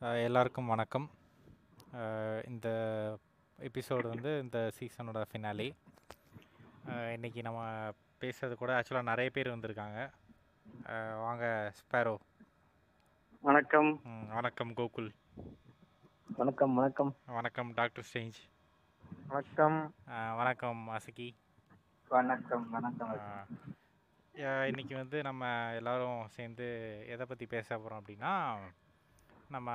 எல்லாருக்கும் வணக்கம். இந்த எபிசோடு வந்து இந்த சீசனோட ஃபினாலி இன்னைக்கு நம்ம பேசுறது கூட ஆக்சுவலாக நிறைய பேர் வந்திருக்காங்க. வாங்க ஸ்பேரோ வணக்கம். வணக்கம் கோகுல். வணக்கம் வணக்கம். வணக்கம் டாக்டர் ஸ்டேஞ்ச் வணக்கம். வணக்கம் அசகி வணக்கம் வணக்கம். இன்னைக்கு வந்து நம்ம எல்லாரும் சேர்ந்து எதை பற்றி பேச போகிறோம் அப்படின்னா நம்ம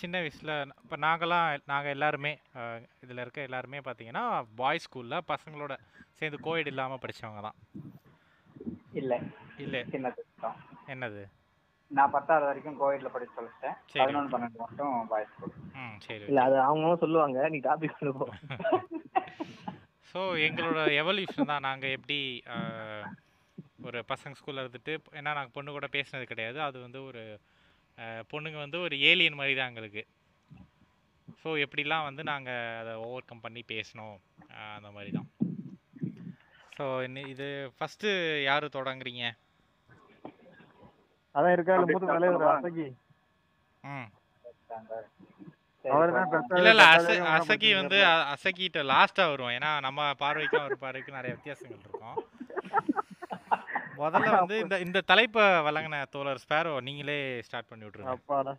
சின்ன வயசில் இப்போ நாங்களாம் நாங்கள் எல்லாருமே இதில் இருக்க எல்லாருமே பார்த்தீங்கன்னா பாய்ஸ் ஸ்கூலில் பசங்களோட சேர்ந்து கோயட் இல்லாமல் படித்தவங்க தான். இல்ல. இல்லை. என்னது? நான் பத்தாவது வரைக்கும் கோவிட்ல படிச்சு சொல்லிட்டேன். சரி. பதினொன்று பன்னெண்டு மட்டும் பாய்ஸ் ஸ்கூல் ம் சரி இல்ல அது அவங்களும் சொல்லுவாங்க. நீ டாபிக் சொல்லுவோ ஸோ எங்களோட எவல்யூஷன் தான். நாங்கள் எப்படி ஒரு பசங்க ஸ்கூலில் இருந்துட்டு ஏன்னா நாங்கள் பொண்ணு கூட பேசினது கிடையாது. அது வந்து ஒரு பொண்ணுங்க வந்து ஒரு ஏலியன் மாதிரி தான் எங்களுக்கு. ஸோ எப்படிலாம் வந்து நாங்கள் அதை ஓவர் கம் பண்ணி பேசணும் அந்த மாதிரி தான். ஸோ இது ஃபஸ்ட்டு யார் தொடங்குறீங்க? அதான் இருக்காரு மூத்த தலைவர் அசகி. ம். இல்லை இல்லை அசகி வந்து அசகிட்ட லாஸ்ட்டாக வருவோம். ஏன்னா நம்ம பார்வைக்கும் அவர் பார்வைக்கும் நிறைய வித்தியாசங்கள் இருக்கும். முதல்ல வந்து இந்த இந்த தலைப்பை வழங்கின தோழர் ஸ்பேரோ நீங்களே ஸ்டார்ட் பண்ணி விட்ருங்க அப்பாடா.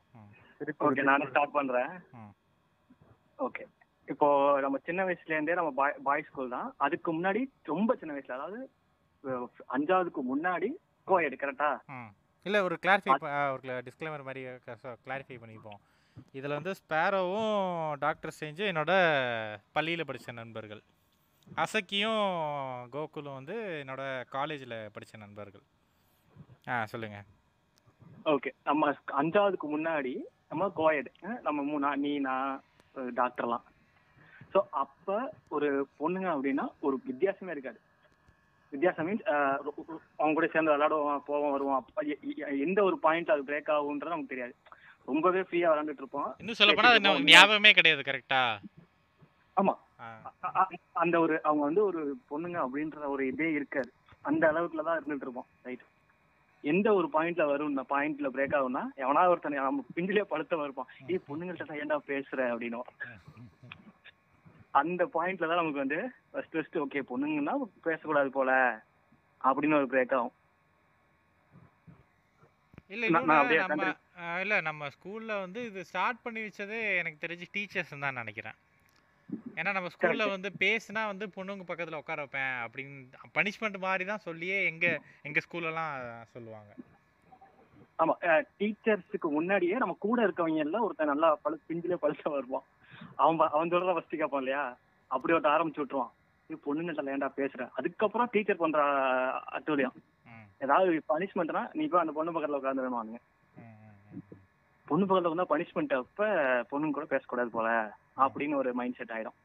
ஓகே நானும் ஸ்டார்ட் பண்றேன். ஓகே. இப்போ நம்ம சின்ன வயசுல இருந்தே நம்ம பாய் பாய் ஸ்கூல் தான். அதுக்கு முன்னாடி ரொம்ப சின்ன வயசுல அதாவது அஞ்சாவதுக்கு முன்னாடி கோயடு கரெக்டா இல்லை ஒரு கிளாரிஃபை ஒரு டிஸ்க்ளைமர் மாதிரி கிளாரிஃபை பண்ணிப்போம். இதில் வந்து ஸ்பேரோவும் டாக்டர் செஞ்சு என்னோட பள்ளியில் படித்த நண்பர்கள். அசக்கியும் கோகுலும் வந்து என்னோட காலேஜில் படித்த நண்பர்கள். ஆ சொல்லுங்கள் ஓகே. நம்ம அஞ்சாவதுக்கு முன்னாடி நம்ம கோயடு. நம்ம மூணா நீ நான் டாக்டர்லாம் ஸோ அப்ப ஒரு பொண்ணுங்க அப்படின்னா ஒரு வித்தியாசமே இருக்காது. வித்தியாசம் மீன்ஸ் அவங்க கூட சேர்ந்து விளையாடுவோம் போவோம் வருவோம். எந்த ஒரு பாயிண்ட் அது பிரேக் ஆகுன்றது நமக்கு தெரியாது. ரொம்பவே ஃப்ரீயா விளையாண்டுட்டு இருப்போம். இன்னும் சொல்ல போனால் இன்னும் ஞாபகமே கிடையாது கரெக்டா ஆமா. அந்த ஒரு அவங்க வந்து ஒரு பொண்ணுங்க அப்படின்ற ஒரு இதே இருக்காது. அந்த அளவுக்குல தான் இருந்துட்டு இருப்போம் ரைட் எந்த ஒரு பாயிண்ட்ல வரும் இந்த பாயிண்ட்ல பிரேக் ஆகும்னா எவனா ஒருத்தன் நம்ம பிஞ்சிலே படுத்த இருப்பான். ஏய் பொண்ணுங்கள்ட்ட ஏன்டா பேசுற? அப்படின்னு அந்த பாயிண்ட்ல தான் நமக்கு வந்து ஃபர்ஸ்ட் ஃபர்ஸ்ட் ஓகே பொண்ணுங்கன்னா பேசக்கூடாது போல அப்படின்னு ஒரு பிரேக் ஆகும். இல்ல நம்ம இல்ல நம்ம ஸ்கூல்ல வந்து இது ஸ்டார்ட் பண்ணி வச்சதே எனக்கு தெரிஞ்சு டீச்சர்ஸ் தான் நினைக்கிறேன். ஏன்னா நம்ம ஸ்கூல்ல. வந்து பேசினா வந்து பொண்ணுங்க பக்கத்துல உட்கார வைப்பேன் அப்படின்னு பனிஷ்மெண்ட் மாதிரி தான் சொல்லியே எங்க எங்க ஸ்கூல்லலாம் சொல்லுவாங்க. ஆமா டீச்சர்ஸுக்கு முன்னாடியே நம்ம கூட இருக்கவங்க எல்லாம் ஒருத்தன் நல்லா பழு பிஞ்சிலே பழுத்த வருவான். அவன் அவன் சொல்றத ஃபர்ஸ்ட் கேட்பான் இல்லையா? அப்படி ஒருத்த ஆரம்பிச்சு விட்டுருவான். நீ பொண்ணுங்கள்ட்ட ஏன்டா பேசுற. அதுக்கப்புறம் டீச்சர் பண்ற அட்டூழியம். ஏதாவது பனிஷ்மெண்ட்னா நீ போய் அந்த பொண்ணு பக்கத்துல ம். பொண்ணு பக்கத்துல வந்தா பனிஷ்மெண்ட் அப்ப பொண்ணுங்க கூட பேசக்கூடாது போல அப்படின்னு ஒரு மைண்ட் செட் ஆயிடும்.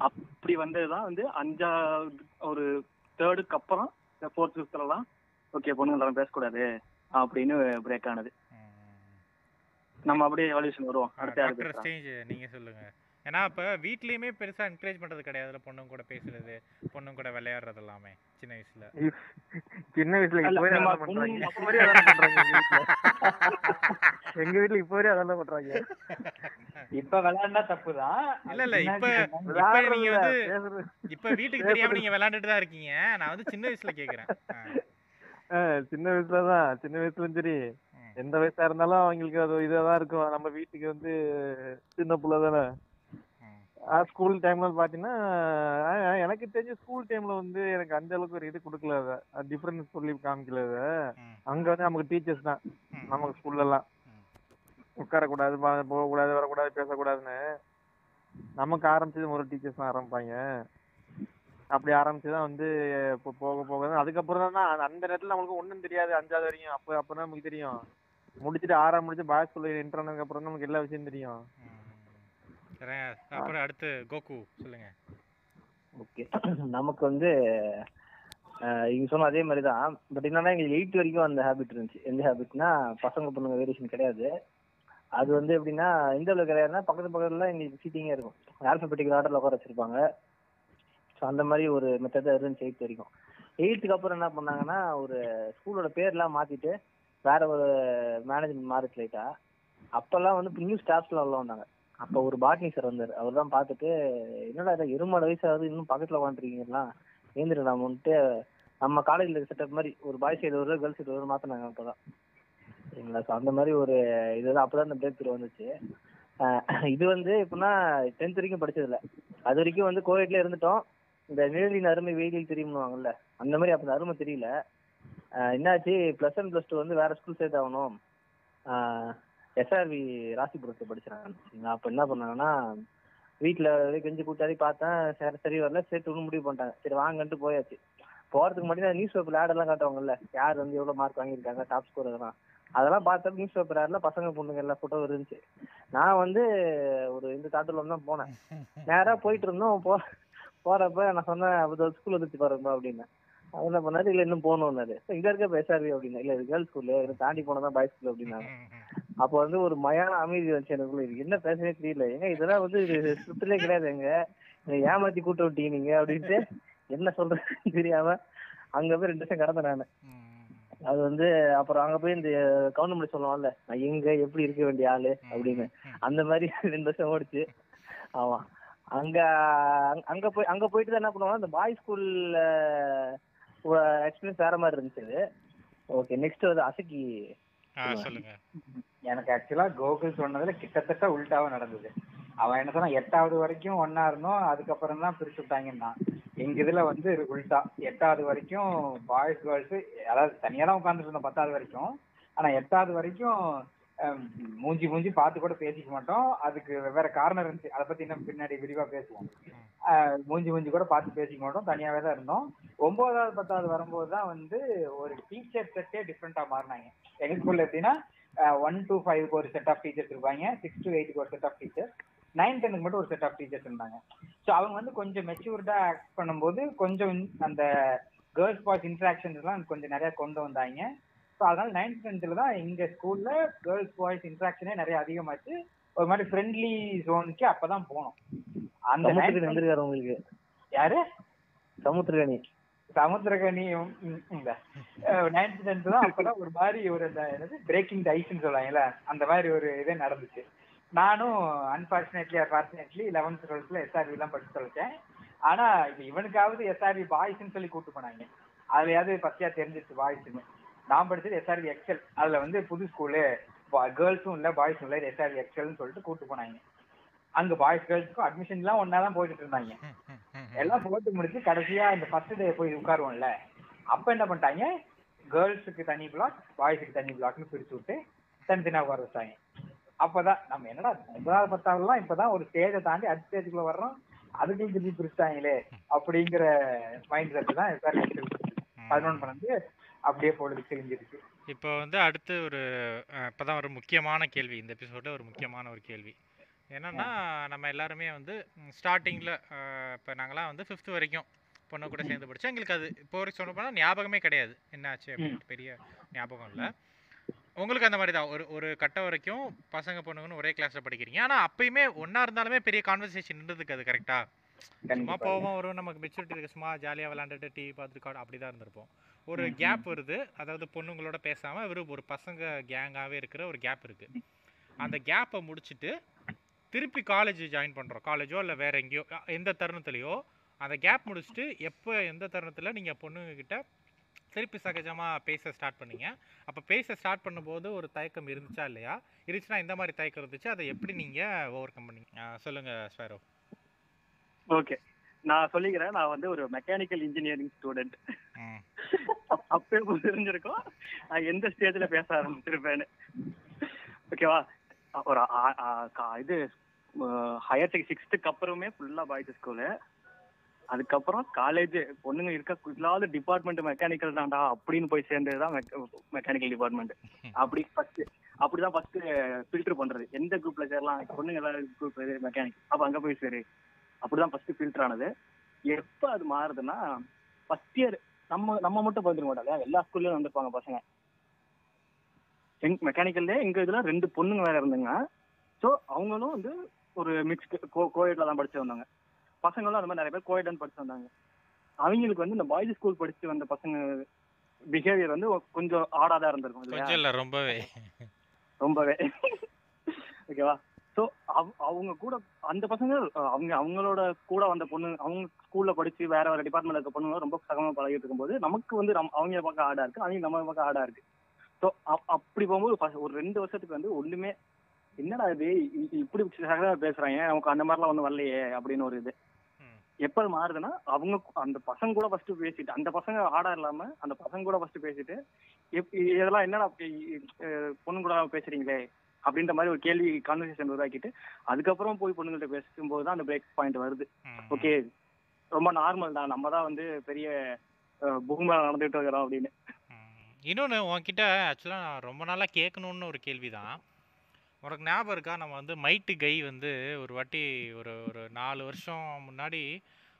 அப்படி வந்ததுதான் வந்து அஞ்சாவது ஒரு தேர்டுக்கு அப்புறம் ஃபோர்த் ஃபிஃப்த்லாம் ஓகே பொண்ணுங்க பேசக்கூடாது அப்படின்னு பிரேக் ஆனது. நம்ம அப்படியே எவல்யூஷன் வருவோம். அடுத்த நீங்க சொல்லுங்க. ஏன்னா இப்ப வீட்லயுமே பெருசா என்கரேஜ் பண்றது கிடையாதுல பொண்ணுங்க கூட பேசுறது பொண்ணுங்க கூட விளையாடுறது எல்லாமே சின்ன வயசுல. சின்ன வயசுல எங்க வீட்ல. இப்போ வரையும் அதான் பண்றாங்க. இப்ப விளையாண்டா தப்புதான். இல்ல இல்ல இப்ப இப்ப நீங்க வந்து இப்ப வீட்டுக்கு தெரியாம நீங்க விளையாண்டுட்டு தான் இருக்கீங்க. நான் வந்து சின்ன வயசுல கேக்குறேன். சின்ன வயசுல தான். சின்ன வயசுலயும் சரி. எந்த வயசா இருந்தாலும் அவங்களுக்கு அது இதாதான் இருக்கும். நம்ம வீட்டுக்கு வந்து சின்ன புள்ள தானே. ஸ்கூல் டைம்ல பாத்தீங்கன்னா எனக்கு தெரிஞ்ச ஸ்கூல் டைம்ல வந்து எனக்கு அந்த அளவுக்கு ஒரு இது கொடுக்கல டிஃபரன்ஸ் சொல்லி காமிக்கல அங்க வந்து நமக்கு டீச்சர்ஸ் தான். நமக்கு ஸ்கூல்ல எல்லாம். ம். உட்காரக்கூடாது பா- போகக்கூடாது வரக்கூடாது பேசக்கூடாதுன்னு. நமக்கு ஆரம்பிச்சது ஒரு டீச்சர்ஸ் தான் ஆரம்பிப்பாங்க. அப்படி ஆரம்பிச்சுதான் வந்து இப்போ போக போக. தான் அதுக்கப்புறம் தான் அந்த- நேரத்துல நம்மளுக்கு ஒண்ணும் தெரியாது. அஞ்சாவது வரைக்கும் அப்போ அப்பதான் நமக்கு தெரியும். முடிச்சுட்டு ஆறாம் முடிச்சு பாய்ஸ் ஸ்கூல்ல என்டர் ஆனதுக்கு அப்புறம் தான் நமக்கு எல்லா விஷயம் தெரியும். அப்புறம் அடுத்து கோகு சொல்லுங்க. ஓகே. நமக்கு வந்து அஹ், இவங்க சொன்ன அதே மாதிரி தான் பட் என்னன்னா எங்களுக்கு எயிட் வரைக்கும் அந்த ஹேபிட் இருந்துச்சு. எந்த ஹேபிட்னா பசங்க பொண்ணுங்க வேரியேஷன் கிடையாது. அது வந்து எப்படின்னா எந்த அளவுக்கு கிடையாதுன்னா பக்கத்து பக்கத்துல எங்களுக்கு சீட்டிங்கே இருக்கும். ஆல்பபெட்டிக்கல் ஆர்டர்ல உட்கார வச்சிருப்பாங்க. ஸோ அந்த மாதிரி ஒரு மெத்தட் இருந்துச்சு எயிட் வரைக்கும். எயித்துக்கு அப்புறம் என்ன பண்ணாங்கன்னா ஒரு ஸ்கூலோட பேர்லாம் மாத்திட்டு வேற ஒரு மேனேஜ்மெண்ட் மாறிச்சு லைட்டா அப்பெல்லாம் வந்து நியூ ஸ்டாஃப்ஸ்லாம் உள்ள வந்தாங்க. அப்ப ஒரு பாட்னி சார் வந்தார். அவர் தான் பார்த்துட்டு என்னடா இதை இருமாடு வயசாகுது இன்னும் பக்கத்துல உட்காந்துருக்கீங்களா ஏந்திரலாமன்ட்டு நம்ம காலேஜ்ல செட்டப் மாதிரி ஒரு பாய்ஸ் சைடு ஒரு கேர்ள்ஸ் சைடு ஒரு மாத்தினாங்க அப்பதான். சரிங்களா? ஸோ அந்த மாதிரி ஒரு இதுதான் அப்பதான் இந்த பிரேக் த்ரூ வந்துச்சு. இது வந்து எப்படின்னா டென்த் வரைக்கும் படிச்சதில்ல. அது வரைக்கும் வந்து கோவிட்ல இருந்துட்டோம். இந்த நிழலின் அருமை வெயிலில் தெரியும்னுவாங்கல்ல அந்த மாதிரி அப்ப அருமை தெரியல. என்னாச்சு? ப்ளஸ் ஒன் ப்ளஸ் டூ வந்து வேற ஸ்கூல் சேர்த்து ஆகணும் எஸ்ஆர்வி ராசிபுரத்தை படிச்சிருக்காங்க அப்ப என்ன பண்ணாங்கன்னா வீட்டுல கெஞ்சி கூட்டாடி பார்த்தேன் சரி சரி வரல சேர்த்து ஒன்று முடிவு பண்ணிட்டாங்க சரி வாங்கன்ட்டு போயாச்சு. போறதுக்கு முன்னாடி நியூஸ் பேப்பர் ஆடெல்லாம் காட்டுவாங்கல்ல யார் வந்து எவ்வளவு மார்க் வாங்கியிருக்காங்க டாப் ஸ்கோர் அதெல்லாம். அதெல்லாம் பார்த்தா நியூஸ் பேப்பர் ஆட்ல பசங்க பொண்ணுங்க எல்லாம் ஃபோட்டோ இருந்துச்சு. நான் வந்து ஒரு இந்த தாட்டுல தான் போனேன். நேரா போயிட்டு இருந்தோம். போ போறப்ப நான் சொன்னேன் அது ஸ்கூல் வந்துச்சு பாருங்க அப்படின்னு. அவர் என்ன பண்ணாரு இல்ல. இன்னும் போகணும்னாரு இங்க இருக்க பேசாரு அப்படின்னா. இல்ல இது கேர்ள்ஸ் ஸ்கூல்ல இதை தாண்டி போனதான் பாய்ஸ் ஸ்கூல் அப்படின்னாங்க அப்போ வந்து ஒரு மயான அமைதி வந்துச்சு எனக்குள்ள. இது என்ன பேசவே தெரியல. ஏங்க இதெல்லாம் வந்து சுத்திலே கிடையாது எங்க. ஏமாத்தி கூட்ட விட்டீங்க நீங்க அப்படின்ட்டு என்ன சொல்றதுன்னு தெரியாம அங்க போய் ரெண்டு வருஷம் கடந்தேன் நானு. அது வந்து அப்புறம் அங்க போய் இந்த கவர்மெண்ட் சொல்லுவான்ல நான் எங்க எப்படி இருக்க வேண்டிய ஆளு அப்படின்னு. அந்த மாதிரி ரெண்டு வருஷம் ஓடிச்சு. ஆமா. அங்க அங்க- அங்க போய் அங்க போயிட்டு தான் என்ன பண்ணுவாங்க இந்த பாய் ஸ்கூல்ல எக்ஸ்பீரியன்ஸ் வேற மாதிரி இருந்துச்சு. ஓகே நெக்ஸ்ட் வந்து அசக்கி ஆ சொல்லுங்க. எனக்கு ஆக்சுவலா கோகுல் சொன்னதுல கிட்டத்தட்ட உல்டாவா நடந்தது. அவன் என்ன சொன்னா எட்டாவது வரைக்கும் ஒன்னா இருந்தோம் அதுக்கப்புறம் தான் பிரிச்சு விட்டாங்கன்னா எங்க இதுல வந்து உல்டா எட்டாவது வரைக்கும் பாய்ஸ் கேர்ள்ஸ் அதாவது தனியா தான் உட்காந்துட்டு இருந்தோம் பத்தாவது வரைக்கும். ஆனா எட்டாவது வரைக்கும் மூஞ்சி மூஞ்சி பார்த்து கூட பேசிக்க மாட்டோம். அதுக்கு வேற காரணம் இருந்துச்சு. அதை பத்தி இன்னும் பின்னாடி விரிவா பேசுவோம். மூஞ்சி மூஞ்சி கூட பார்த்து பேசிக்க மாட்டோம். தனியாவே தான் இருந்தோம். ஒன்பதாவது பத்தாவது வரும்போது தான் வந்து ஒரு டீச்சர் செட்டே டிஃப்ரெண்டா மாறினாங்க. எங்க ஸ்கூல்ல எப்படின்னா ஒன் டு ஃபைவ்க்கு ஒரு செட் ஆஃப் டீச்சர்ஸ் இருப்பாங்க. சிக்ஸ் டு எயிட்டுக்கு ஒரு செட் ஆஃப் டீச்சர்ஸ் நைன் டென்க்கு மட்டும் ஒரு செட் ஆஃப் டீச்சர்ஸ் இருந்தாங்க. ஸோ அவங்க வந்து கொஞ்சம் மெச்சூர்டா ஆக்ட் பண்ணும்போது கொஞ்சம் அந்த கேர்ள்ஸ் பாய்ஸ் இன்ட்ராக்ஷன்ஸ் எல்லாம் கொஞ்சம் நிறைய கொண்டு வந்தாங்க. ஸோ அதனால நைன்த் டென்த்ல தான் எங்க ஸ்கூல்ல கேர்ள்ஸ் பாய்ஸ் இன்ட்ராக்ஷனே நிறைய அதிகமாச்சு. ஒரு மாதிரி ஃப்ரெண்ட்லி ஜோனுக்கு அப்பதான் போனோம். அந்த வந்திருக்காரு உங்களுக்கு? யாரு? சமுத்திரக்கணி சமுத்திரகனி இந்த நைன்த் டென்த் தான் அப்பதான் ஒரு மாதிரி ஒரு அந்த என்னது பிரேக்கிங் த ஐஸ்ன்னு சொல்லுவாங்கல்ல அந்த மாதிரி ஒரு இதே நடந்துச்சு. நானும் அன்பார்ச்சுனேட்லி ஃபார்ச்சுனேட்லி லெவன்த் டுவெல்த்ல எஸ்ஆர்வி எல்லாம் படிச்சு தொலைச்சேன். ஆனா இது இவனுக்காவது எஸ்ஆர்வி பாய்ஸ்ன்னு சொல்லி கூட்டு போனாங்க. அதுலயாவது பத்தியா தெரிஞ்சிச்சு பாய்ஸ்னு நான் படிச்சது எஸ்ஆர்வி எக்ஸல் அதுல வந்து புது ஸ்கூலு கேர்ள்ஸும் இல்ல பாய்ஸும் இல்ல எஸ்ஆர்வி எக்ஸல்னு சொல்லிட்டு கூட்டு போனாங்க. அங்க பாய்ஸ் கேர்ள்ஸுக்கும் அட்மிஷன் எல்லாம் ஒன்னா தான் போயிட்டு இருந்தாங்க. எல்லாம் போட்டு முடிச்சு கடைசியா இந்த ஃபர்ஸ்ட் டே போய் உட்காருவோம்ல. அப்ப என்ன பண்ணிட்டாங்க? கேர்ள்ஸுக்கு தனி பிளாக் பாய்ஸுக்கு தனி பிளாக்னு பிரிச்சு விட்டு தனித்தனியா உட்கார வச்சாங்க அப்பதான் நம்ம என்னடா ஒன்பதாவது பத்தாவதுலாம் இப்பதான் ஒரு ஸ்டேஜை தாண்டி அடுத்த ஸ்டேஜுக்குள்ள வர்றோம். அதுக்குள்ள திருப்பி பிரிச்சுட்டாங்களே அப்படிங்கிற மைண்ட் செட் தான் சார் பதினொன்று பன்னெண்டு அப்படியே பொழுது கிழிஞ்சிருச்சு இப்போ வந்து அடுத்து ஒரு இப்பதான் ஒரு முக்கியமான கேள்வி. இந்த எபிசோட ஒரு முக்கியமான ஒரு கேள்வி. என்னன்னா நம்ம எல்லாருமே வந்து ஸ்டார்டிங்கில் இப்போ நாங்களாம் வந்து ஃபிஃப்த் வரைக்கும் பொண்ணு கூட சேர்ந்து படிச்சோம். எங்களுக்கு அது இப்போ வரைக்கும் சொல்ல போனால் ஞாபகமே கிடையாது. என்னாச்சு அப்படின்ட்டு பெரிய ஞாபகம் இல்லை. உங்களுக்கு அந்த மாதிரி தான். ஒரு ஒரு கட்டம் வரைக்கும் பசங்க பொண்ணுங்கன்னு ஒரே கிளாஸில் படிக்கிறீங்க. ஆனால் அப்பயுமே ஒன்றா இருந்தாலுமே பெரிய கான்வர்சேஷன் இருந்ததுக்கு அது கரெக்டாக சும்மா போவோம் வரும் நமக்கு மெச்சூரிட்டி இருக்கு. சும்மா ஜாலியாக விளாண்டுட்டு டிவி பார்த்துட்டு காடு அப்படி தான் இருந்திருப்போம். ஒரு கேப் வருது. அதாவது பொண்ணுங்களோட பேசாமல் வெறும் ஒரு பசங்க கேங்காகவே இருக்கிற ஒரு கேப் இருக்கு. அந்த கேப்பை முடிச்சுட்டு திருப்பி காலேஜ் ஜாயின் பண்ணுறோம் காலேஜோ இல்லை வேற எங்கேயோ எந்த தருணத்துலையோ. அந்த கேப் முடிச்சுட்டு எப்போ எந்த தருணத்தில் நீங்கள் பொண்ணுங்க கிட்ட திருப்பி சகஜமாக பேச ஸ்டார்ட் பண்ணீங்க? அப்போ பேச ஸ்டார்ட் பண்ணும்போது ஒரு தயக்கம் இருந்துச்சா இல்லையா? இருந்துச்சுன்னா இந்த மாதிரி தயக்கம் இருந்துச்சு. அதை எப்படி நீங்கள் ஓவர் கம் பண்ணீங்க? ஆ, சொல்லுங்க ஸ்வேரோ. ஓகே. நான் சொல்லிக்கிறேன் நான் வந்து ஒரு மெக்கானிக்கல் இன்ஜினியரிங் ஸ்டூடெண்ட் அப்பவே தெரிஞ்சிருக்கும் நான் எந்த ஸ்டேஜ்ல பேச ஆரம்பிச்சிருப்பேன்னு. ஓகேவா ஒரு இது ஹையர் செக் சிக்ஸ்த்துக்கு அப்புறமே ஃபுல்லா பாய்ஸ் ஸ்கூலு அதுக்கப்புறம் காலேஜ் பொண்ணுங்க இருக்க இல்லாத டிபார்ட்மெண்ட் மெக்கானிக்கல் தான்டா அப்படின்னு போய் சேர்ந்ததுதான் மெக்கானிக்கல் டிபார்ட்மெண்ட் அப்படி ஃபர்ஸ்ட் அப்படிதான் ஃபர்ஸ்ட் ஃபில்டர் பண்றது. எந்த குரூப்ல சேரலாம்? பொண்ணுங்க எல்லாரும் குரூப் மெக்கானிக் அப்ப அங்க போய் சேரு. அப்படிதான் ஃபர்ஸ்ட் ஃபில்டர் ஆனது. எப்ப அது மாறுதுன்னா ஃபர்ஸ்ட் இயர் நம்ம நம்ம மட்டும் பார்த்துருக்க மாட்டாங்க. எல்லா ஸ்கூல்லயும் வந்திருப்பாங்க பசங்க. எங் மெக்கானிக்கல்ல எங்க இதுல ரெண்டு பொண்ணுங்க வேற இருந்துங்க. ஸோ அவங்களும் வந்து ஒரு மிக்ஸ்டு கோ கோயட்ல தான் படிச்சு வந்தாங்க. பசங்களும் அந்த மாதிரி நிறைய பேர் கோயட்னு படிச்சு வந்தாங்க. அவங்களுக்கு வந்து இந்த பாய்ஸ் ஸ்கூல் படிச்சு வந்த பசங்க பிஹேவியர் வந்து கொஞ்சம் ஆடாதான் இருந்திருக்கும் இல்லையா? ரொம்பவே. ரொம்பவே. ஓகேவா ஸோ அவங்க கூட அந்த பசங்க அவங்க அவங்களோட கூட வந்த பொண்ணு அவங்க ஸ்கூல்ல படிச்சு வேற வேற டிபார்ட்மெண்ட் இருக்க பொண்ணுங்க ரொம்ப சகமா பழகிட்டு இருக்கும்போது நமக்கு வந்து அவங்க பக்கம் ஆடா இருக்கு அவங்க நம்ம பக்கம் ஆடா இருக்கு. ஸோ அப்படி போகும்போது ஒரு ரெண்டு வருஷத்துக்கு வந்து ஒண்ணுமே என்னடா இது? இப்படி சகமா பேசுறாங்க நமக்கு அந்த மாதிரிலாம் ஒன்றும் வரலையே? அப்படின்னு ஒரு இது. எப்ப மாறுதுன்னா அவங்க அந்த பசங்க கூட ஃபர்ஸ்ட் பேசிட்டு அந்த பசங்க ஆடா இல்லாம அந்த பசங்க கூட ஃபர்ஸ்ட் பேசிட்டு இதெல்லாம் என்னடா பொண்ணு கூட பேசுறீங்களே? அப்படின்ற மாதிரி ஒரு கேள்வி கான்வர்சேஷன் உருவாக்கிட்டு அதுக்கப்புறம் போய் பொண்ணுங்கள்ட்ட பேசும்போது தான் அந்த பிரேக் பாயிண்ட் வருது. ஓகே ரொம்ப நார்மல் தான். நம்ம தான் வந்து பெரிய பூமியில நடந்துட்டு இருக்கிறோம் அப்படின்னு. ம். இன்னொன்னு உன்கிட்ட ஆக்சுவலாக நான் ரொம்ப நாளாக கேட்கணுன்னு ஒரு கேள்வி தான் உனக்கு ஞாபகம் இருக்கா? நம்ம வந்து மைட்டு கை வந்து ஒரு வாட்டி ஒரு ஒரு நாலு வருஷம் முன்னாடி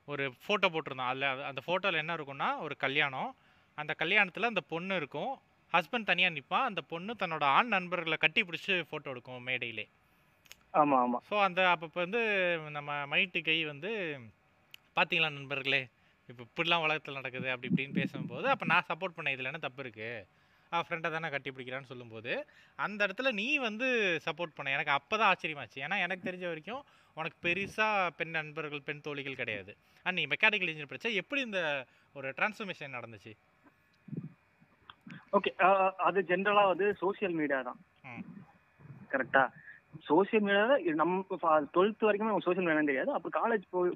ஒரு ஃபோட்டோ போட்டிருந்தோம் அதில் அந்த ஃபோட்டோவில் என்ன இருக்கும்னா ஒரு கல்யாணம். அந்த கல்யாணத்தில் அந்த பொண்ணு இருக்கும். ஹஸ்பண்ட் தனியாக நிற்பான் அந்த பொண்ணு தன்னோட ஆண் நண்பர்களை கட்டி பிடிச்சி ஃபோட்டோ எடுக்கும் மேடையிலே. ஆமா ஆமா. ஸோ அந்த அப்போ வந்து நம்ம மைட்டு கை வந்து பார்த்தீங்களா நண்பர்களே இப்போ இப்படிலாம் உலகத்தில் நடக்குது அப்படி இப்படின்னு பேசும்போது அப்போ நான் சப்போர்ட் பண்ண இதில் என்ன தப்பு இருக்குது அவள் ஃப்ரெண்டை தானே கட்டி பிடிக்கிறான்னு சொல்லும்போது அந்த இடத்துல நீ வந்து சப்போர்ட் பண்ண எனக்கு அப்போ தான் ஆச்சரியமாச்சு. ஏன்னா எனக்கு தெரிஞ்ச வரைக்கும் உனக்கு பெருசாக பெண் நண்பர்கள் பெண் தோழிகள் கிடையாது. அண்ட் நீ மெக்கானிக்கல் இன்ஜினியர் படிச்சா எப்படி இந்த ஒரு டிரான்ஸ்ஃபர்மேஷன் நடந்துச்சு? ஓகே அது ஜென்ரலா வந்து சோஷியல் மீடியா தான். கரெக்டா சோஷியல் மீடியால நம்ம டுவெல்த் வரைக்குமே நமக்கு சோஷியல் மீடியா தெரியாது. அப்போ காலேஜ் போய்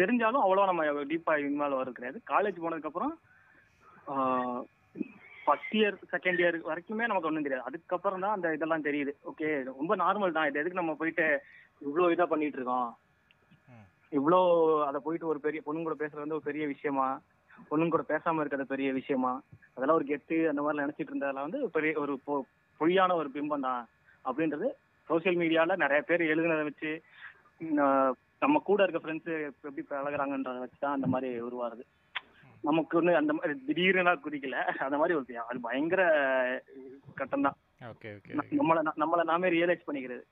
தெரிஞ்சாலும் அவ்வளோ நம்ம டீப்பா இன்வால்வ் வர கிடையாது. காலேஜ் போனதுக்கு அப்புறம் ஃபர்ஸ்ட் இயர் செகண்ட் இயர் வரைக்குமே நமக்கு ஒன்றும் தெரியாது. அதுக்கப்புறம் தான் அந்த இதெல்லாம் தெரியுது. ஓகே ரொம்ப நார்மல் தான். இது எதுக்கு நம்ம போயிட்டு இவ்வளோ இதா பண்ணிட்டு இருக்கோம். இவ்வளோ அதை போயிட்டு ஒரு பெரிய பொண்ணுங்க கூட பேசுறது வந்து ஒரு பெரிய விஷயமா? பொண்ணுங்க கூட பேசாம இருக்கிறது பெரிய விஷயமா? அதெல்லாம் ஒரு கெத்து அந்த மாதிரி நினைச்சிட்டு இருந்ததெல்லாம் வந்து பெரிய ஒரு பொ- பொய்யான ஒரு பிம்பம் தான். அப்படின்றது சோஷியல் மீடியால நிறைய பேர் எழுதுனதை வச்சு நம்ம கூட இருக்க ஃப்ரெண்ட்ஸ் எப்படி பழகுறாங்கன்றத வச்சு தான் அந்த மாதிரி உருவாருது நமக்கு ஒண்ணு அந்த மாதிரி திடீர்னு குதிக்கல அந்த மாதிரி ஒரு அது பயங்கர கட்டம் தான். Okay okay. நம்மள நம்மள நாமே ரியலைஸ் பண்ணிக்கிறது.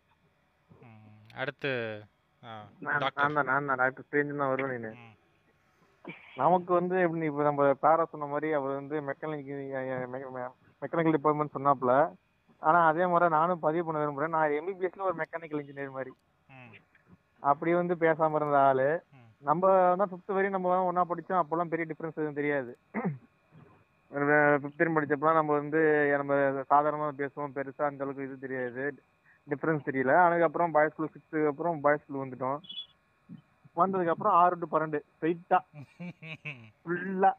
அடுத்து நான் டாக்டர் நான் தான் நான் தான். டாக்டர் ஸ்ட்ரேஞ்ச் தான் வருவேன் நீனு. நமக்கு வந்து எப்படி இப்போ நம்ம பேரா சொன்ன மாதிரி அவர் வந்து மெக்கானிக் மெக்கானிக்கல் டிபார்ட்மெண்ட் சொன்னாப்ல ஆனா அதே மாதிரி நானும் பதிவு பண்ண விரும்புறேன். நான் எம்பிபிஎஸ்ல ஒரு மெக்கானிக்கல் இன்ஜினியர் மாதிரி. அப்படி வந்து பேசாம இருந்த ஆளு. நம்ம தான் ஃபிஃப்த் வரையும் நம்ம ஒண்ணா படிச்சோம். அப்போல்லாம் பெரிய டிஃபரன்ஸ் எதுவும் தெரியாது. ஃபிஃப்த் படிச்சப்பலாம் நம்ம வந்து நம்ம சாதாரணமா பேசுவோம். பெருசா அந்த அளவுக்கு இது தெரியாது. டிஃபரன்ஸ் தெரியல. அதுக்கப்புறம் பாய்ஸ் ஸ்கூல் சிக்ஸ்த்துக்கு அப்புறம் பாய்ஸ் ஸ்கூல் வந்துட்டோம். வந்ததுக்கு அப்புறம் ஆறு டு பன்னெண்டு ஸ்ட்ரைட்டா ஃபுல்லா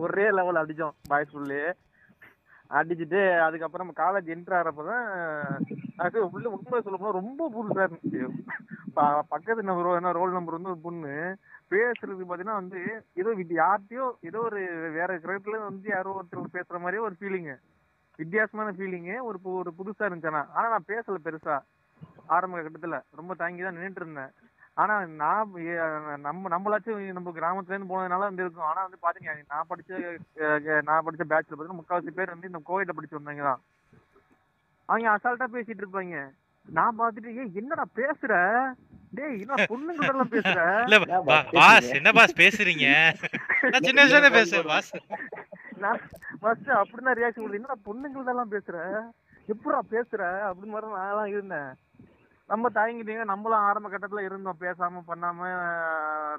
ஒரே லெவல் அடிச்சோம் பாய்ஸ் ஃபுல்லே அடிச்சுட்டு அதுக்கப்புறம் நம்ம காலேஜ் என்ட்ரு ஆகிறப்பதான் அது உள்ள உண்மை சொல்ல போனா ரொம்ப புதுசா இருந்துச்சு ப- பக்கத்து நம்பர் என்ன ரோல் நம்பர் வந்து ஒரு பொண்ணு பேசுறதுக்கு பாத்தீங்கன்னா வந்து ஏதோ இது யார்கிட்டயோ ஏதோ ஒரு வேற கிரகத்துல வந்து யாரோ ஒருத்தர் பேசுற மாதிரியே ஒரு ஃபீலிங்கு வித்தியாசமான ஃபீலிங்கு ஒரு ஒரு புதுசா இருந்துச்சு ஆனா நான் பேசல பெருசா. ஆரம்ப கட்டத்துல ரொம்ப தாங்கி தான் நின்றுட்டு இருந்தேன். ஆனா நான் நம்ம நம்மளாச்சும் நம்ம கிராமத்துல இருந்து போனதுனால வந்து இருக்கும். ஆனா வந்து பாத்தீங்க நான் படிச்ச நான் படிச்ச பேட்ச்ல பாத்தீங்கன்னா முக்காவாசி பேர் வந்து இந்த கோயில படிச்சு வந்தவங்க தான். அவங்க அசால்ட்டா பேசிட்டு இருப்பாங்க. நான் பாத்துட்டு ஏய் என்னடா பேசுற? டேய் என்ன எல்லாம் பேசுற? பாஸ் பேசுறீங்க? என்ன பாஸ் பேசுறீங்க? நான் சின்ன வயசுல பேசுவேன் பாஸ். நான் ஃபர்ஸ்ட் அப்படிதான் ரியாக்ஷன் கொடுத்து என்னடா பொண்ணுங்கள்ட்ட எல்லாம் பேசுற? எப்படா பேசுற? அப்படின்னு மாதிரி நான்லாம் இருந்தேன். நம்ம தயங்கிட்டீங்க நம்மளும் ஆரம்ப கட்டத்துல இருந்தோம். பேசாம பண்ணாம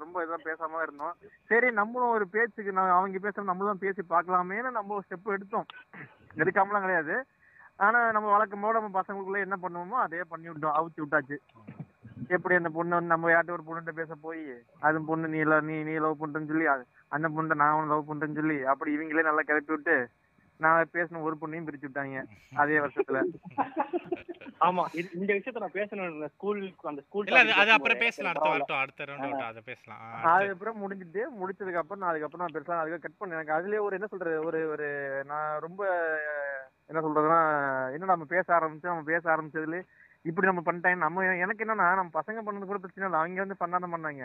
ரொம்ப இதெல்லாம் பேசாம இருந்தோம். சரி நம்மளும் ஒரு பேச்சுக்கு அவங்க பேசுற நம்மளும் பேசி பார்க்கலாமேன்னு நம்ம ஸ்டெப் எடுத்தோம். எடுக்காமலாம் கிடையாது. ஆனா நம்ம வழக்கமோட நம்ம பசங்களுக்குள்ள என்ன பண்ணுவோமோ அதே பண்ணி விட்டோம். அவுத்தி விட்டாச்சு. எப்படி அந்த பொண்ணு வந்து நம்ம யார்ட்ட ஒரு பொண்ணுகிட்ட பேச போய் அது பொண்ணு நீ நீ நீ லவ் பண்றேன்னு சொல்லி அந்த பொண்ணை நான் லவ் பண்றேன்னு சொல்லி அப்படி இவங்களே நல்லா கிளப்பி விட்டு நான் பேசின ஒரு பொண்ணையும் பிரிச்சு விட்டாங்க அதே வருஷத்துல. ஆமா இந்த விஷயத்த நான் பேசணும் ஸ்கூல் அந்த ஸ்கூல் இல்ல அது அப்புறம் பேசலாம் அடுத்த வரட்டும் அடுத்த ரவுண்ட் அதை பேசலாம். அதுக்கப்புறம் முடிஞ்சிட்டு முடிச்சதுக்கு அப்புறம் நான் அதுக்கப்புறம் நான் பெருசா அதுக்கு கட் பண்ணேன் எனக்கு அதுலயே ஒரு என்ன சொல்றது ஒரு ஒரு நான் ரொம்ப என்ன சொல்றதுன்னா என்ன நம்ம பேச ஆரம்பிச்சு நம்ம பேச ஆரம்பிச்சதுல இப்படி நம்ம பண்ணிட்டாங்க. நம்ம எனக்கு என்னன்னா நம்ம பசங்க பண்ணது கூட பிரச்சனை இல்லை. அவங்க வந்து பண்ணாதான் பண்ணாங்க.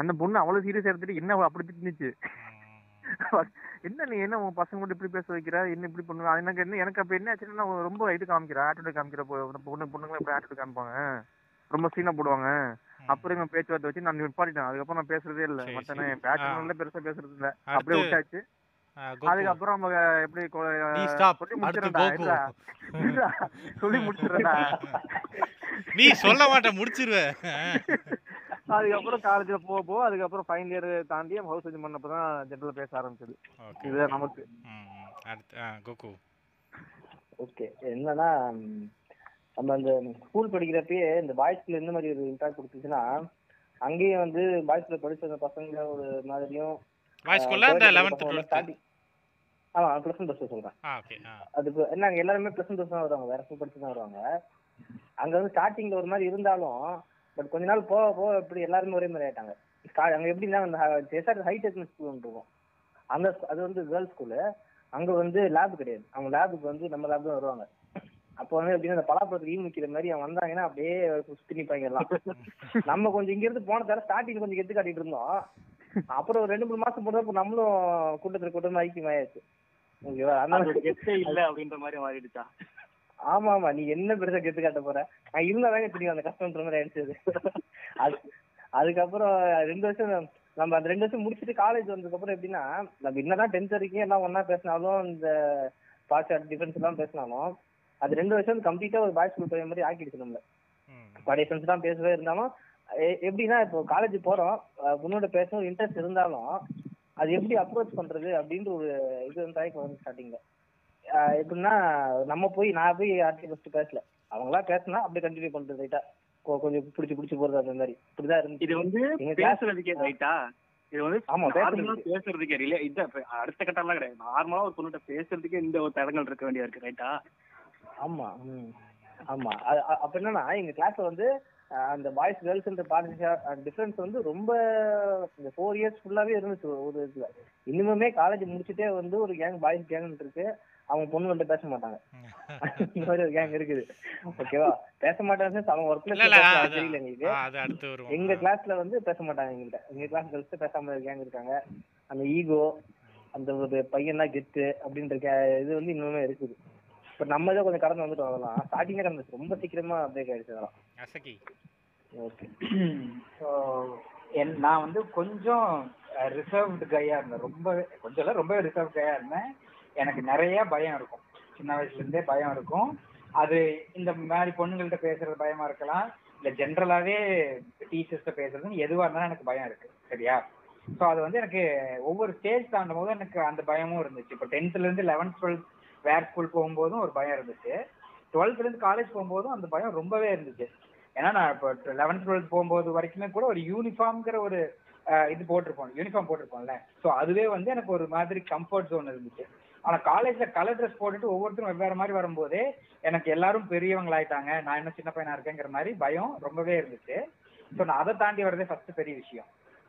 அந்த பொண்ணு அவ்வளவு சீரியஸ் எடுத்துட்டு என்ன அப்படி திட்டுனுச்சு? என்ன நீ என்ன உன் பசங்க கூட இப்படி பேச வைக்கிற? என்ன இப்படி பண்ணுவ? அது எனக்கு என்ன எனக்கு அப்ப என்ன ஆச்சுன்னா ரொம்ப இது காமிக்கிறேன் ஆட்டிடியூட் காமிக்கிற பொண்ணு பொண்ணுங்களை எப்படி ஆட்டிடியூட் காமிப்பாங்க. ரொம்ப சீனா போடுவாங்க. அப்புறம் இவங்க பேச்சுவார்த்தை வச்சு நான் நிப்பாட்டிட்டேன். அதுக்கப்புறம் நான் பேசுறதே இல்ல. சரி, மத்த சரி. நான் பேட்ச் ஆ. பெருசா பேசுறது இல்ல. அப்படியே விட்டாச்சு. அதுக்கப்புறம் நம்ம எப்படி சொல்லி இல்ல, சொல்லி முடிச்சிடறேன்டா. நீ சொல்ல மாட்ட முடிச்சிருவ அதுக்கப்புறம் காலேஜ்ல போக போக அதுக்கப்புறம் ஃபைனல் இயர் தாண்டி ஹவுஸ் சர்ஜன் பண்ணப்போ தான் ஜென்ரல் பேச ஆரம்பிச்சது. இதுதான் நமக்கு. கோகு. ஓகே என்னன்னா நம்ம அந்த ஸ்கூல் படிக்கிறப்பயே இந்த பாய்ஸ்ல எந்த மாதிரி ஒரு இம்பாக்ட் கொடுத்துச்சுன்னா அங்கேயும் வந்து பாய்ஸ்ல படிச்ச அந்த பசங்க ஒரு மாதிரியும் ஆமா ப்ளஸ் ஒன் ப்ளஸ் சொல்றேன். அதுக்கு என்ன அங்க எல்லாருமே ப்ளஸ் ஒன் ப்ளஸ் தான் வருவாங்க. வேற ஸ்கூல் படிச்சு தான் வருவாங்க. அங்க வந்து ஸ்டார்டிங்ல ஒரு மாதிரி இருந்தாலும் பட் கொஞ்ச நாள் போக போக இப்படி எல்லாருமே ஒரே மாதிரி ஆயிட்டாங்க. அங்க எப்படின்னா அந்த எஸ்ஆர் ஹைடெக் ஸ்கூல் இருக்கும். அந்த அது வந்து கேர்ள்ஸ் ஸ்கூலு அங்க வந்து லேப் கிடையாது. அவங்க லேபுக்கு வந்து நம்ம லேப் தான் வருவாங்க. அப்போ வந்து எப்படின்னா அந்த பலாப்பழத்துக்கு ஈ முக்கிற மாதிரி அவன் வந்தாங்கன்னா அப்படியே சுத்தி நிப்பாங்க நம்ம கொஞ்சம் இங்க இருந்து போன தர ஸ்டார்டிங் கொஞ்சம் எடுத்து காட்டிட்டு இருந்தோம். அப்புறம் ஒரு ரெண்டு மூணு மாசம் போனப்போ நம்மளும் கூட்டத்துல கூட்டமா ஐக்கியமாயாச்சு. ஓகேவா? அதனால இல்ல அப்படின்ற மாதிரி மாறிடுச்சா? ஆமா ஆமா நீ என்ன பெருசா கெத்து காட்ட போற? நான் இருந்தாதாங்க தெரியும் அந்த கஷ்டம்ன்ற மாதிரி ஆயிடுச்சு அது. அதுக்கப்புறம் ரெண்டு வருஷம் நம்ம அந்த ரெண்டு வருஷம் முடிச்சுட்டு காலேஜ் வந்ததுக்கு அப்புறம் எப்படின்னா நம்ம என்னதான் டென்த் வரைக்கும் எல்லாம் ஒண்ணா பேசினாலும் இந்த பாஸ்ட் டிஃபரன்ஸ் எல்லாம் பேசினாலும் அது ரெண்டு வருஷம் கம்ப்ளீட்டா ஒரு பாய்ஸ் ஸ்கூல் பையன் மாதிரி ஆக்கிடுச்சு நம்மள. பழைய ஃப்ரெண்ட்ஸ் தான் பேசவே இருந்தாலும் எப்படின்னா இப்போ காலேஜ் போறோம் பொண்ணோட பேசணும் இன்ட்ரெஸ்ட் இருந்தாலும் அது எப்படி அப்ரோச் பண்றது அப்படின்ற ஒரு இது வந்து ஸ்டார்டிங்ல எப்படின்னா நம்ம போய் நான் போய் யார்ட்டையும் ஃபர்ஸ்ட் பேசல. அவங்களா பேசினா அப்படியே கண்டினியூ பண்றது ரைட்டா கொஞ்சம் பிடிச்சி பிடிச்சி போறது அந்த மாதிரி. இப்படிதான் இருந்துச்சு. இது வந்து பேசுறதுக்கே ரைட்டா இது வந்து ஆமா, பேசுறதுக்கு. இந்த இப்ப அடுத்த கட்டம்லாம் கிடையாது. நார்மலா ஒரு பொண்ணுகிட்ட பேசுறதுக்கே இந்த ஒரு தடங்கள் இருக்க வேண்டியா இருக்கு ரைட்டா ஆமா ஆமா. அப்ப என்னன்னா எங்க கிளாஸ்ல வந்து அந்த பாய்ஸ் கேர்ள்ஸ்ன்ற பார்ட்டி டிஃபரன்ஸ் வந்து ரொம்ப இந்த ஃபோர் இயர்ஸ் ஃபுல்லாவே இருந்துச்சு ஒரு இதுல. இன்னுமே காலேஜ் முடிச்சுட்டே வந்து ஒரு கேங் பாய்ஸ் கேங் இருக்கு. அவங்க பொண்ணுங்கள்ட்ட பேச மாட்டாங்க. இந்த மாதிரி ஒரு கேங் இருக்குது. ஓகேவா பேச மாட்டாங்க அவங்க ஒர்க்ல தெரியல எங்களுக்கு. எங்க கிளாஸ்ல வந்து பேச மாட்டாங்க எங்கள்கிட்ட எங்க கிளாஸ் கேர்ள்ஸ் பேசாம கேங் இருக்காங்க. அந்த ஈகோ அந்த ஒரு பையன் கெத்து அப்படின்ற கே- இது வந்து இன்னுமே இருக்குது. பட் நம்ம தான் கொஞ்சம் கடந்து வந்துட்டோம். அதெல்லாம் ஸ்டார்டிங்கே கடந்துச்சு. ரொம்ப சீக்கிரமா பிரேக் ஆயிடுச்சு அதெல்லாம். ஓகே ஸோ என் நான் வந்து கொஞ்சம் ரிசர்வ்டு கையா இருந்தேன். ரொம்ப கொஞ்சம் ரொம்ப ரிசர்வ் கையா இருந்தேன். எனக்கு நிறைய பயம் இருக்கும். சின்ன வயசுல இருந்தே பயம் இருக்கும். அது இந்த மாதிரி பொண்ணுங்கள்ட்ட பேசுறது பயமா இருக்கலாம். இல்ல ஜென்ரலாவே டீச்சர்ஸ்ட்ட பேசுறதுன்னு எதுவா இருந்தாலும் எனக்கு பயம் இருக்கு. சரியா? ஸோ அது வந்து எனக்கு ஒவ்வொரு ஸ்டேஜ் தாண்டும் போது எனக்கு அந்த பயமும் இருந்துச்சு. இப்போ டென்த்ல இருந்து லெவன்த் டுவெல்த் வேர் ஸ்கூல் போகும்போதும் ஒரு பயம் இருந்துச்சு. டுவெல்த்ல இருந்து காலேஜ் போகும்போதும் அந்த பயம் ரொம்பவே இருந்துச்சு. ஏன்னா நான் இப்போ லெவன்த் டுவெல்த் போகும்போது வரைக்குமே கூட ஒரு யூனிஃபார்ம்ங்கிற ஒரு இது போட்டிருப்போம். யூனிஃபார்ம் போட்டிருப்போம்ல. ஸோ அதுவே வந்து எனக்கு ஒரு மாதிரி கம்ஃபர்ட் ஜோன் இருந்துச்சு. ஆனா காலேஜ்ல கலர் ட்ரெஸ் போட்டுட்டு ஒவ்வொருத்தரும் வெவ்வேறு மாதிரி வரும்போது எனக்கு எல்லாரும் பெரியவங்களாயிட்டாங்க. நான் இன்னும் சின்ன பையனா இருக்கேங்கிற மாதிரி பயம் ரொம்பவே இருந்துச்சு. ஸோ நான் அதை தாண்டி வரதே ஃபர்ஸ்ட் பெரிய விஷயம்.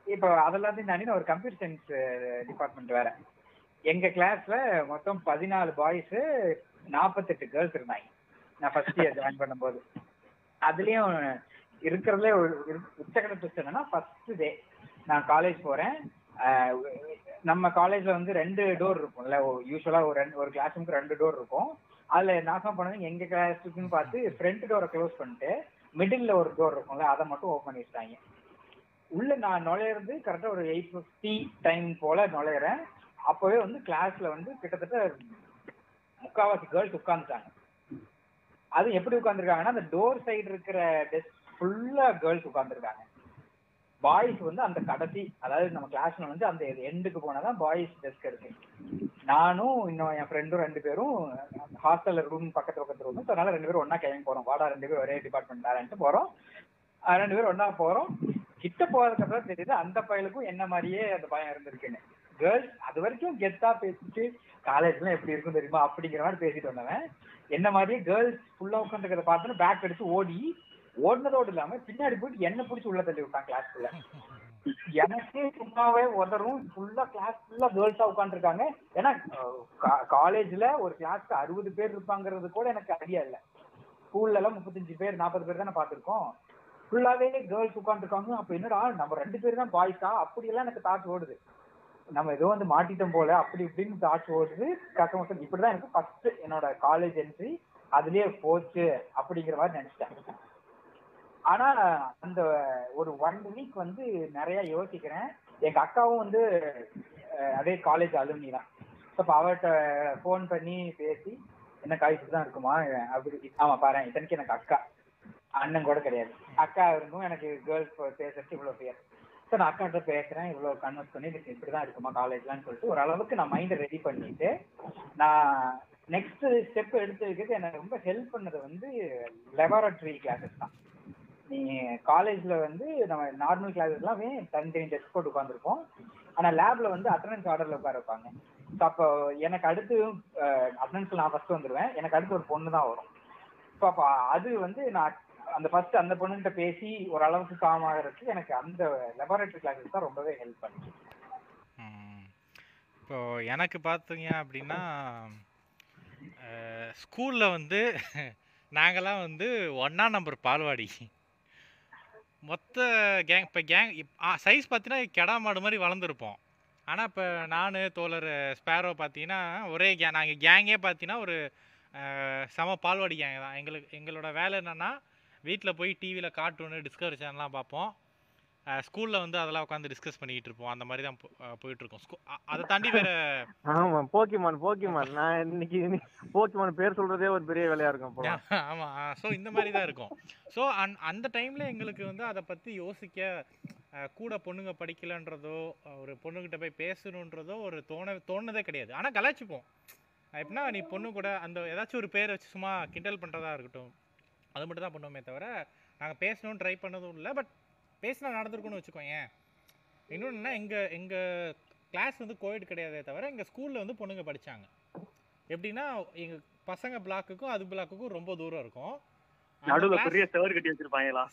இப்போ அதெல்லாத்தையும் தாண்டி நான் ஒரு கம்ப்யூட்டர் சயின்ஸ் டிபார்ட்மெண்ட் வேற. எங்க கிளாஸ்ல மொத்தம் பதினாலு பாய்ஸ் நாற்பத்தெட்டு கேர்ள்ஸ் இருந்தாங்க. நான் ஃபர்ஸ்ட் இயர் ஜாயின் பண்ணும்போது. அதுலயும் இருக்கிறதுல ஒரு இரு- உச்சக்கட்ட ட்விஸ்ட் என்னன்னா ஃபர்ஸ்ட் டே நான் காலேஜ் போறேன். நம்ம காலேஜ்ல வந்து ரெண்டு டோர் இருக்கும்ல. யூஸ்வலா ஒரு ரெண்டு ஒரு கிளாஸ் ரூமுக்கு ரெண்டு டோர் இருக்கும். அதுல நாசம் பண்ணது எங்க கிளாஸுக்குன்னு பார்த்து ஃப்ரண்ட் டோரை க்ளோஸ் பண்ணிட்டு மிடில்ல ஒரு டோர் இருக்கும்ல அதை மட்டும் ஓப்பன் பண்ணி வச்சிட்டாங்க உள்ள நான் நுழையிறது கரெக்டா ஒரு எயிட் ஃபிஃப்டி டைம் போல நுழையிறேன். அப்பவே வந்து கிளாஸ்ல வந்து கிட்டத்தட்ட முக்காவாசி கேர்ள்ஸ் உட்காந்துட்டாங்க அது எப்படி உட்காந்துருக்காங்கன்னா அந்த டோர் சைடு இருக்கிற டெஸ்க் ஃபுல்லா கேர்ள்ஸ் உட்காந்துருக்காங்க பாய்ஸ் வந்து அந்த கடைசி அதாவது நம்ம கிளாஸ்ல வந்து அந்த எண்டுக்கு போனாதான் பாய்ஸ் டெஸ்க் இருக்கு நானும் இன்னும் என் ஃப்ரெண்டும் ரெண்டு பேரும் ஹாஸ்டல்ல ரூம் பக்கத்து பக்கத்து ரூம் அதனால ரெண்டு பேரும் ஒன்னா கிளம்பி போறோம். வாடா ரெண்டு பேரும் ஒரே டிபார்ட்மெண்ட் வேறன்ட்டு போறோம். ரெண்டு பேரும் ஒன்னா போறோம். கிட்ட போறதுக்கு அப்புறம் தெரியுது அந்த பையலுக்கும் என்ன மாதிரியே அந்த பயம் இருந்திருக்குன்னு. கேர்ள்ஸ் அது வரைக்கும் கெத்தா பேசிட்டு காலேஜ்லாம் எப்படி இருக்கும் தெரியுமா? அப்படிங்கிற மாதிரி பேசிட்டு வந்தவன். என்ன மாதிரியே கேர்ள்ஸ் ஃபுல்லா உட்காந்துக்கிறத பார்த்தோன்னு பேக் எடுத்து ஓடி ஓடினதோடு இல்லாம பின்னாடி போயிட்டு என்ன பிடிச்சி உள்ள தள்ளி விட்டான் கிளாஸ்க்குள்ள எனக்கு சும்மாவே உதறும் ஃபுல்லா கிளாஸ் ஃபுல்லா கேர்ள்ஸா உட்காந்துருக்காங்க ஏன்னா காலேஜ்ல ஒரு கிளாஸ்க்கு அறுபது பேர் இருப்பாங்கிறது கூட எனக்கு ஐடியா இல்ல. ஸ்கூல்ல எல்லாம் முப்பத்தஞ்சு பேர் நாற்பது பேர் தானே பாத்துருக்கோம் ஃபுல்லாவே கேர்ள்ஸ் உட்காந்துருக்காங்க அப்ப என்னடா நம்ம ரெண்டு பேர் தான் பாய்ஸா அப்படியெல்லாம் எனக்கு தாட்ஸ் ஓடுது. நம்ம ஏதோ வந்து மாட்டிட்டோம் போல அப்படி இப்படின்னு தாட்ஸ் ஓடுது. கஷ்டம் இப்படிதான் எனக்கு ஃபர்ஸ்ட் என்னோட காலேஜ் என்ட்ரி அதுலயே போச்சு அப்படிங்கிற மாதிரி நினைச்சிட்டேன். ஆனா அந்த ஒரு ஒன் வீக் வந்து நிறைய யோசிக்கிறேன். எங்க அக்காவும் வந்து அதே காலேஜ் அலுமினி தான். அப்ப அவர்கிட்ட ஃபோன் பண்ணி பேசி என்ன காலேஜ் தான் இருக்குமா? அப்படி ஆமா பாரு இத்தனைக்கு எனக்கு அக்கா. அண்ணன் கூட கிடையாது. அக்கா இருந்தும் எனக்கு கேர்ள்ஸ் பேசுறதுக்கு இவ்வளவு பேர் ஸோ நான் அக்காட்ட பேசுறேன் இவ்வளவு கன்வெர்ஸ் பண்ணி இதுக்கு இப்படிதான் இருக்குமா காலேஜ்லான்னு சொல்லிட்டு ஓரளவுக்கு நான் மைண்டை ரெடி பண்ணிட்டு நான் நெக்ஸ்ட் ஸ்டெப் எடுத்து வைக்கிறது எனக்கு ரொம்ப ஹெல்ப் பண்ணது வந்து லெபார்டரி கிளாஸஸ் தான். நீ காலேஜ்ல வந்து நம்ம நார்மல் கிளாஸஸ்லாம் தனித்தனி டெஸ்க் போட்டு உட்காந்துருப்போம் ஆனா லேப்ல வந்து அட்டண்டன்ஸ் ஆர்டர்ல உட்கார வைப்பாங்க. ஸோ அப்போ எனக்கு அடுத்து அட்டண்டன்ஸ்ல நான் ஃபர்ஸ்ட் வந்துருவேன். எனக்கு அடுத்து ஒரு பொண்ணு தான் வரும். ஸோ அப்போ அது வந்து நான் அந்த ஃபர்ஸ்ட் அந்த பொண்ணுகிட்ட பேசி ஓரளவுக்கு காம் ஆகிறதுக்கு எனக்கு அந்த லெபார்டரி கிளாஸஸ் தான் ரொம்பவே ஹெல்ப் பண்ணுச்சு. இப்போ எனக்கு பார்த்தீங்க அப்படின்னா ஸ்கூலில் வந்து நாங்களாம் வந்து ஒன்றா நம்பர் பால்வாடி. மொத்த கேங் இப்போ கேங் சைஸ் பார்த்தீங்கன்னா கெடா மாடு மாதிரி வளர்ந்துருப்போம். ஆனால் இப்போ நான் தோழர் ஸ்பேரோ பார்த்தீங்கன்னா ஒரே கே நாங்கள் கேங்கே பார்த்தீங்கன்னா ஒரு சம செம பால்வாடி கேங் தான். எங்களுக்கு எங்களோட வேலை என்னென்னா வீட்டில் போய் டிவியில் கார்ட்டூனு டிஸ்கவரி சேனல்லாம் பார்ப்போம். ஸ்கூலில் வந்து அதெல்லாம் உட்காந்து டிஸ்கஸ் பண்ணிக்கிட்டு இருப்போம் அந்த மாதிரி தான் போயிட்டு இருக்கோம் அதை தாண்டி வேற ஆமா போக்கிமான் போக்கிமான். நான் இன்னைக்கு போக்கிமான் பேர் சொல்றதே ஒரு பெரிய வேலையா இருக்கும் ஆமாம் ஸோ இந்த மாதிரி தான் இருக்கும். ஸோ அந் அந்த டைமில் எங்களுக்கு வந்து அதை பற்றி யோசிக்க கூட பொண்ணுங்க படிக்கலன்றதோ ஒரு பொண்ணுகிட்ட போய் பேசணுன்றதோ ஒரு தோண தோணுனதே கிடையாது. ஆனால் கலாய்ச்சிப்போம். அஹ் எப்படின்னா நீ பொண்ணு கூட அந்த ஏதாச்சும் ஒரு பேர் வச்சு சும்மா கிண்டல் பண்ணுறதா இருக்கட்டும். அது மட்டும் தான் பண்ணுவோமே தவிர நாங்கள் பேசணும்னு ட்ரை பண்ணதும் இல்லை. பட் பேசினா நடந்திருக்கும்னு வச்சுக்கோங்க இன்னொன்னா எங்கள் எங்கள் கிளாஸ் வந்து கோவிட் கிடையாதே தவிர எங்கள் ஸ்கூலில் வந்து பொண்ணுங்க படித்தாங்க எப்படின்னா எங்கள் பசங்க பிளாக்குக்கும் அது பிளாக்குக்கும் ரொம்ப தூரம் இருக்கும். நடுவுல பெரிய செவர் கட்டி வச்சிருப்பாங்களா?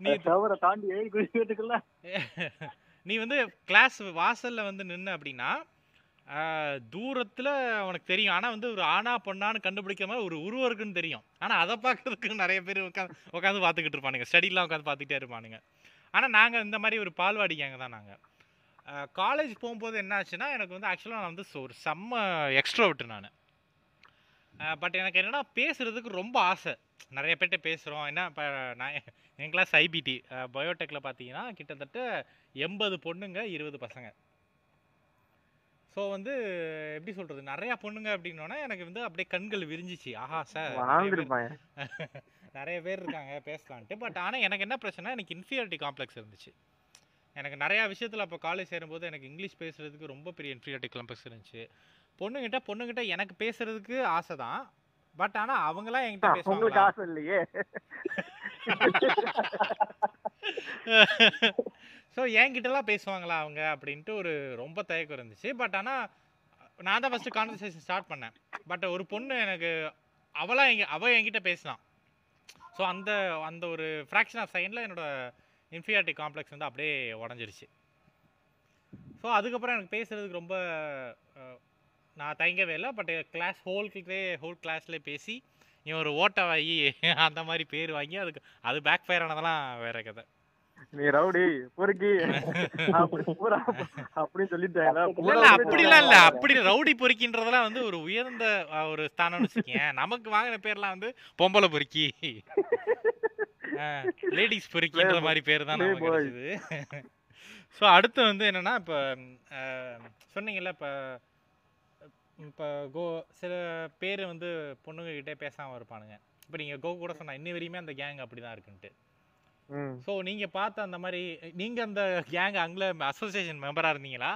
நீ செவரை தாண்டி ஏழு குதிக்கிறதுக்குள்ள? நீ வந்து கிளாஸ் வாசல்ல வந்து நின்ன அப்படின்னா தூரத்தில் உனக்கு தெரியும். ஆனால் வந்து ஒரு ஆணா பொண்ணான்னு கண்டுபிடிக்கிற மாதிரி ஒரு உருவம் இருக்குன்னு தெரியும். ஆனால் அதை பார்க்கறதுக்கு நிறைய பேர் உட்காந்து உட்காந்து பார்த்துக்கிட்டு இருப்பானுங்க. ஸ்டடிலாம் உட்காந்து பார்த்துக்கிட்டே இருப்பானுங்க. ஆனால் நாங்கள் இந்த மாதிரி ஒரு பால்வாடி கேங்க தான் நாங்கள் காலேஜ் போகும்போது என்ன ஆச்சுன்னா எனக்கு வந்து ஆக்சுவலாக நான் வந்து ஒரு செம்ம எக்ஸ்ட்ரோவிட்டு நான். பட் எனக்கு என்னென்னா பேசுகிறதுக்கு ரொம்ப ஆசை. நிறைய பேர்கிட்ட பேசுகிறோம் என்ன இப்போ நான் என் கிளாஸ் ஐபிடி பயோடெக்கில் பார்த்தீங்கன்னா கிட்டத்தட்ட எண்பது பொண்ணுங்க இருபது பசங்க. ஸோ வந்து எப்படி சொல்கிறது நிறையா பொண்ணுங்க அப்படின்னோன்னா எனக்கு வந்து அப்படியே கண்கள் விரிஞ்சிச்சு. ஆஹா சார் நிறைய பேர் இருக்காங்க பேசலான்ட்டு. பட் ஆனால் எனக்கு என்ன பிரச்சனை எனக்கு இன்ஃபீரியாரிட்டி காம்ப்ளெக்ஸ் இருந்துச்சு. எனக்கு நிறையா விஷயத்தில் அப்போ காலேஜ் சேரும்போது எனக்கு இங்கிலீஷ் பேசுறதுக்கு ரொம்ப பெரிய இன்ஃபீரியாரிட்டி காம்ப்ளெக்ஸ் இருந்துச்சு. பொண்ணுங்கிட்ட பொண்ணுங்கிட்ட எனக்கு பேசுறதுக்கு ஆசை தான். பட் ஆனால் அவங்களாம் என்கிட்ட பேசுவாங்களா? ஆசை இல்லையே? ஸோ என்கிட்டலாம் பேசுவாங்களா அவங்க அப்படின்ட்டு ஒரு ரொம்ப தயக்கம் இருந்துச்சு. பட் ஆனால் நான் தான் ஃபஸ்ட்டு கான்வர்சேஷன் ஸ்டார்ட் பண்ணேன். பட் ஒரு பொண்ணு எனக்கு அவளாக எங்க அவள் என்கிட்ட பேசினான் ஸோ அந்த அந்த ஒரு ஃப்ராக்ஷன் ஆஃப் செகண்டில் என்னோட இன்ஃபீரியாரிட்டி காம்ப்ளெக்ஸ் வந்து அப்படியே உடஞ்சிருச்சு. ஸோ அதுக்கப்புறம் எனக்கு பேசுகிறதுக்கு ரொம்ப நான் தயங்கவே இல்லை. பட் கிளாஸ் ஹோல்கிட்டே ஹோல் கிளாஸ்லேயே பேசி இவன் ஒரு ஓட்ட வாங்கி அந்த மாதிரி பேர் வாங்கி அதுக்கு அது பேக் ஃபயர் ஆனதெல்லாம் வேறு கதை. நீ ரவுடி பொறுக்கி அப்படி அப்படின்னு சொல்லிட்டாங்களா இல்ல பூரா இல்ல. அப்படி ரவுடி பொறுக்கின்றதெல்லாம் வந்து ஒரு உயர்ந்த ஒரு ஸ்தானம்னு வச்சுக்கேன் நமக்கு வாங்கின பேர்லாம் வந்து பொம்பளை பொறுக்கி லேடிஸ் பொறுக்கின்ற. மாதிரி பேர் தான் நமக்கு. கிடைச்சது ஸோ அடுத்து வந்து என்னன்னா இப்போ சொன்னீங்கல்ல இப்போ இப்போ கோ சில பேர் வந்து பொண்ணுங்க கிட்டே பேசாம இருப்பானுங்க இப்போ நீங்க கோ கூட சொன்னா இன்னி வரையுமே அந்த கேங் அப்படிதான் இருக்குன்ட்டு ம். ஸோ நீங்க பார்த்த அந்த மாதிரி நீங்க அந்த கேங் அங்கே அசோசியேஷன் மெம்பரா இருந்தீங்களா?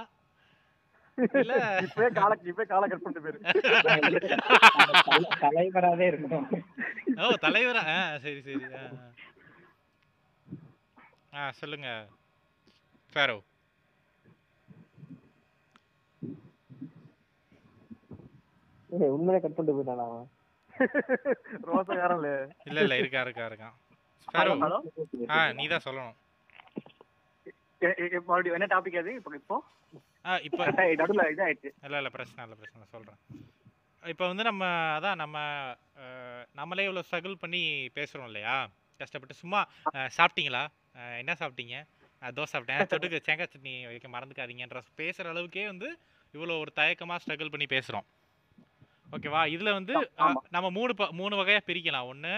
இல்ல. இப்பவே கால இப்பவே கால கட் பண்ணிட்டு போயிரு தலைவராவே இருக்கும் ஓ தலைவரா? ஆ சரி சரி. ஆ சொல்லுங்க. ஃபேரோ ஏய், உண்மையிலே கட் பண்ணிட்டு போயிட்டானா? ரோசக்காரன் இல்ல இல்ல இல்ல இருக்கா இருக்கா. இருக்கான் ஃபேரோ ஆ நீ தான் சொல்லணும் மறுபடியும் என்ன டாபிக் அது? இப்போ இப்போ? ஆ இப்போ நடுவில் இதாயிடுச்சு இல்லை இல்லை பிரச்சனை இல்லை பிரச்சனை சொல்கிறேன் இப்போ வந்து நம்ம அதான் நம்ம நம்மளே இவ்வளோ ஸ்ட்ரகிள் பண்ணி பேசுகிறோம் இல்லையா? கஷ்டப்பட்டு சும்மா சாப்பிட்டீங்களா? என்ன சாப்பிட்டீங்க? தோசை சாப்பிட்டேன். தொட்டுக்கு தேங்காய் சட்னி வைக்க மறந்துக்காதீங்கன்ற பேசுகிற அளவுக்கே வந்து இவ்வளோ ஒரு தயக்கமாக ஸ்ட்ரகிள் பண்ணி பேசுகிறோம் ஓகேவா? இதில் வந்து நம்ம மூணு ப மூணு வகையாக பிரிக்கலாம். ஒன்று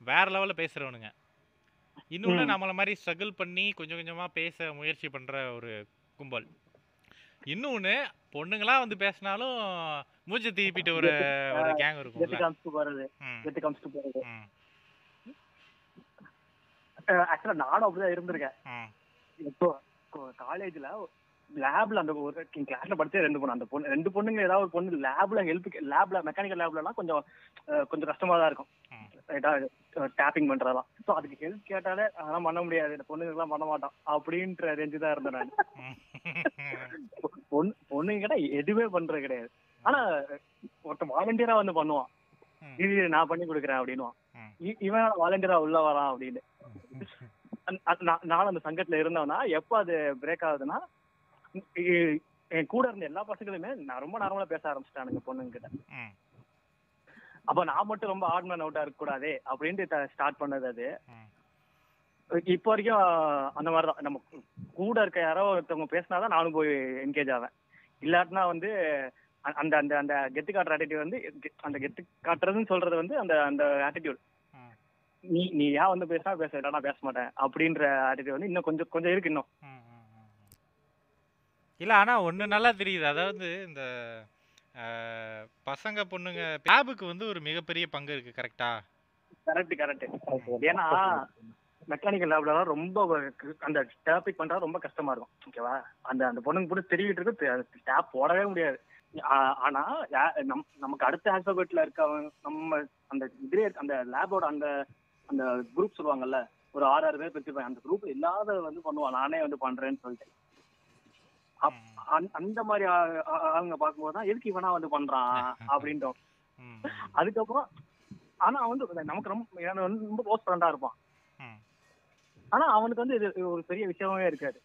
வேற லெவலில் பேசுகிறவனுங்க இன்னொன்று. நம்மளை மாதிரி ஸ்ட்ரகிள் பண்ணி கொஞ்சம் கொஞ்சமாக பேச முயற்சி பண்ணுற ஒரு கும்பல். இன்னொன்று பொண்ணுங்களாம் வந்து பேசினாலும் மூஞ்சி திருப்பிட்டு ஒரு ஒரு கேங் கெத்து இருக்கும்ல காமிச்சிட்டு போறது. ம், கெத்து காமிச்சிட்டு போறது. ம், ஆக்சுவலா நானும் அப்படிதான் இருந்திருக்கேன். இப்போ காலேஜ்ல லேப்ல அந்த ஒரு கிளாஸ்ல படிச்ச ரெண்டு பொண்ணு. அந்த பொண்ணு ரெண்டு பொண்ணுங்க ஏதாவது ஒரு பொண்ணு லேப்ல ஹெல்ப் லேப்ல மெக்கானிக்கல் லேப்லலாம் கொஞ்சம் அஹ், கொஞ்சம் கஷ்டமா தான் இருக்கும். ஏதாவது டேப்பிங் பண்றதெல்லாம். ஸோ அதுக்கு ஹெல்ப் கேட்டாலே அதெல்லாம் பண்ண முடியாது. இந்த பொண்ணுங்கெல்லாம் பண்ண மாட்டோம் அப்படின்ற ரேஞ்சு தான் இருந்தேன் நான். பொண்ணு பொண்ணுங்க கேட்டா எதுவுமே பண்றது கிடையாது. ஆனா ஒருத்தன் வாலண்டியரா வந்து பண்ணுவான். இது நான் பண்ணி கொடுக்குறேன். இ- இவன் வாலண்டியரா உள்ள வரான் அப்படின்னு. நான் அந்த சங்கத்துல இருந்தவனா எப்ப அது பிரேக் ஆகுதுன்னா என் கூட இருந்த எல்லா பசங்களுமே நான் ரொம்ப நார்மலா பேச ஆரம்பிச்சிட்டானுங்க பொண்ணுங்க கிட்ட அப்ப நான் மட்டும் ரொம்ப ஆட் மேன் அவுட்டா இருக்க கூடாதே அப்படின்ட்டு ஸ்டார்ட் பண்ணது அது. இப்போ வரைக்கும் அந்த மாதிரிதான் நம்ம கூட இருக்க யாரோ ஒருத்தவங்க பேசினாதான் நானும் போய் என்கேஜ் ஆவேன் இல்லாட்டினா வந்து அந்த அந்த அந்த கெத்து காட்டுற ஆட்டிடியூட் வந்து அந்த கெத்து காட்டுறதுன்னு சொல்றது வந்து அந்த அந்த ஆட்டிடியூட். நீ நீ ஏன் வந்து பேசினா பேச இல்ல, நான் பேச மாட்டேன் அப்படின்ற ஆட்டிடியூட் வந்து இன்னும் கொஞ்சம் கொஞ்சம் இருக்கு இன்னும். இல்ல ஆனா ஒண்ணு நல்லா தெரியுது அதாவது இந்த பசங்க பொண்ணுங்க லேபுக்கு வந்து ஒரு மிகப்பெரிய பங்கு இருக்கு கரெக்டா? Correct correct. ஏன்னா மெக்கானிக்கல் லேப்லலாம் ரொம்ப அந்த டாபிக் பண்றது ரொம்ப கஷ்டமா இருக்கும் ஓகேவா அந்த அந்த பொண்ணுங்க கூட தெரிவிட்டு இருக்கு டேப் போடவே முடியாது. ஆனா நம் நமக்கு அடுத்த ஆல்பபெட்ல இருக்கவங்க நம்ம அந்த இதுலயே இருக்க- அந்த லேபோட அந்த அந்த குரூப் சொல்லுவாங்கல்ல ஒரு ஆறு ஆறு பேர் பிரிச்சுப்பாங்க அந்த குரூப் இல்லாத வந்து பண்ணுவான். நானே வந்து பண்றேன்னு சொல்லிட்டு. அந்த- அந்த மாதிரி ஆளுங்க பார்க்கும்போது தான் எதுக்கு இவனா வந்து பண்றான் அப்படின்றோம். ம், அதுக்கப்புறம் ஆனா அவன் வந்து நமக்கு ரொம்ப ரொம்ப க்ளோஸ் ஃப்ரெண்டா இருப்பான். ஆனா அவனுக்கு வந்து இது ஒரு பெரிய விஷயமே இருக்காது.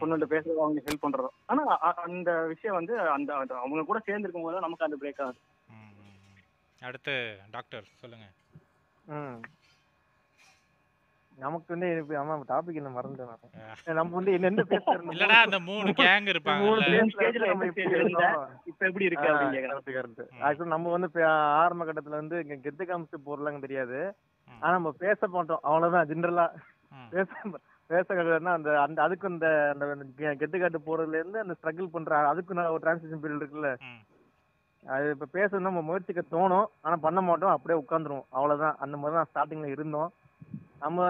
பொண்ணுகிட்ட பேசுறது அவங்க ஹெல்ப் பண்றதோ. ஆனா அந்த விஷயம் வந்து அந்த அவங்க கூட சேர்ந்து இருக்கும் போது நமக்கு அந்த பிரேக் ஆகுது. அடுத்து டாக்டர் சொல்லுங்க. நமக்கு வந்து ஆமா டாபிக் என்ன மறந்துட்டேன். நம்ம வந்து என்ன என்ன பேசுறோம் இல்லடா அந்த மூணு கேங் இருப்பாங்க மூணு மூணு பேர்ல stage ல நம்ம? இப்ப எப்படி இருக்கு கேக்குறேன் கரெக்ட். ஆக்சுவலி நம்ம வந்து ஆரம்ப கட்டத்துல வந்து இங்க கெத்து காமிச்சு போறலாங்க தெரியாது. ஆனா நம்ம பேச மாட்டோம். அவ்வளவுதான் ஜென்ரலா பேச பேச அந்த அந்த அதுக்கு இந்த அந்த கெ- கெத்து காட்டு போறதுல இருந்து அந்த ஸ்ட்ரகிள் பண்ற அதுக்கு நான் ஒரு டிரான்சிஷன் பீரியட் இருக்குல்ல. அது இப்ப பேசணும் நம்ம முயற்சிக்க தோணும். ஆனா பண்ண மாட்டோம். அப்படியே உட்காந்துருவோம் அவ்வளவுதான். அந்த மாதிரி தான் ஸ்டார்டிங்ல இருந்தோம். நம்ம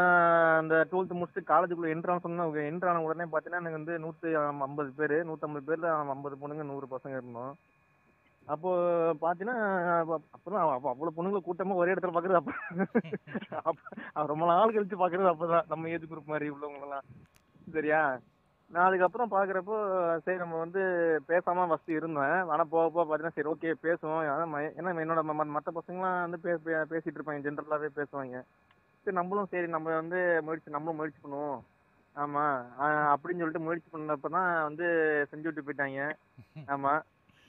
அந்த டுவெல்த் முடிச்சுட்டு காலேஜுக்குள்ள என்ட்ரான் சொன்னா என்ட்ரான உடனே பாத்தீங்கன்னா எனக்கு வந்து நூற்றி ஐம்பது பேர் நூத்தம்பது பேர்ல ஐம்பது பொண்ணுங்க நூறு பசங்க இருந்தோம். அப்போ பாத்தீங்கன்னா அப்புறம் அப்போ அவ்வளவு பொண்ணுங்களை கூட்டமா ஒரே இடத்துல பாக்குறது அப்ப அப்போ ரொம்ப நாள் கழிச்சு பாக்குறது அப்பதான் நம்ம ஏஜ் குரூப் மாதிரி உள்ளவங்களெல்லாம். சரியா? நான் அதுக்கப்புறம் பாக்குறப்போ சரி நம்ம வந்து பேசாம ஃபஸ்ட்டு இருந்தேன். ஆனா போக போக பாத்தீங்கன்னா சரி ஓகே பேசுவோம். ம- ஏன்னா என்னோட ம- மத்த பசங்களாம் வந்து பே பே- பேசிட்டு இருப்பாங்க ஜென்ரலாகவே பேசுவாங்க. சரி நம்மளும் சரி நம்ம வந்து முயற்சி நம்மளும் முயற்சி பண்ணுவோம். ஆமா. அப்படின்னு சொல்லிட்டு முயற்சி பண்ணப்ப தான் வந்து செஞ்சு விட்டு போயிட்டாங்க. ஆமா.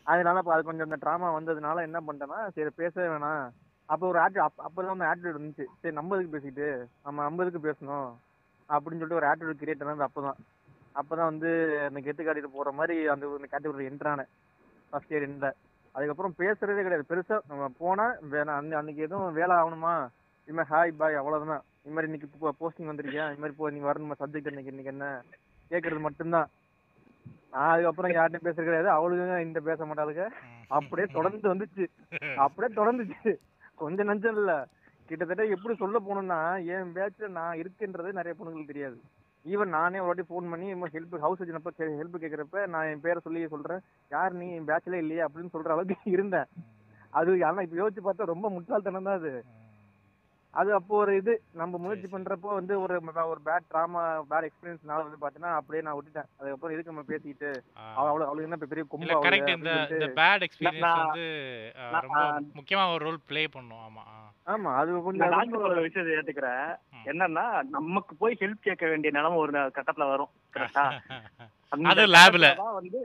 அதனால அப்ப அது கொஞ்சம் அந்த ட்ராமா வந்ததுனால என்ன பண்ணிட்டேன்னா சரி பேசவே வேணாம். அப்போ ஒரு ஆட்டி அப்போதான் வந்து ஆட்டிடியூட் இருந்துச்சு. சரி நம்ம எதுக்கு பேசிட்டு நம்ம நம்ம எதுக்கு பேசணும்? அப்படின்னு சொல்லிட்டு ஒரு ஆட்டிடியூட் கிரியேட் ஆனது அப்போதான். அப்பதான் வந்து அந்த கெட்டு காட்டிட்டு போற மாதிரி அந்த கேட்டகரி என்ட்ரானேன் ஃபர்ஸ்ட் இயர் எண்ட்ல அதுக்கப்புறம் பேசுறதே கிடையாது. பெருசா நம்ம போனா அன்னை- அன்னைக்கு எதுவும் வேலை ஆகணுமா? இது மாதிரி ஹாய் பாய் அவ்வளவுதான். இது மாதிரி இன்னைக்கு போஸ்டிங் வந்திருக்கியா? இது மாதிரி போ நீ வரணுமா? சப்ஜெக்ட் இன்னைக்கு இன்னைக்கு என்ன? கேட்கறது மட்டும்தான். நான் அதுக்கப்புறம் யார்ட்டையும் பேசுறது கிடையாது. அவளுக்கு இந்த பேச மாட்டாளுங்க. அப்படியே தொடர்ந்து வந்துச்சு. அப்படியே தொடர்ந்துச்சு. கொஞ்சம் நஞ்சம் இல்ல. கிட்டத்தட்ட எப்படி சொல்ல போனோம்னா என் பேச்சுல நான் இருக்கேன்றது நிறைய பொண்ணுங்களுக்கு தெரியாது. ஈவன் நானே ஒரு வாட்டி ஃபோன் பண்ணி ஹெல்ப் ஹவுஸ் வச்சினப்ப ஹெல்ப் கேட்கறப்ப நான் என் பேரை சொல்லி சொல்றேன். யார் நீ? என் பேட்ச்ல இல்லையே? அப்படின்னு சொல்ற அளவுக்கு இருந்தேன். அது ஆனா இப்ப யோசிச்சு பார்த்தா ரொம்ப முட்டாள்தனம் தான் அது. அது அப்போ ஒரு இது. நம்ம முயற்சி பண்றப்போ வந்து ஒரு ஒரு பேட் ட்ராமா பேட் எக்ஸ்பீரியன்ஸ்னால வந்து பாத்தீங்கன்னா அப்படியே நான் விட்டுட்டேன். அதுக்கப்புறம் எதுக்கு நம்ம பேசிட்டு அவ்வளவு அவளுக்கு என்ன பெரிய இல்ல கொம்பா கரெக்ட் இந்த இந்த பேட் எக்ஸ்பீரியன்ஸ் நான்- வந்து நான்- ரொம்ப முக்கியமா ஒரு ரோல் ப்ளே பண்ணும். ஆமா. ஆமா அது நான் கொஞ்சம் டாக்டர் ஒரு விஷயத்தை ஏத்துக்கிறேன். என்னன்னா நமக்கு போய் ஹெல்ப் கேட்க வேண்டிய நிலைமை ஒரு கட்டத்துல வரும். கரெக்டா அது லேப்ல வந்து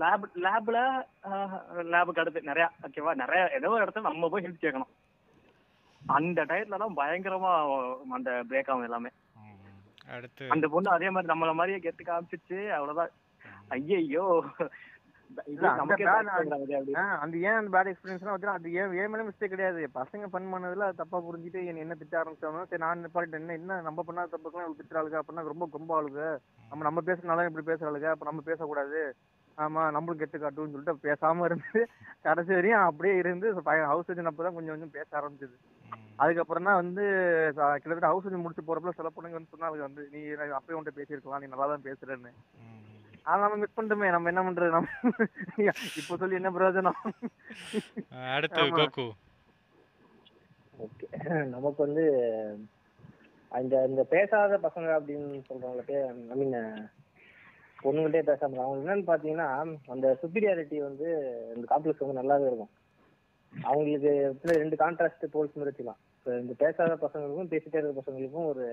லேப் லேப்ல லேபுக்கு அடுத்து நிறைய ஓகேவா நிறைய ஏதோ ஒரு இடத்துல நம்ம போய் ஹெல்ப் கேட்கணும். அந்த டயத்துல தான் பயங்கரமா அந்த பிரேக் ஆகும் எல்லாமே. அந்த பொண்ணு அதே மாதிரி நம்மள மாதிரியே கெத்து காமிச்சிச்சு அவ்வளவுதான். ஐயையோ. அந்த ஏன் அந்த பேட் எக்ஸ்பீரியன்ஸ்லாம் வச்சுனா அது ஏன் ஏன் மேலே மிஸ்டேக் கிடையாது. பசங்க ஃபன் பண்ணதுல அது தப்பா புரிஞ்சுட்டு என்ன என்ன திட்ட ஆரம்பிச்சாங்க சரி நான் நிப்பாட்டிட்டேன் என்ன என்ன நம்ம பண்ணாத தப்புக்கெல்லாம் இவ்வளவு திட்டுறாளுங்க அப்படின்னா ரொம்ப ரொம்ப ஆளுங்க நம்ம நம்ம பேசுறதுனால இப்படி பேசுறாளுங்க அப்ப நம்ம பேசக்கூடாது. ஆமா நம்மளும் கெட்டு காட்டுவோம்னு சொல்லிட்டு பேசாம இருந்து கடைசி வரையும் அப்படியே இருந்து ஹவுஸ் சர்ஜன் அப்பதான் கொஞ்சம் கொஞ்சம் பேச ஆரம்பிச்சது. அதுக்கப்புறம் தான் வந்து கிட்டத்தட்ட ஹவுஸ் சர்ஜன் முடிச்சு போறப்பல சில பொண்ணுங்க வந்து சொன்னாங்க வந்து நீ அப்பயே உன்கிட்ட பேசியிருக்கலாம் நீ நல்லா தான் பேசுறேன்னு. ஆனா நம்ம மிஸ் பண்ணிட்டோமே நம்ம என்ன பண்றது? நம்ம இப்போ சொல்லி என்ன பிரயோஜனம்? அடுத்து ஆமா. கோகு. ஓகே. நமக்கு வந்து அந்த இந்த பேசாத பசங்க அப்படின்னு சொல்றவங்களுக்கு ஐ மீன் பொண்ணுகிட்டே பேசாம அவங்க என்னன்னு பாத்தீங்கன்னா அந்த சுப்பீரியாரிட்டி வந்து இந்த காம்ப்ளெக்ஸ் வந்து நல்லாவே இருக்கும். அவங்களுக்கு ரெண்டு கான்ட்ராஸ்ட் போல்ஸ் மாதிரி வச்சுக்கலாம். இந்த பேசாத பசங்களுக்கும் பேசிட்டே இருக்கிற பசங்களுக்கும் ஒரு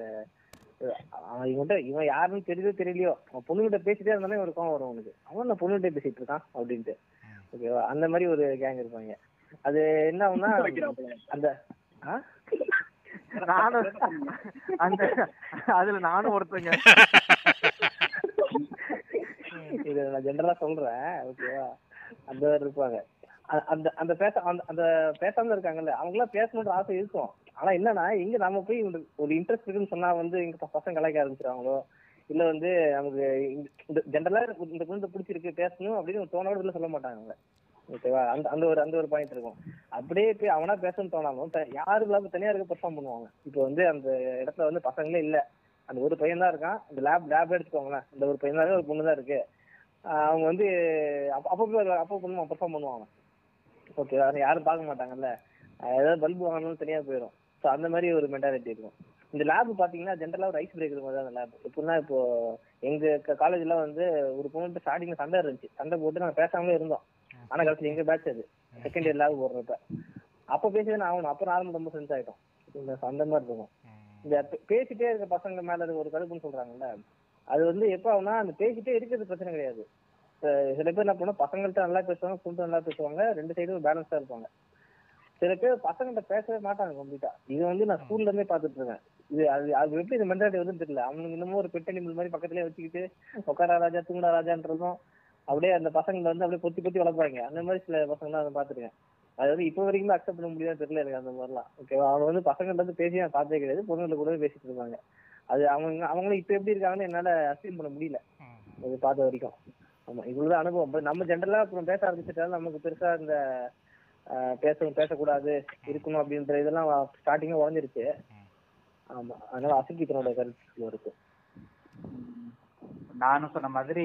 இவன்கிட்ட இவன் யாருன்னு தெரியுதோ தெரியலையோ அவன் பொண்ணுகிட்ட பேசிட்டே இருந்தாலே ஒரு கோவம் வரும் உனக்கு அவன் நான் பொண்ணுகிட்ட பேசிட்டு இருக்கான் அப்படின்ட்டு. ஓகேவா அந்த மாதிரி ஒரு கேங் இருப்பாங்க. அது என்ன ஆகும்னா அந்த ஆ? நானும் அந்த அதுல நானும் ஒருத்தங்க. இது நான் ஜென்ரலா சொல்றேன் ஓகேவா அந்த மாதிரி இருப்பாங்க. அந்த அந்த பேச அந்த அந்த பேசாம இருக்காங்கல்ல அவங்க எல்லாம் பேசணுன்ற ஆசை இருக்கும். ஆனா என்னன்னா இங்க நாம போய் ஒரு- இன்ட்ரெஸ்ட் இருக்குன்னு சொன்னா வந்து இங்க பசங்க கலாய்க்க ஆரம்பிச்சிருவாங்களோ? இல்ல வந்து நமக்கு இந்த ஜென்ரலா இந்த குழந்தை பிடிச்சிருக்கு பேசணும் அப்படின்னு தோணோட சொல்ல மாட்டாங்க ஓகேவா அந்த அந்த ஒரு அந்த ஒரு பாயிண்ட் இருக்கும். அப்படியே போய் அவனா பேசணும்னு தோணாலும் யாரு இல்லாம தனியா இருக்க பெர்ஃபார்ம் பண்ணுவாங்க? இப்போ வந்து அந்த இடத்துல வந்து பசங்களே இல்ல. அந்த ஒரு பையன் தான் இருக்கான். இந்த லேப் லேப் எடுத்துக்கோங்களேன். இந்த ஒரு பையன் தான் ஒரு பொண்ணு தான் இருக்கு. அவங்க வந்து அப்ப- அப்போ வருவாங்க அப்போ பண்ணுவான் பெர்ஃபார்ம் பண்ணுவாங்க. ஓகே யாரும் பார்க்க மாட்டாங்கல்ல. ஏதாவது பல்பு வாங்கணும்னு தனியாக போயிடும் ஸோ அந்த மாதிரி ஒரு மென்டாலிட்டி இருக்கும். இந்த லேப் பார்த்தீங்கன்னா ஜென்ரலாக ஒரு ஐஸ் பிரேக்கர் மாதிரி தான் அந்த லேப் எப்படின்னா இப்போ எங்க காலேஜ்லாம் வந்து ஒரு பொண்ணு ஸ்டார்டிங்ல சண்டை இருந்துச்சு. சண்டை போட்டு நாங்கள் பேசாமலே இருந்தோம். ஆனால் கடைசியில் எங்க பேட்ச் அது? செகண்ட் இயர் லேப் போடுறப்ப. அப்போ பேசிதான் ஆகணும். அப்புறம் நார்மல் ரொம்ப ஃப்ரெண்ட்ஸ் ஆகிட்டோம் இந்த அந்த மாதிரி இருக்கும். இந்த பேசிட்டே இருக்க பசங்க மேல இருக்க ஒரு கடுப்புன்னு சொல்றாங்கல்ல அது வந்து எப்ப ஆகும்னா அந்த பேசிட்டே இருக்கிறது பிரச்சனை கிடையாது. சில பேர் என்ன பண்ணா பசங்கள்ட்ட நல்லா பேசுவாங்க பொண்ணு நல்லா பேசுவாங்க ரெண்டு சைடும் பேலன்ஸா இருப்பாங்க. சில பேர் பசங்கள்ட்ட பேசவே மாட்டாங்க கம்ப்ளீட்டா இது வந்து நான் ஸ்கூல்ல இருந்தே பாத்துட்டு இருக்கேன். இது அது அது எப்படி இந்த மென்டாலிட்டி வந்து தெரியல. அவனுக்கு இன்னமும் ஒரு பெட் அனிமல் மாதிரி பக்கத்துலயே வச்சுக்கிட்டு உட்காரா ராஜா தூங்கடா ராஜான்றதும் அப்படியே அந்த பசங்களை வந்து அப்படியே பொத்தி பொத்தி வளர்ப்பாங்க. அந்த மாதிரி சில பசங்க தான் பாத்துருக்கேன் அது வந்து இப்போ வரைக்கும் அக்செப்ட் பண்ண முடியாதுன்னு தெரியல எனக்கு அந்த மாதிரிலாம். ஓகேவா அவங்க வந்து பசங்கள்ட்ட வந்து பேசி நான் பார்த்தே கிடையாது. பொண்ணுங்களை கூட பேசிட்டு இருப்பாங்க அது அவங்க அவங்களும் இப்ப எப்படி இருக்காங்கன்னு என்னால அசீவ் பண்ண முடியல. அது பார்த்த வரைக்கும். ஆமா இவ்வளவுதான் அனுபவம். நம்ம ஜென்ரலா அப்புறம் பேச ஆரம்பிச்சிட்டாலும் நமக்கு பெருசா இந்த பேசணும் பேசக்கூடாது இருக்கணும் அப்படின்ற இதெல்லாம் ஸ்டார்டிங்கா உடஞ்சிருச்சு. ஆமா அதனால அசுக்கித்தனோட கருத்து இருக்கு. நானும் சொன்ன மாதிரி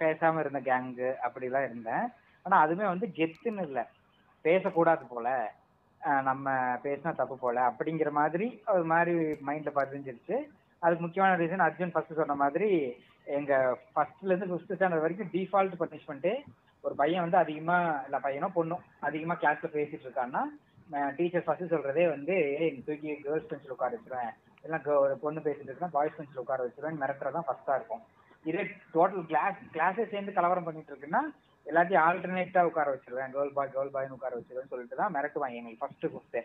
பேசாம இருந்த கேங்கு அப்படிலாம் இருந்தேன். ஆனா அதுமே வந்து கெத்துன்னு இல்ல. பேசக்கூடாது போல நம்ம பேசினா தப்பு போல அப்படிங்கிற மாதிரி ஒரு மாதிரி மைண்ட்ல பதிஞ்சிருச்சு. அதுக்கு முக்கியமான ரீசன் அர்ஜுன் ஃபர்ஸ்ட் சொன்ன மாதிரி எங்க ஃபர்ஸ்ட்ல இருந்து ஃபிஃப்த் ஸ்டாண்டர்ட் வரைக்கும் டிஃபால்ட் பனிஷ்மெண்ட் ஒரு பையன் வந்து அதிகமா இல்ல பையனோ பொண்ணும் அதிகமா கிளாஸ்ல பேசிட்டு இருக்கான்னா டீச்சர் ஃபர்ஸ்ட் சொல்றதே வந்து ஏய் தூக்கி கேர்ள்ஸ் பெஞ்சில் உட்கார வச்சிருவேன் இல்லை ஒரு பொண்ணு பேசிட்டு இருக்கா பாய்ஸ் பெஞ்சில் உட்கார வச்சிருவேன் மிரட்டுறதான் ஃபர்ஸ்டா இருக்கும். இதே டோட்டல் கிளாஸ் கிளாஸே சேர்ந்து கலவரம் பண்ணிட்டு இருக்குன்னா எல்லாத்தையும் ஆல்டர்னேட்டா உட்கார வச்சிருவேன். கேர்ள் பாய் கேர்ள் பாய்னு உட்கார வச்சிருவேன் சொல்லிட்டு தான் மிரட்டுவாங்க எங்களுக்கு ஃபர்ஸ்ட் ஃபிஃப்த்து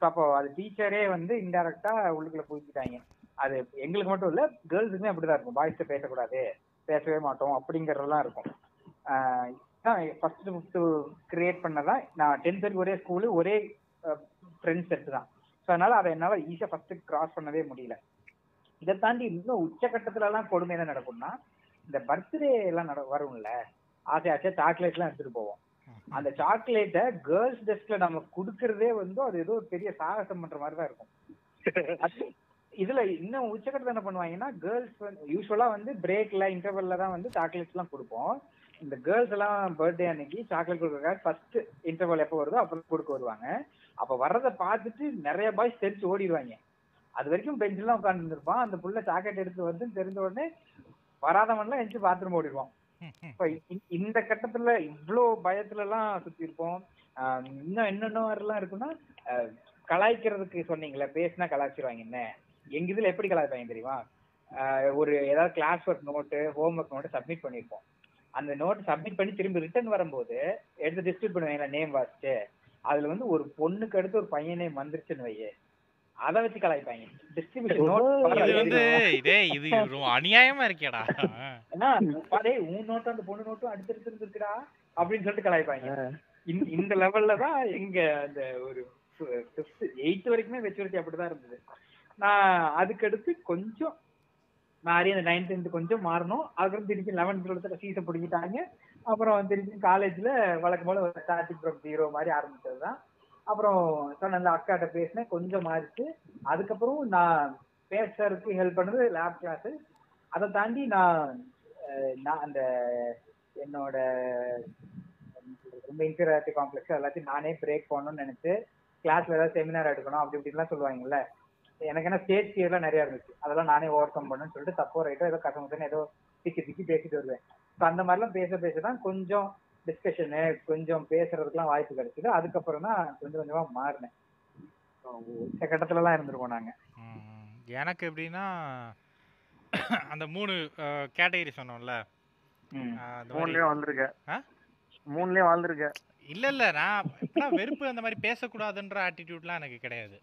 ஸோ அப்போ அது டீச்சரே வந்து இன்டெரக்டா உள்ளுக்குள்ள பூக்கிட்டாங்க அது எங்களுக்கு மட்டும் இல்ல கேர்ள்ஸுக்குமே அப்படிதான் இருக்கும். பாய்ஸ்ட பேசக்கூடாது பேசவே மாட்டோம் அப்படிங்கறதெல்லாம் இருக்கும். ஃபர்ஸ்ட் ஃபிஃப்த்து கிரியேட் பண்ணதான் நான் டென்த் வரைக்கும் ஒரே ஸ்கூலு ஒரே ஃப்ரெண்ட்ஸ் செட் தான். ஸோ அதனால அதை என்னால் ஈஸியாக ஃபர்ஸ்ட் கிராஸ் பண்ணவே முடியல. இதை தாண்டி இன்னும் உச்சகட்டத்துல எல்லாம் கொடுமை என்ன நடக்கும்னா இந்த பர்த்டே எல்லாம் நட வரும்ல ஆசை ஆசையா சாக்லேட் எல்லாம் எடுத்துட்டு போவோம். அந்த சாக்லேட்டை கேர்ள்ஸ் டெஸ்க்ல நம்ம குடுக்கறதே வந்து அது ஏதோ ஒரு பெரிய சாகசம் பண்ற மாதிரி தான் இருக்கும். இதுல இன்னும் உச்சகட்டத்தை என்ன பண்ணுவாங்கன்னா கேர்ள்ஸ் வந்து யூஸ்வலா வந்து பிரேக்ல இன்டர்வல்ல தான் வந்து சாக்லேட்ஸ் எல்லாம் கொடுப்போம். இந்த கேர்ள்ஸ் எல்லாம் பர்த்டே அன்னைக்கு சாக்லேட் கொடுக்கறதுக்காக ஃபர்ஸ்ட் இன்டர்வல் எப்போ வருதோ அப்போ கொடுக்க வருவாங்க. அப்ப வர்றதை பார்த்துட்டு நிறைய பாய்ஸ் தெரிச்சு ஓடிடுவாங்க. அது வரைக்கும் பெஞ்செல்லாம் உட்கார்ந்து அந்த புள்ள சாக்லேட் எடுத்து வந்து தெரிஞ்ச உடனே வராதவன்லாம் எழுந்து பாத்ரூம் ஓடிடுவான். இந்த கட்டத்துல இவ்ளோ பயத்துல எல்லாம் சுத்தி இருப்போம். ஆஹ் இன்னும் என்னென்ன எல்லாம் இருக்குன்னா கலாய்க்கிறதுக்கு சொன்னீங்களே பேசினா கலாய்ச்சிருவாங்க என்ன? எங்க இதுல எப்படி கலாய்ப்பாங்க தெரியுமா? ஒரு ஏதாவது class work note home work note submit பண்ணிருப்போம். அந்த நோட் சப்மிட் பண்ணி திரும்பி ரிட்டர்ன் வரும்போது எடுத்து டிஸ்ட்ரிபியூட் பண்ணுவாங்க நேம் வாசிச்சு? அதுல வந்து ஒரு பொண்ணுக்கு அடுத்து ஒரு பையன் நேம் வந்துருச்சுன்னு வையே. அதை வச்சு கலாய்ப்பாங்க. டிஸ்ட்ரிபியூஷன் வந்து இதே இது ரொம்ப அநியாயமா இருக்கேடா. ஏன்னா பாரு உன் நோட்டும் அந்த பொண்ணு நோட்டும் அடுத்தடுத்து அப்படின்னு சொல்லிட்டு கலாய்ப்பாங்க. இந்த- இந்த லெவல்ல தான் எங்க அந்த ஒரு எயித் வரைக்குமே மெச்சூரிட்டி அப்படிதான் இருந்தது. நான் அதுக்கடுத்து கொஞ்சம் மாறி அந்த நைன்த் டென்த் கொஞ்சம் மாறணும். அதுக்கப்புறம் திருப்பி லெவன்த் டுவெல்த்ல சீசை பிடிக்கிட்டாங்க அப்புறம் திருப்பி காலேஜ்ல வழக்கம் போல ஸ்டார்டிங் ஃப்ரம் ஜீரோ மாதிரி ஆரம்பிச்சது தான் அப்புறம் சொன்ன அக்காட்ட பேசினேன் கொஞ்சம் மாறிச்சு. அதுக்கப்புறம் நான் பேசுறதுக்கு ஹெல்ப் பண்ணது லேப் கிளாஸ் அதை தாண்டி நான் நான் அந்த என்னோட ரொம்ப இன்ஃபீரியாரிட்டி காம்ப்ளெக்ஸ் எல்லாத்தையும் நானே பிரேக் பண்ணணும்னு நினைச்சு கிளாஸ்ல ஏதாவது செமினார் எடுக்கணும் அப்படி இப்படிலாம் சொல்லுவாங்கல்ல. எனக்கு என்ன ஸ்டேஜ் ஃபியர்லாம் நிறைய இருந்துச்சு. அதெல்லாம் நானே ஓவர் கம் பண்ணணும்னு சொல்லிட்டு தப்போ ரைட்டோ ஏதோ கசமுசன்னு ஏதோ திக்கி திக்கி பேசிட்டு வருவேன். ஸோ அந்த மாதிரிலாம் பேச பேச தான் கொஞ்சம் டிஸ்கஷனு கொஞ்சம் பேசுறதுக்குலாம் வாய்ப்பு கிடைச்சது. அதுக்கப்புறம் தான் கொஞ்சம் கொஞ்சமா மாறினேன். So, உச்சகட்டத்துலலாம் இருந்திருக்கோம் நாங்க. எனக்கு எப்படின்னா அந்த மூணு கேட்டகரி சொன்னோம்ல. மூணுலயும் வாழ்ந்துருக்க ஆ? மூணுலயும் வாழ்ந்துருக்க. இல்ல இல்ல. நான் இப்பெல்லாம் வெறுப்பு அந்த மாதிரி பேசக்கூடாதுன்ற ஆட்டிடியூட்லாம் எனக்கு கிடையாது.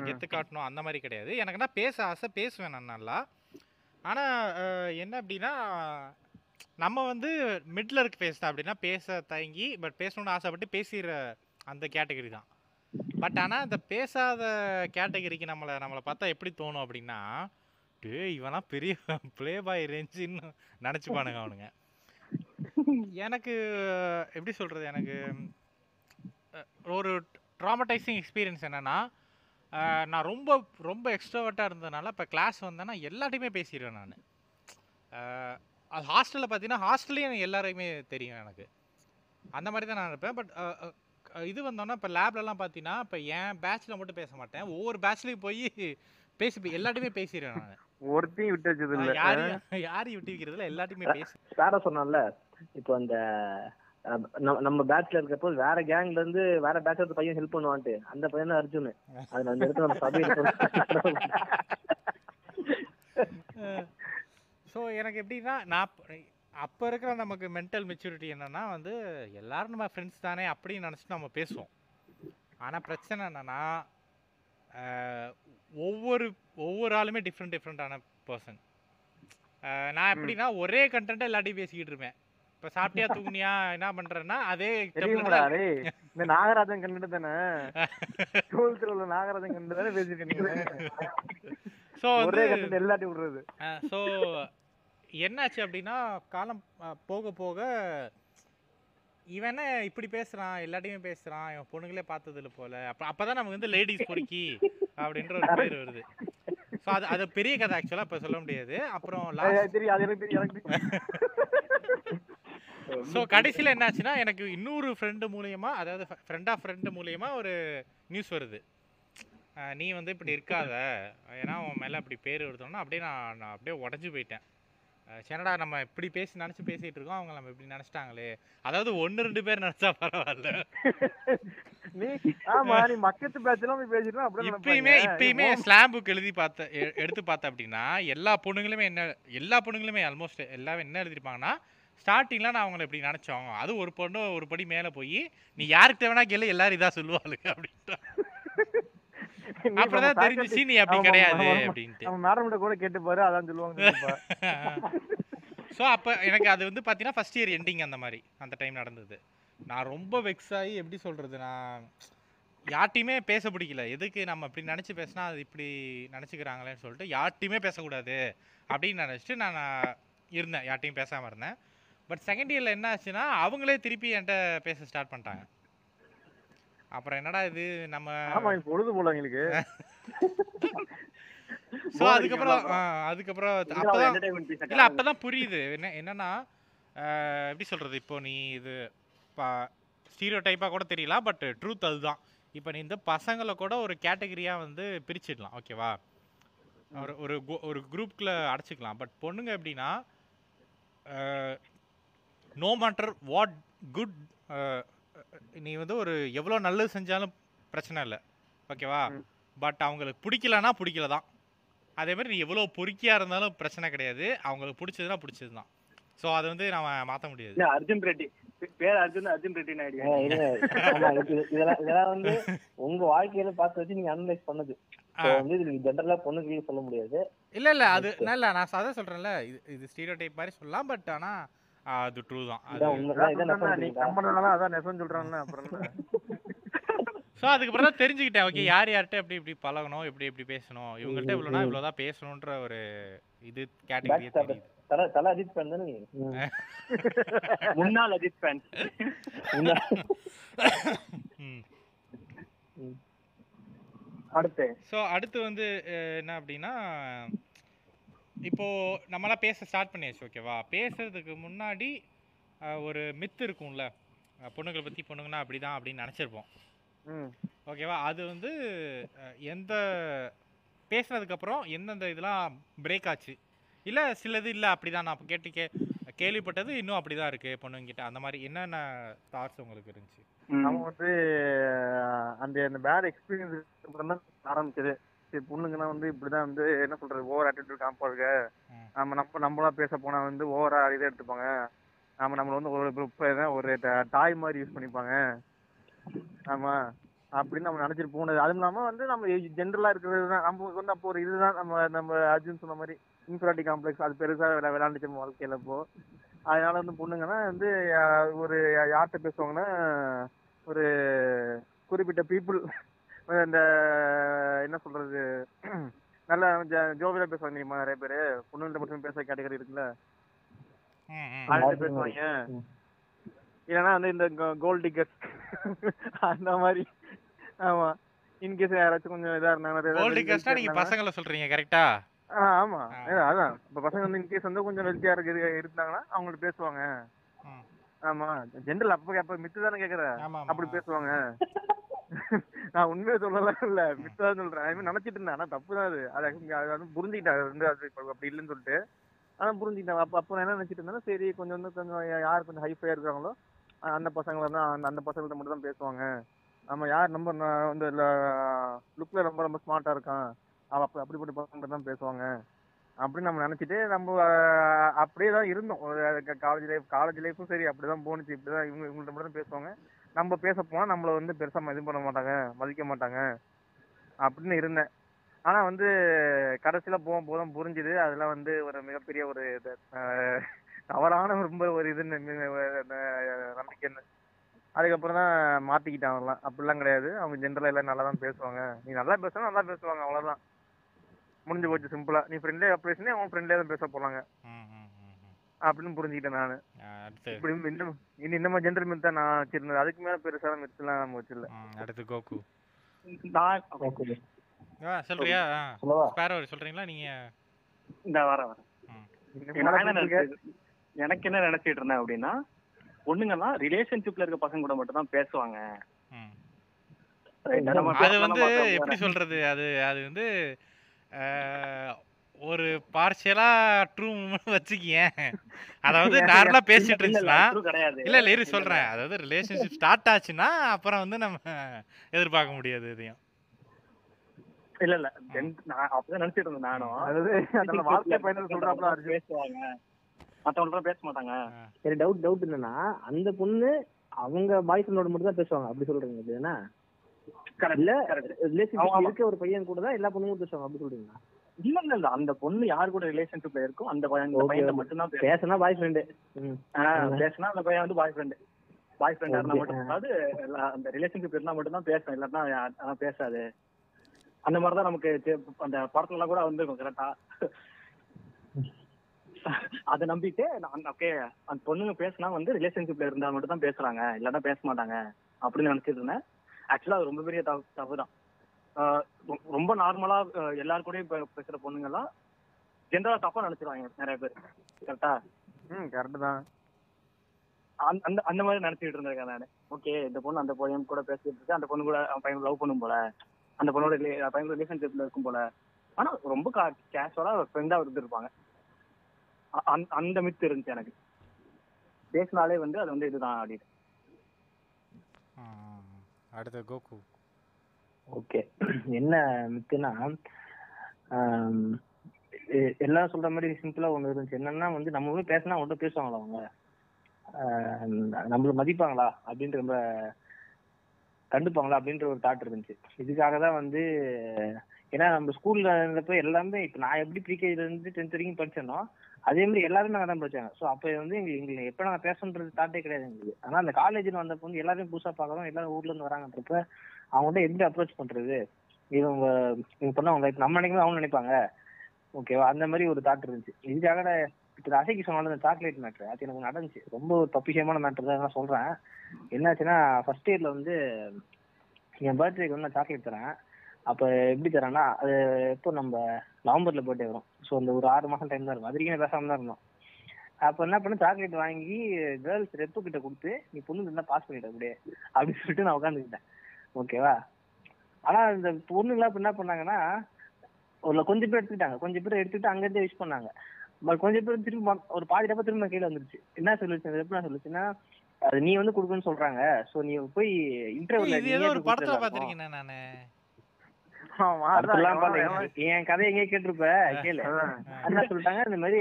கெத்து காட்டணும் அந்த மாதிரி கிடையாது. எனக்குன்னா பேச ஆசை பேசுவேன் நான் நல்லா. ஆனா அஹ், என்ன அப்படின்னா நம்ம வந்து மிடில் இருக்கு பேசினேன் அப்படின்னா பேச தயங்கி பட் பேசணும்னு ஆசைப்பட்டு பேசிடுற அந்த கேட்டகரி தான். பட் ஆனால் இந்த பேசாத கேட்டகரிக்கு நம்மளை நம்மளை பார்த்தா எப்படி தோணும் அப்படின்னா டே இவனா பெரிய ப்ளே பாய் ரேஞ்சுன்னு நினச்சிப்பானுங்க அவனுங்க. எனக்கு எப்படி சொல்கிறது எனக்கு ஒரு ட்ராமடைசிங் எக்ஸ்பீரியன்ஸ் என்னென்னா நான் ரொம்ப ரொம்ப எக்ஸ்ட்ரோவர்ட்டாக இருந்ததுனால இப்போ கிளாஸ் வந்தேன்னா எல்லாத்தையுமே பேசிடுவேன் நான். அது ஹாஸ்டலில் பார்த்தீங்கன்னா ஹாஸ்டல்லையும் எல்லாரையுமே தெரியும் எனக்கு. அந்த மாதிரி தான் நான் இருப்பேன். பட் இது வந்தோன்னா இப்போ லேப்லலாம் பார்த்தீங்கன்னா இப்போ என் பேட்ச்சில் மட்டும் பேச மாட்டேன். ஒவ்வொரு பேட்ச்லேயும் போய் பேசி எல்லாத்தையுமே பேசிடுவேன் நான். ஒருத்தையும் விட்டு வச்சது இல்ல யாரையும் யாரையும் விட்டு வைக்கிறதுல எல்லாத்தையுமே பேசி சாரா சொன்னான்ல இப்போ அந்த நம்ம- பேட்ச்ல இருக்கப்போ வேற கேங்ல இருந்து வேற பேட்ச்ல இருக்க பையன் ஹெல்ப் பண்ணுவான்ட்டு. அந்த பையன் தான் அர்ஜுன். அது அந்த இடத்துல நம்ம சபையில ஸோ எனக்கு எப்படின்னா நான் அப்போ இருக்கிற நமக்கு மென்டல் மெச்சூரிட்டி என்னன்னா வந்து எல்லாரும் நம்ம ஃப்ரெண்ட்ஸ் தானே அப்படின்னு நினச்சிட்டு நம்ம பேசுவோம். ஆனால் பிரச்சனை என்னன்னா ஒவ்வொரு ஒவ்வொரு ஆளுமே டிஃப்ரெண்ட் டிஃப்ரெண்ட்டான பர்சன் நான் எப்படின்னா ஒரே கண்டென்ட்டை எல்லாத்தையும் பேசிக்கிட்டு இருப்பேன். இப்போ சாப்பிட்டியா தூங்குனியா என்ன பண்ணுறேன்னா அதே இந்த நாகராஜன் கண்டுட்டு தானே? உள்ள நாகராஜன் கண்டு தானே ஸோ ஒரே வந்து எல்லாத்தையும் விடுறது. ஸோ என்னாச்சு அப்படின்னா காலம் போக போக இவன் இப்படி பேசுறான் எல்லாத்தையுமே பேசுறான் இவன் பொண்ணுங்களே பார்த்ததில்ல போல. அப்ப அப்பதான் நமக்கு வந்து லேடிஸ் பொறுக்கி அப்படின்ற ஒரு பேர் வருது. ஸோ அது அது பெரிய கதை ஆக்சுவலா இப்ப சொல்ல முடியாது. அப்புறம் ஸோ கடைசியில் என்னாச்சுன்னா எனக்கு இன்னொரு ஃப்ரெண்டு மூலியமா அதாவது ஃப்ரெண்ட் ஆஃப் ஃப்ரெண்டு மூலியமா ஒரு நியூஸ் வருது. நீ வந்து இப்படி இருக்காத. ஏன்னா உன் மேலே அப்படி பேர் வருதோன்னா அப்படியே நான் நான் அப்படியே உடஞ்சி போயிட்டேன். சரிடா நம்ம இப்படி பேசி நினச்சி பேசிகிட்டு இருக்கோம் அவங்க நம்ம இப்படி நினச்சிட்டாங்களே. அதாவது ஒன்று ரெண்டு பேர் நினச்சா பரவாயில்ல. நீ ஆமா நீ மக்கத்து பேட்ச் எல்லாம் போய் பேசிட்டு அப்படியே இப்பயுமே இப்பயுமே ஸ்லாம் புக் எழுதி பார்த்த எடுத்து பார்த்த அப்படின்னா எல்லா பொண்ணுங்களுமே என்ன எல்லா பொண்ணுங்களுமே ஆல்மோஸ்ட் எல்லாமே என்ன எழுதிருப்பாங்கன்னா ஸ்டார்டிங்ல நான் அவங்கள இப்படி நினைச்சோம். அது ஒரு பொண்ணு ஒரு படி மேல போய் நீ யாருக்கு தேவைனா கேளு எல்லாரும் இதா சொல்லுவாளுங்க அப்படின்ட்டு. அப்புறம் தெரிஞ்சிச்சு நீ அப்படி கிடையாது அப்படின்ட்டு. நம்ம மேடம் கிட்ட கூட கேட்டு பாரு அதான் சொல்லுவாங்க ஸோ அப்போ எனக்கு அது வந்து பார்த்தீங்கன்னா ஃபஸ்ட் இயர் எண்டிங் அந்த மாதிரி அந்த டைம் நடந்தது. நான் ரொம்ப வெக்ஸ் ஆகி எப்படி சொல்கிறது நான் யார்ட்டையுமே பேச பிடிக்கல. எதுக்கு நம்ம இப்படி நினச்சி பேசினா அது இப்படி நினச்சிக்கிறாங்களேன்னு சொல்லிட்டு யார்ட்டையுமே பேசக்கூடாது அப்படின்னு நினச்சிட்டு நான் நான் இருந்தேன் யார்ட்டையும் பேசாமல் இருந்தேன். பட் செகண்ட் இயரில் என்ன ஆச்சுன்னா அவங்களே திருப்பி என்கிட்ட பேச ஸ்டார்ட் பண்ணிட்டாங்க. அப்புறம் என்னடா இது? நம்ம ஆமா பொழுது போல எங்களுக்கு. ஸோ அதுக்கப்புறம் அதுக்கப்புறம் அப்பதான் இல்ல அப்பதான் புரியுது. என்ன என்னன்னா எப்படி சொல்றது? இப்போ நீ இது ஸ்டீரியோ டைப்பாக கூட தெரியலாம் பட் ட்ரூத் அதுதான். இப்போ நீ இந்த பசங்களை கூட ஒரு கேட்டகரியா வந்து பிரிச்சிடலாம் ஓகேவா ஒரு ஒரு ஒரு குரூப்குள்ள அடைச்சிக்கலாம். பட் பொண்ணுங்க எப்படின்னா நோ மேட்டர் வாட் குட் நீ வந்து ஒரு எவ்வளோ நல்லது செஞ்சாலும் பிரச்சனை இல்லை. ஓகேவா. பட் அவங்களுக்கு பிடிக்கலனா பிடிக்கல தான். அதே மாதிரி நீ எவ்வளோ பொறுக்கியா இருந்தாலும் பிரச்சனை கிடையாது. அவங்களுக்கு பிடிச்சதுன்னா பிடிச்சது தான். ஸோ அதை வந்து நம்ம மாற்ற முடியாது. இல்ல அர்ஜுன் ரெட்டி. பேர் அர்ஜுன் அர்ஜுன் ரெட்டி நாயுடு இதெல்லாம் இதெல்லாம் வந்து உங்க வாழ்க்கையில பார்த்து வச்சு நீங்க அனலைஸ் பண்ணது. சொல்ல முடியாது. இல்ல இல்ல அது இல்ல நான் அதான் சொல்றேன்ல. இது இது ஸ்டீரியோ டைப் மாதிரி சொல்லலாம் பட் ஆனா அது ட்ரூ தான். அதான் நெசம் சொல்றான்ல அப்புறம்? ஸோ அதுக்கப்புறம் தான் தெரிஞ்சுக்கிட்டேன். ஓகே யார் யார்கிட்ட எப்படி இப்படி பழகணும் எப்படி எப்படி பேசணும் இவங்கள்ட்ட இவ்வளோனா இவ்வளோதான் பேசணுன்ற ஒரு இது கேட்டகரியே. தெரியுது. தல தல அஜித் ஃபேன் தானே நீ முன்னாள் அஜித் ஃபேன் அடுத்து. ஸோ அடுத்து வந்து என்ன அப்படின்னா இப்போ நம்மளாம் பேச ஸ்டார்ட் பண்ணியாச்சு ஓகேவா பேசுறதுக்கு முன்னாடி ஒரு மித்து இருக்கும்ல. பொண்ணுங்களை பற்றி பொண்ணுங்கன்னா அப்படி தான் அப்படின்னு நினச்சிருப்போம். ம். ஓகேவா அது வந்து எந்த பேசுனதுக்கப்புறம் எந்தெந்த இதெல்லாம் பிரேக் ஆச்சு? இல்லை சிலது இல்லை அப்படி தான் நான் கேட்டு கே கேள்விப்பட்டது இன்னும் அப்படி தான் இருக்குது பொண்ணுங்கிட்ட அந்த மாதிரி என்னென்ன தாட்ஸ் உங்களுக்கு இருந்துச்சு? நம்ம வந்து அந்த அந்த பேட் எக்ஸ்பீரியன்ஸ் ஆரம்பிச்சது. பொண்ணுங்கன்னா வந்து இப்படிதான் வந்து என்ன சொல்றது ஓவர் ஆட்டிடியூட் காமிப்பாங்க ம். நம்ம நம்ம நம்மளா பேச போனா வந்து ஓவரா இதை எடுத்துப்பாங்க. நாம நம்மள வந்து ஒரு என்ன ஒரு ட- டாய் மாதிரி யூஸ் பண்ணிப்பாங்க. ஆமா. அப்படின்னு நம்ம நினைச்சிட்டு போனது அதுவும் இல்லாம வந்து நம்ம ஜென்ரலா இருக்கிறது தான். நமக்கு வந்து அப்போ ஒரு இதுதான். நம்ம நம்ம அர்ஜுன் சொன்ன மாதிரி இன்ஃபிராட்டி காம்ப்ளெக்ஸ் அது பெருசா விளா விளையாண்டுச்சு நம்ம வாழ்க்கையில இப்போ. அதனால வந்து பொண்ணுங்கன்னா வந்து ஒரு யார்கிட்ட பேசுவாங்கன்னா ஒரு குறிப்பிட்ட பீப்புள் இந்த என்ன சொல்றது நல்ல ஜோவியா பேசுவாங்க தெரியுமா நிறைய பேரு? பொண்ணுகிட்ட மட்டும் பேச கேட்டகரி இருக்குல்ல? பேசுவாங்க. இல்லைன்னா வந்து இந்த கோல்ட் டிக்கெட் அந்த மாதிரி. ஆமா. இன்கேஸ் யாராச்சும் கொஞ்சம் இதா இருந்தாங்கன்னா கோல்டு நீங்கள் பசங்களை சொல்கிறீங்க கரெக்டா ஆமா. அதான். இப்ப பசங்க வந்து இன்கேஸ் வந்து கொஞ்சம் வெல்த்தியா இருக்கு இருந்தாங்கன்னா அவங்கள்ட்ட பேசுவாங்க. ஆமா. ஜென்ரல் அப்ப அப்ப மித்து தானே கேக்குற? அப்படி பேசுவாங்க. நான் உண்மையை சொல்லலாம் இல்ல. மித்தா சொல்றேன். I mean, நினைச்சிட்டு இருந்தேன். ஆனா தப்பு தான் அது அது அது வந்து புரிஞ்சுக்கிட்டேன். அது வந்து அது அப்படி இல்லைன்னு சொல்லிட்டு. ஆனா புரிஞ்சுக்கிட்டேன். அப்ப அப்ப நான் என்ன நினைச்சிட்டு இருந்தேன்னா சரி கொஞ்சம் வந்து கொஞ்சம் யார் கொஞ்சம் ஹைஃபையா இருக்காங்களோ அந்த பசங்களை தான் அந்த அந்த பசங்கள்ட்ட மட்டும் தான் பேசுவாங்க. நம்ம யார் நம்ம வந்து லுக்ல ரொம்ப ரொம்ப ஸ்மார்ட்டா இருக்கான். அவ அப்ப அப்படிப்பட்ட பசங்க தான் பேசுவாங்க. அப்படின்னு நம்ம நினைச்சிட்டு நம்ம அப்படியே தான் இருந்தோம். காலேஜ் லைஃப் காலேஜ் லைஃப்பும் சரி அப்படிதான் போணுச்சு. இப்படிதான் இவங்க இவங்கள்ட்ட மட்டும் தான் பேசுவாங்க. நம்ம பேச போனா நம்மள வந்து பெருசா இது பண்ண மாட்டாங்க மதிக்க மாட்டாங்க அப்படின்னு இருந்தேன். ஆனா வந்து கடைசியில போகும் போதும் புரிஞ்சுது. அதெல்லாம் வந்து ஒரு மிகப்பெரிய ஒரு இது, தவறான ரொம்ப ஒரு இதுன்னு நம்பிக்கைன்னு. அதுக்கப்புறம் தான் மாத்திக்கிட்டான் அவன்லாம். அப்படிலாம் கிடையாது. அவங்க ஜென்ரலா எல்லாம் நல்லா தான் பேசுவாங்க. நீ நல்லா பேசுனா நல்லா பேசுவாங்க அவ்வளவுதான். முடிஞ்சு போச்சு சிம்பிளா நீ ஃப்ரெண்ட்லேயே பேசுனே அவங்க ஃப்ரெண்ட்லியா தான் பேச போறாங்க. அப்படின்னு புரிஞ்சுக்கிட்டேன் நானு. இப்படி இன்னும் இனி இந்த மாதிரி ஜென்ரல் மித் தான் நான் வச்சிருந்தது அதுக்கு மேல பெருசான மித்லாம் நம்ம வச்சிடல. ம், அடுத்து கோகு நான் சொல்றியா? ஸ்பேரோ சொல்றீங்களா நீங்க? இந்த வர வர. இன்னும் எனக்கு என்ன நினைச்சிட்டு இருந்தேன்? அப்படின்னா பொண்ணுங்கெல்லாம் ரிலேஷன்ஷிப்ல இருக்க பசங்க கூட மட்டும் தான் பேசுவாங்க? நம்ம அது வந்து எப்படி சொல்றது? அது அது வந்து ஒரு பார்ஷியலா ட்ரூ வச்சுக்கியேன் அதாவது நார்மலா பேசிட்டு இருந்துச்சுன்னா இல்ல இல்ல இரு சொல்றேன். அதாவது ரிலேஷன்ஷிப் ஸ்டார்ட் ஆச்சுன்னா அப்புறம் வந்து நம்ம எதிர்பார்க்க முடியாது இதையும் இல்ல இல்ல. நான் அப்பதான் நினைச்சிட்டு இருந்தேன் நானும். அதாவது வாழ்க்கை பயணம் சொல்றாப்ல பேசுவாங்க. மத்தவங்க பேச மாட்டாங்க. சரி டவுட் டவுட் என்னன்னா அந்த பொண்ணு அவங்க பாய் ஃப்ரெண்டோட மட்டும் தான் பேசுவாங்க. அப்படி சொல்றீங்க Correct, இல்ல. ரிலேஷன்ஷிப். இருக்க ஒரு பையன் கூட தான் எல்லா பொண்ணுங்களும் பேசுவாங்க. அப்படி சொல்றீங்களா? இல்ல இல்ல. இல்ல அந்த பொண்ணு யார் கூட ரிலேஷன்ஷிப்ல இருக்கோ அந்த பையன் அந்த பையன். மட்டும் தான் பேசினா பாய் ஃப்ரெண்டு பேசினா அந்த பையன் வந்து பாய் ஃப்ரெண்ட் பாய் ஃப்ரெண்டா இருந்தா மட்டும். அதாவது அந்த ரிலேஷன்ஷிப் இருந்தா மட்டும் தான் பேசும் ஆனா பேசாது. அந்த மாதிரிதான் நமக்கு அந்த படத்துல எல்லாம் கூட வந்திருக்கும் கரெக்டா அதை நம்பிட்டு ஓகே அந்த பொண்ணுங்க பேசினா வந்து ரிலேஷன்ஷிப்ல இருந்தா மட்டும் தான் பேசுறாங்க. இல்லன்னா பேச மாட்டாங்க. அப்படின்னு நினைச்சிட்டு இருந்தேன். ஆக்சுவலா அது ரொம்ப பெரிய தப்பு தான் ரொம்ப நார்மலா எல்லாரு கூடயும் பேசுற பொண்ணுங்க எல்லாம் ஜென்ரலா தப்பா நினைச்சிருவாங்க நிறைய பேர். கரெக்டா ம் கரெக்ட் தான். அந்த அந்த மாதிரி நினைச்சிட்டு இருந்திருக்கேன் நானு. ஓகே இந்த பொண்ணு அந்த பையன் கூட பேசிட்டு இருக்கு. அந்த பொண்ணு கூட பையன் லவ் பண்ணும் போல. அந்த பொண்ணோட பையன் ரிலேஷன்ஷிப்ல இருக்கும் போல. ஆனா ரொம்ப கேஷுவலா ஃப்ரெண்டா இருந்திருப்பாங்க. அந்த- அந்த மித்து இருந்துச்சு எனக்கு. பேசினாலே வந்து அது வந்து இதுதான் அப்படின்னு. அடுத்து கோகு. ஓகே என்ன மித்துனா ஆம், எல்லாரும் சொல்ற மாதிரி சிம்பிளா ஒண்ணு இருந்துச்சு. என்னன்னா வந்து நம்ம போய் பேசினா அவங்கள்ட்ட பேசுவாங்களா அவங்க? நம்மள மதிப்பாங்களா? அப்படின்ற ரொம்ப கண்டுப்பாங்களா? அப்படின்ற ஒரு தாட் இருந்துச்சு. இதுக்காக தான் வந்து ஏன்னா நம்ம ஸ்கூல்ல இருந்தப்ப எல்லாமே இப்ப நான் எப்படி ப்ரீகேஜில இருந்து டென்த் வரைக்கும் படிச்சேனோ அதே மாதிரி எல்லாருமே நாங்க தான் படிச்சாங்க. ஸோ அப்ப வந்து எங்களுக்கு எங்களுக்கு எப்ப நாங்க பேசணுன்றது தாட்டே கிடையாது எங்களுக்கு. ஆனா அந்த காலேஜ்ல வந்தப்ப வந்து எல்லாரும் புதுசா பார்க்கறோம். எல்லாரும் ஊர்ல இருந்து வராங்கன்றப்ப அவங்கள்ட்ட எப்படி அப்ரோச் பண்றது? இவங்க இவங்க பண்ணவங்க அவங்க நம்ம நினைக்கும் அவங்க நினைப்பாங்க. ஓகேவா அந்த மாதிரி ஒரு தாட் இருந்துச்சு. இதுக்காக இப்போ அசைக்கு சொன்னாலும் இந்த சாக்லேட் மேட்ரு அது எனக்கு நடந்துச்சு. ரொம்ப தப்பிஷயமான மேட்ரு தான் நான் சொல்றேன். என்னாச்சுன்னா ஃபர்ஸ்ட் இயர்ல வந்து என் பர்த்டேக்கு வந்து நான் சாக்லேட் தரேன். அப்போ எப்படி தரேன்னா அது எப்போ நம்ம நவம்பர்ல பர்த்டே வரும். ஸோ அந்த ஒரு ஆறு மாசம் டைம் தான் இருக்கும். அது வரைக்கும் பேசாம தான் இருந்தோம். அப்போ என்ன பண்ண சாக்லேட் வாங்கி கேர்ள்ஸ் ரெப்பு கிட்ட கொடுத்து நீ பொண்ணு இருந்தா பாஸ் பண்ணிட்ட அப்படியே. அப்படின்னு சொல்லிட்டு நான் உட்காந்துக்கிட்டேன் ஓகேவா? ஆனா இந்த பொண்ணுங்களா என்ன பண்ணாங்கன்னா ஒரு கொஞ்சம் பேர் எடுத்துக்கிட்டாங்க. கொஞ்சம் பேர் எடுத்துட்டு அங்கிருந்தே விஷ் பண்ணாங்க. பட் கொஞ்சம் பேர் திரும்பி ஒரு பாதி டப்பா திரும்ப கீழே வந்துருச்சு. என்ன சொல்லுச்சு அது எப்படி சொல்லுச்சுன்னா அது நீ வந்து கொடுக்கணும்னு சொல்றாங்க. சோ நீ போய் இன்டர்வியூல ஒரு படத்துல பாத்திருக்கேன் நானு ஆமா, அப்படிலாம் அதான் பண்ணல. எவன் என் கதையை எங்கேயே கேட்டிருப்ப? கேளு. அதான். என்ன சொல்லிட்டாங்க? இந்த மாதிரி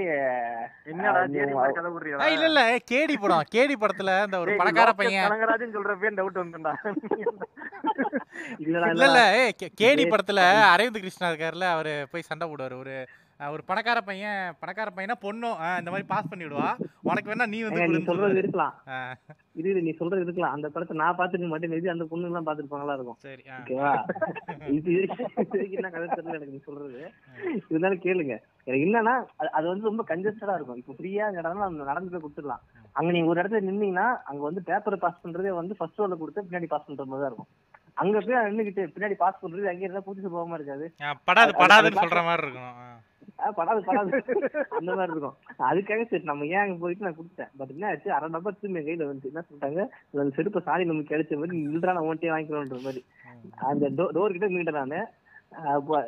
கதை விடுறியா? இல்ல இல்ல கேடி படம் கேடி படத்துல இந்த ஒரு பணக்கார பையன். கனகராஜன் சொல்றப்பே டவுட் வந்துடா இல்ல இல்ல கேடி படத்துல அரவிந்த் கிருஷ்ணா இருக்காருல்ல அவரு போய் சண்டை போடுவாரு. ஒரு ஒரு பணக்கார பையன் பணக்கார பையனா பொண்ணும் இந்த மாதிரி பாஸ் பண்ணி விடுவா உனக்கு வேணா நீ வந்து நீ சொல்றது. இருக்கலாம். இது இது நீ சொல்றது இருக்கலாம். அந்த படத்தை நான் பார்த்துட்டு மட்டும் மேபி அந்த பொண்ணு எல்லாம் பார்த்துருப்பாங்களா இருக்கும். சரி ஆ. ஓகேவா இது இது என்ன கதை தெரியல எனக்கு நீ சொல்றது. இருந்தாலும் கேளுங்க. எனக்கு என்னன்னா அது- வந்து ரொம்ப கன்ஜஸ்டடா இருக்கும். இப்போ ஃப்ரீயா இடம்னா நடந்து போய் கொடுத்துடலாம். அங்க நீங்க ஒரு இடத்துல நின்னீங்கன்னா அங்க வந்து பேப்பரை பாஸ் பண்றதே வந்து ஃபர்ஸ்ட் ரோல கொடுத்து பின்னாடி பாஸ் பண்ற மாதிரி தான் இருக்கும். அங்க போய் நின்னுக்கிட்டு பின்னாடி பாஸ் பண்றது அங்கே இருந்தா புதுசு போகாம இருக்காது. படாது படாதுன்னு சொல்ற மாதிரி இருக்கும். படாது படாது. அந்த மாதிரி இருக்கும். அதுக்காக சரி நம்ம ஏன் அங்க போயிட்டு நான் கொடுத்தேன் பட் என்ன ஆச்சு? அரை டப்பா திரும்பி கையில வந்து என்ன சொல்லிட்டாங்க? அந்த செருப்பு சாரி நமக்கு கிடைச்ச மாதிரி இல்லடா நான் ஓட்டே வாங்கிக்கிறோன்ற மாதிரி. அந்த டோர் கிட்ட நின்றுட்டேன் நானு.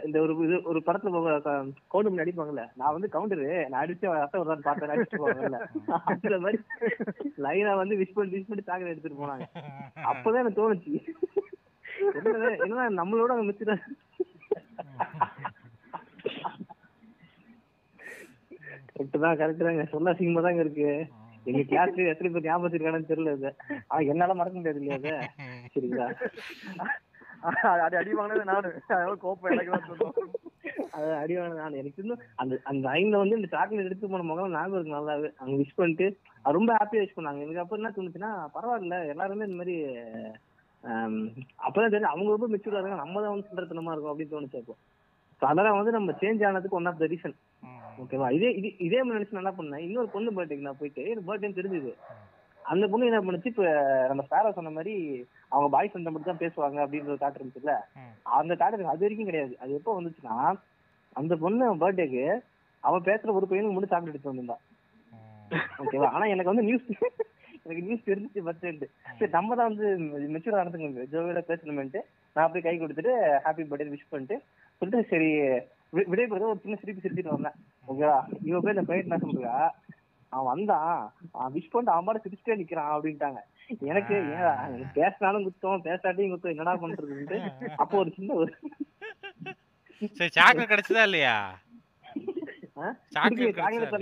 இந்த ஒரு இது ஒரு படத்துல கவுண்டர் முன்னாடி அடிப்பாங்கல்ல நான் வந்து கவுண்டரு நான் அடிச்சு ரத்தம் வருதான்னு பார்த்தேன் அடிச்சுட்டு போவாங்கல்ல. அந்த மாதிரி லைனா வந்து விஷ் பண்ணி விஷ் பண்ணி தாக்கல எடுத்துட்டு போனாங்க. அப்பதான் எனக்கு தோணுச்சு. என்ன நம்மளோட அங்க மிச்சிட கரெக்ட் தான் கரெக்ட் தாங்க சொன்ன சிங்கமா தாங்க இருக்கு. எங்க கிளாஸ் எத்தனை பேர் ஞாபகம் இருக்கானு தெரியல இது. ஆனா என்னால மறக்க முடியாது இல்லையா அது சரிங்களா? அது அடி வாங்கினது நானு. கோப்பம் எனக்கு அது அடி வாங்கினது நான். எனக்கு இன்னும் அந்த அந்த லைன்ல வந்து இந்த சாக்லேட் எடுத்து போன முகம் ஞாபகம் இருக்கு நல்லாவே. அங்க விஷ் பண்ணிட்டு ரொம்ப ஹாப்பியா விஷ் பண்ணாங்க. எனக்கு அப்புறம் என்ன தோணுச்சுன்னா பரவாயில்ல. எல்லாருமே இந்த மாதிரி அப்பதான் தெரியும். அவங்க ரொம்ப மெச்சூரா இருக்காங்க. நம்ம தான் வந்து சில்லறத்தனமா இருக்கும் அப்படின்னு தோணுச்சு அப்போ. அதெல்லாம் வந்து நம்ம சேஞ்ச் ஆனதுக்கு ஒன் ஆஃப் த ரீசன் ஓகேவா இதே இது இதே மாதிரி நினைச்சு நான் என்ன பண்ணேன்? இன்னொரு பொண்ணு பர்த்டேக்கு நான் போயிட்டு எனக்கு பர்த்டே தெரிஞ்சுது. அந்த பொண்ணு என்ன பண்ணுச்சு? இப்ப நம்ம ஸ்பேரோ சொன்ன மாதிரி அவங்க பாய் ஃப்ரெண்ட் மட்டும் தான் பேசுவாங்க அப்படின்ற ஒரு தாட் இருந்துச்சுல்ல. அந்த தாட் அது வரைக்கும் கிடையாது. அது எப்போ வந்துச்சுன்னா அந்த பொண்ணு பர்த்டேக்கு அவன் பேசுற ஒரு பையனுக்கு மட்டும் சாக்லேட் எடுத்து வந்திருந்தா. ஓகேவா ஆனா எனக்கு வந்து நியூஸ் எனக்கு நியூஸ் தெரிஞ்சிச்சு பர்த்டே சரி நம்ம தான் வந்து மெச்சூர் நடந்துங்க ஜோவியோட பேசணுமென்ட்டு நான் போய் கை கொடுத்துட்டு ஹாப்பி பர்த்டே விஷ் பண்ணிட்டு சொல்லிட்டு சரி விடைபெறுது ஒரு சின்ன சிரிப்பு சிரிச்சிட்டு வந்தேன். ஓகேவா? இவன் போய் இந்த பையன் என்ன சொல்றா அவன் வந்தான். அவன் விஷ் பண்ணிட்டு அவன் பாட்டு சிரிச்சிட்டே நிக்கிறான் அப்படின்ட்டாங்க. எனக்கு ஏன் பேசினாலும் குத்தம் பேசாட்டியும் குத்தம் என்னடா பண்றதுன்ட்டு அப்போ ஒரு சின்ன ஒரு சரி சாக்லேட் கிடைச்சதா இல்லையா? சாக்லேட்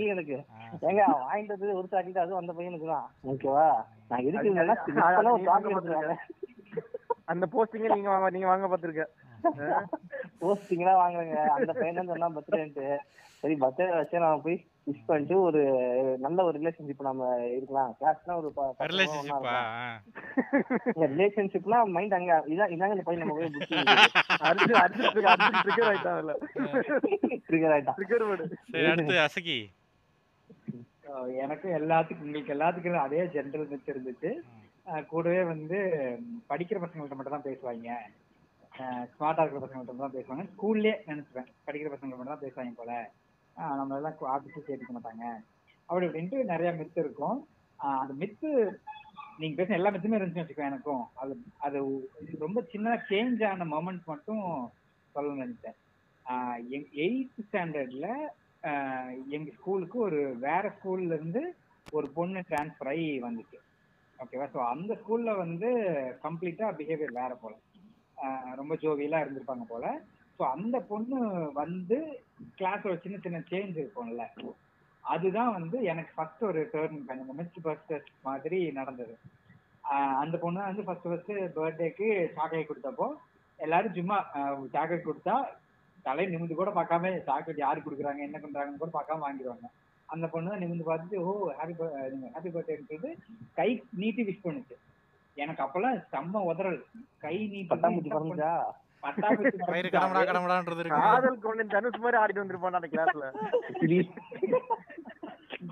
எனக்கு. ஏங்க அவன் வாங்கிட்டு வந்தது ஒரு சாக்லேட் அதுவும் அந்த பையனுக்கு தான். ஓகேவா? நான் எதுக்கு அது- அது- சாக்லேட் அந்த போஸ்டிங்க நீங்க வாங்க நீங்க வாங்க பாத்துருக்க போஸ்டிங்களா வாங்குறேங்க. அந்த பையன் சொன்னா பர்த்டேன்ட்டு. சரி பர்த்டே வச்சு நம்ம போய். விஷ் பண்ணிட்டு ஒரு நல்ல ஒரு ரிலேஷன்ஷிப் நம்ம இருக்கலாம். கிளாஸ்னா ஒரு ரிலேஷன்ஷிப்பா ரிலேஷன்ஷிப்னா மைண்ட் அங்க இதான் இதாங்க இந்த பையன் நம்ம போய் அடிச்சு ட்ரிகர் ஆயிட்டான்ல ட்ரிகர் ஆயிட்டான். ட்ரிகர் அடுத்து அசகி. எனக்கும் எல்லாத்துக்கும் உங்களுக்கு எல்லாத்துக்கும் அதே ஜென்ரல் மிச்சம் இருந்துச்சு. கூடவே வந்து படிக்கிற பசங்கள்ட்ட மட்டும் தான் பேசுவாங்க. ஸ்மார்ட்டா இருக்கிற பசங்கள்ட்ட மட்டும் தான் பேசுவாங்க. ஸ்கூல்லே நினைச்சுப்பேன். படிக்கிற பசங்க மட்டும் தான் பேசுவாங்க போல. அஹ் நம்ம எல்லாம் ஆஃபீஸும் சேர்த்துக்க மாட்டாங்க. அப்படி இப்படின்ட்டு நிறைய மித்து இருக்கும். அந்த மித்து நீங்க பேசின எல்லா மித்துமே இருந்துச்சுன்னு வச்சுக்கோ எனக்கும். அது அது ரொம்ப சின்னதாக சேஞ்ச் ஆன மொமெண்ட் மட்டும் சொல்லணும்னு நினைச்சேன். எயித் ஸ்டாண்டர்ட்ல எங்க ஸ்கூலுக்கு ஒரு வேற ஸ்கூல்ல இருந்து ஒரு பொண்ணு டிரான்ஸ்ஃபர் ஆகி வந்துச்சு. ஓகேவா ஸோ அந்த ஸ்கூல்ல வந்து கம்ப்ளீட்டா பிஹேவியர் வேற போல. ரொம்ப ஜோவியெல்லாம் இருந்திருப்பாங்க போல. ஸோ அந்த பொண்ணு வந்து கிளாஸோட சின்ன சின்ன சேஞ்ச் இருக்கும்ல. அதுதான் வந்து எனக்கு ஃபர்ஸ்ட் ஒரு பாயிண்ட் இந்த மிஸ்ட் பர்ஸ்டர்ஸ் மாதிரி நடந்தது. அந்த பொண்ணு வந்து ஃபர்ஸ்ட் ஃபர்ஸ்ட் பர்த்டேக்கு சாக்லேட் கொடுத்தப்போ எல்லாரும் சும்மா சாக்லேட் கொடுத்தா தலை நிமிந்து கூட பார்க்காம சாக்லேட் யாரு கொடுக்குறாங்க என்ன பண்றாங்கன்னு கூட பார்க்காம வாங்கிடுவாங்க. அந்த பொண்ணு தான் நிமிந்து பார்த்துட்டு ஓ ஹாப்பி ஹாப்பி சொல்லிட்டு கை நீட்டி விஷ் பண்ணுச்சு. எனக்கு அப்பெல்லாம் செம்ம உதறல். கை நீட்டி காதல் கொண்டு தனுஷ் மாதிரி ஆடிட்டு வந்திருப்பான் அந்த கிளாஸ்ல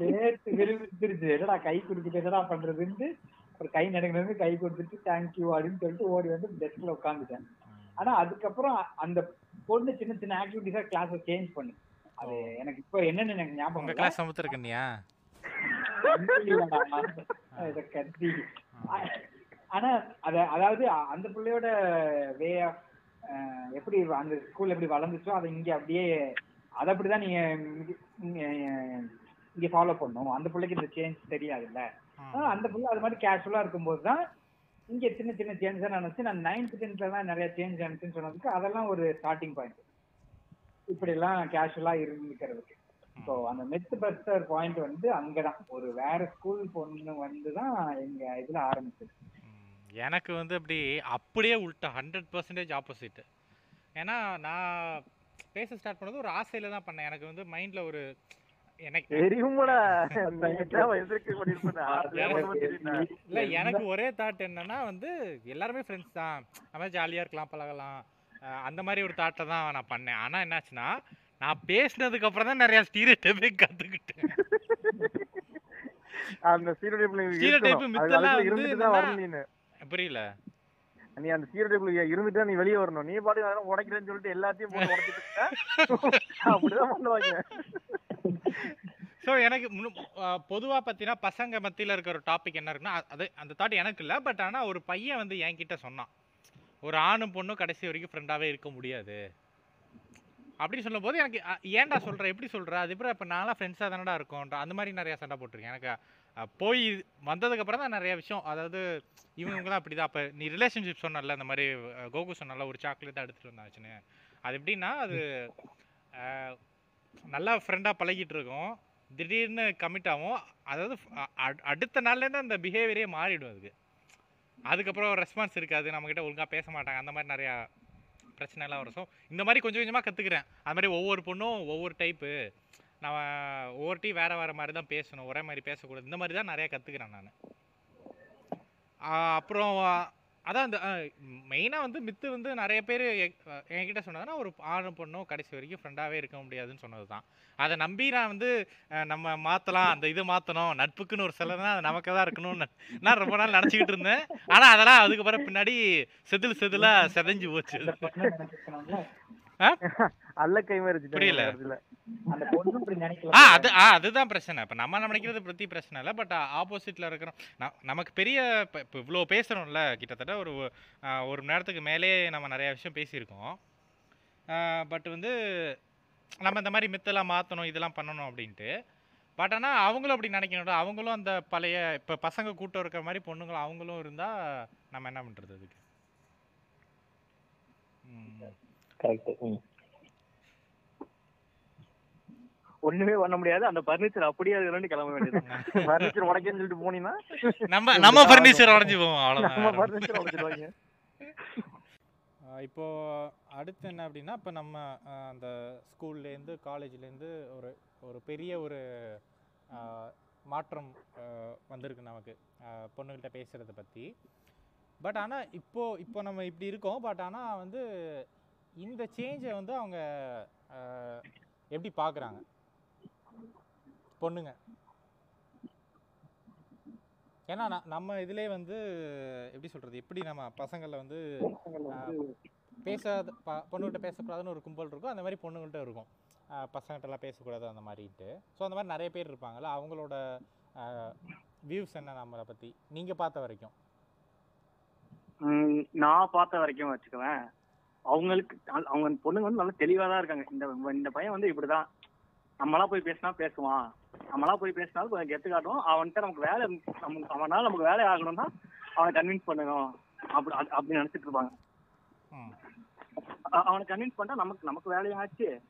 நேத்து விரும்பிருச்சு என்னடா கை கொடுத்துட்டு என்னடா பண்றதுன்னு ஒரு கை நடுங்கிறது கை கொடுத்துட்டு தேங்க்யூ அப்படின்னு சொல்லிட்டு ஓடி வந்து டெஸ்க்ல உட்காந்துட்டேன் ஆனா அதுக்கப்புறம் அந்த பொண்ணு சின்ன சின்ன ஆக்டிவிட்டிஸா கிளாஸ் சேஞ்ச் பண்ணு. அது எனக்கு இப்ப என்னன்னு எனக்கு ஞாபகம். கிளாஸ் இத கத்தி ஆனா அத அதாவது அந்த பிள்ளையோட வே எப்படி அந்த ஸ்கூல் எப்படி வளர்ந்துச்சோ அதை இங்க அப்படியே அதை அப்படிதான் நீங்க இங்க- ஃபாலோ பண்ணும். அந்த பிள்ளைக்கு இந்த சேஞ்ச் தெரியாதுல்ல. அந்த பிள்ளை அது மாதிரி கேஷுவலா இருக்கும்போது தான் இங்க சின்ன சின்ன சேஞ்ச் நினைச்சு நான் நைன்த் டென்த்ல தான் நிறைய சேஞ்ச் நினைச்சுன்னு சொன்னதுக்கு அதெல்லாம் ஒரு ஸ்டார்டிங் பாயிண்ட் இப்படி எல்லாம் கேஷுவலா இருந்துக்கிறதுக்கு. ஸோ அந்த மெத் பஸ்டர் பாயிண்ட் வந்து அங்கதான். ஒரு வேற ஸ்கூல் பொண்ணு வந்து தான் எங்க இதுல ஆரம்பிச்சது. எனக்கு வந்து அப்படி அப்படியே உள்ட்டா ஹண்ட்ரட் பர்சன்டேஜ் ஆப்போசிட் ஏன்னா நான் பேச ஸ்டார்ட் பண்ணது ஒரு ஆசையில தான் பண்ணேன். எனக்கு வந்து மைண்ட்ல ஒரு எனக்கு ஒரே தாட் என்னன்னா வந்து எல்லாருமே ஃப்ரெண்ட்ஸ் தான். நம்ம ஜாலியா இருக்கலாம் பழகலாம். அந்த மாதிரி ஒரு தாட்டை தான் நான் பண்ணேன். ஆனா என்னாச்சுன்னா நான் பேசினதுக்கு அப்புறம் தான் நிறைய ஸ்டீரியோ கத்துக்கிட்டேன். அந்த ஸ்டீரியோடைப்ல Stereotype மித்தெல்லாம் புரியல. நீ அந்த ஸ்டீரியோடைப்ல இருந்துட்டு நீ வெளிய வரணும். நீ பாட்டுக்கு அதெல்லாம் உடைக்கிறேன்னு சொல்லிட்டு எல்லாத்தையும் போட்டு உடைச்சிட்டு. அப்படிதான் பண்ணுவாங்க. ஸோ எனக்கு பொதுவாக பார்த்தீங்கன்னா பசங்க மத்தியில் இருக்கிற ஒரு டாபிக் என்ன இருக்குன்னா அது அந்த தாட் எனக்கு இல்லை பட் ஆனால் ஒரு பையன் வந்து என்கிட்ட சொன்னான். ஒரு ஆணும் பொண்ணும் கடைசி வரைக்கும் ஃப்ரெண்டாகவே இருக்க முடியாது. அப்படின்னு சொல்லும்போது எனக்கு ஏன்டா சொல்கிற எப்படி சொல்கிற அது எப்படி இப்போ நான்லாம் ஃப்ரெண்ட்ஸாக தானடா இருக்கோன்ற அந்த மாதிரி நிறையா சண்டை போட்டிருக்கேன். எனக்கு போய் வந்ததுக்கப்புறம் தான் நிறைய விஷயம். அதாவது இவங்கலாம் அப்படி தான் அப்போ நீ ரிலேஷன்ஷிப் சொன்னல அந்த மாதிரி கோகு சொன்னல ஒரு சாக்லேட் எடுத்துகிட்டு வந்தாச்சுன்னு. அது எப்படின்னா அது நல்லா ஃப்ரெண்டாக பழகிட்டு இருக்கோம் திடீர்னு கமிட் ஆகும் அதாவது அடுத்த நாள்லேருந்து அந்த பிஹேவியரே மாறிடும் அதுக்கு. அதுக்கப்புறம் ரெஸ்பான்ஸ் இருக்காது. நம்மக்கிட்ட ஒழுங்காக பேச மாட்டாங்க. அந்த மாதிரி நிறையா பிரச்சனைலாம் வரும். ஸோ இந்த மாதிரி கொஞ்சம் கொஞ்சமாக கற்றுக்குறேன் அது மாதிரி ஒவ்வொரு பொண்ணும் ஒவ்வொரு டைப்பு நம்ம ஒவ்வொரு டீ வேறு வேறு மாதிரி தான் பேசணும். ஒரே மாதிரி பேசக்கூடாது. இந்த மாதிரி தான் நிறையா கற்றுக்குறேன் நான். அப்புறம் அதான் இந்த மெயினாக வந்து மித்து வந்து நிறைய பேர் என்கிட்ட சொன்னதுன்னா ஒரு ஆணும் பொண்ணும் கடைசி வரைக்கும் ஃப்ரெண்டாகவே இருக்க முடியாதுன்னு சொன்னது தான் அதை நம்பி நான் வந்து நம்ம மாற்றலாம் அந்த இது மாற்றணும் நட்புக்குன்னு ஒரு சிலர்னா அது நமக்கு தான் இருக்கணும்னு நான் ரொம்ப நாள் நினச்சிக்கிட்டு இருந்தேன். ஆனால் அதெல்லாம் அதுக்கப்புறம் பின்னாடி செதில் செதிலாக செதஞ்சு போச்சு. அந்த அல்ல கை மாதிரி புரியல. அது ஆ அதுதான் பிரச்சனை. இப்போ நம்ம நினைக்கிறது பற்றி பிரச்சனை இல்லை பட் ஆப்போசிட்டில் இருக்கிறோம். நமக்கு பெரிய இப்போ இப்போ இவ்வளோ பேசுகிறோம்ல கிட்டத்தட்ட ஒரு ஒரு மணி நேரத்துக்கு மேலே நம்ம நிறைய விஷயம் பேசியிருக்கோம். பட் வந்து நம்ம இந்த மாதிரி மித்தெல்லாம் மாற்றணும் இதெல்லாம் பண்ணணும் அப்படின்ட்டு. பட் ஆனால் அவங்களும் அப்படி நினைக்கணும் அவங்களும் அந்த பழைய இப்போ பசங்க கூட்டம் இருக்கிற மாதிரி பொண்ணுங்களும் அவங்களும் இருந்தால் நம்ம என்ன பண்ணுறது அதுக்கு? ம். கரெக்ட் ஒண்ணுமே பண்ண முடியாது. அந்த பர்னிச்சர் அப்படியே அது ரெண்டு கிளம்ப வேண்டியது ஃபர்னிச்சர் உடைக்கன்னு சொல்லிட்டு போனீங்கன்னா நம்ம நம்ம ஃபர்னிச்சர் உடஞ்சி போவோம் நம்ம ஃபர்னிச்சர் உடைச்சிடுவாங்க இப்போ அடுத்து என்ன அப்படின்னா இப்போ நம்ம அந்த ஸ்கூல்லேருந்து காலேஜ்லேருந்து ஒரு ஒரு பெரிய ஒரு மாற்றம் வந்திருக்கு நமக்கு. பொண்ணுகிட்ட பேசுகிறத பற்றி பட் ஆனால் இப்போ இப்போ நம்ம இப்படி இருக்கோம். பட் ஆனால் வந்து இந்த சேஞ்சை வந்து அவங்க எப்படி பார்க்குறாங்க பொண்ணுங்க. ஏன்னா நம்ம இதுலேயே வந்து எப்படி சொல்கிறது எப்படி நம்ம பசங்களை வந்து பேசாத பொண்ணுகிட்ட பேசக்கூடாதுன்னு ஒரு கும்பல் இருக்கும். அந்த மாதிரி பொண்ணுங்கள்ட்ட இருக்கும். பசங்கள்ட்டலாம் பேசக்கூடாது அந்த மாதிரிட்டு ஸோ அந்த மாதிரி நிறைய பேர் இருப்பாங்கல்ல அவங்களோட வியூஸ் என்ன நம்மளை பற்றி நீங்கள் பார்த்த வரைக்கும். நான் பார்த்த வரைக்கும் வச்சுக்குவேன். அவங்களுக்கு அவங்க பொண்ணுங்க வந்து நல்லா தெளிவா தான் இருக்காங்க. இந்த இந்த பையன் வந்து இப்படிதான். நம்மளா போய் பேசினா பேசுவான். நம்மளா போய் பேசினாலும் கொஞ்சம் கெத்து காட்டுவோம். அவன்கிட்ட நமக்கு வேலை நமக்கு அவனால நமக்கு வேலை ஆகணும்னா அவனை கன்வின்ஸ் பண்ணணும். அப்படி அப்படி நினைச்சிட்டு இருப்பாங்க. அவனை கன்வின்ஸ் பண்ணா நமக்கு நமக்கு வேலையாச்சு.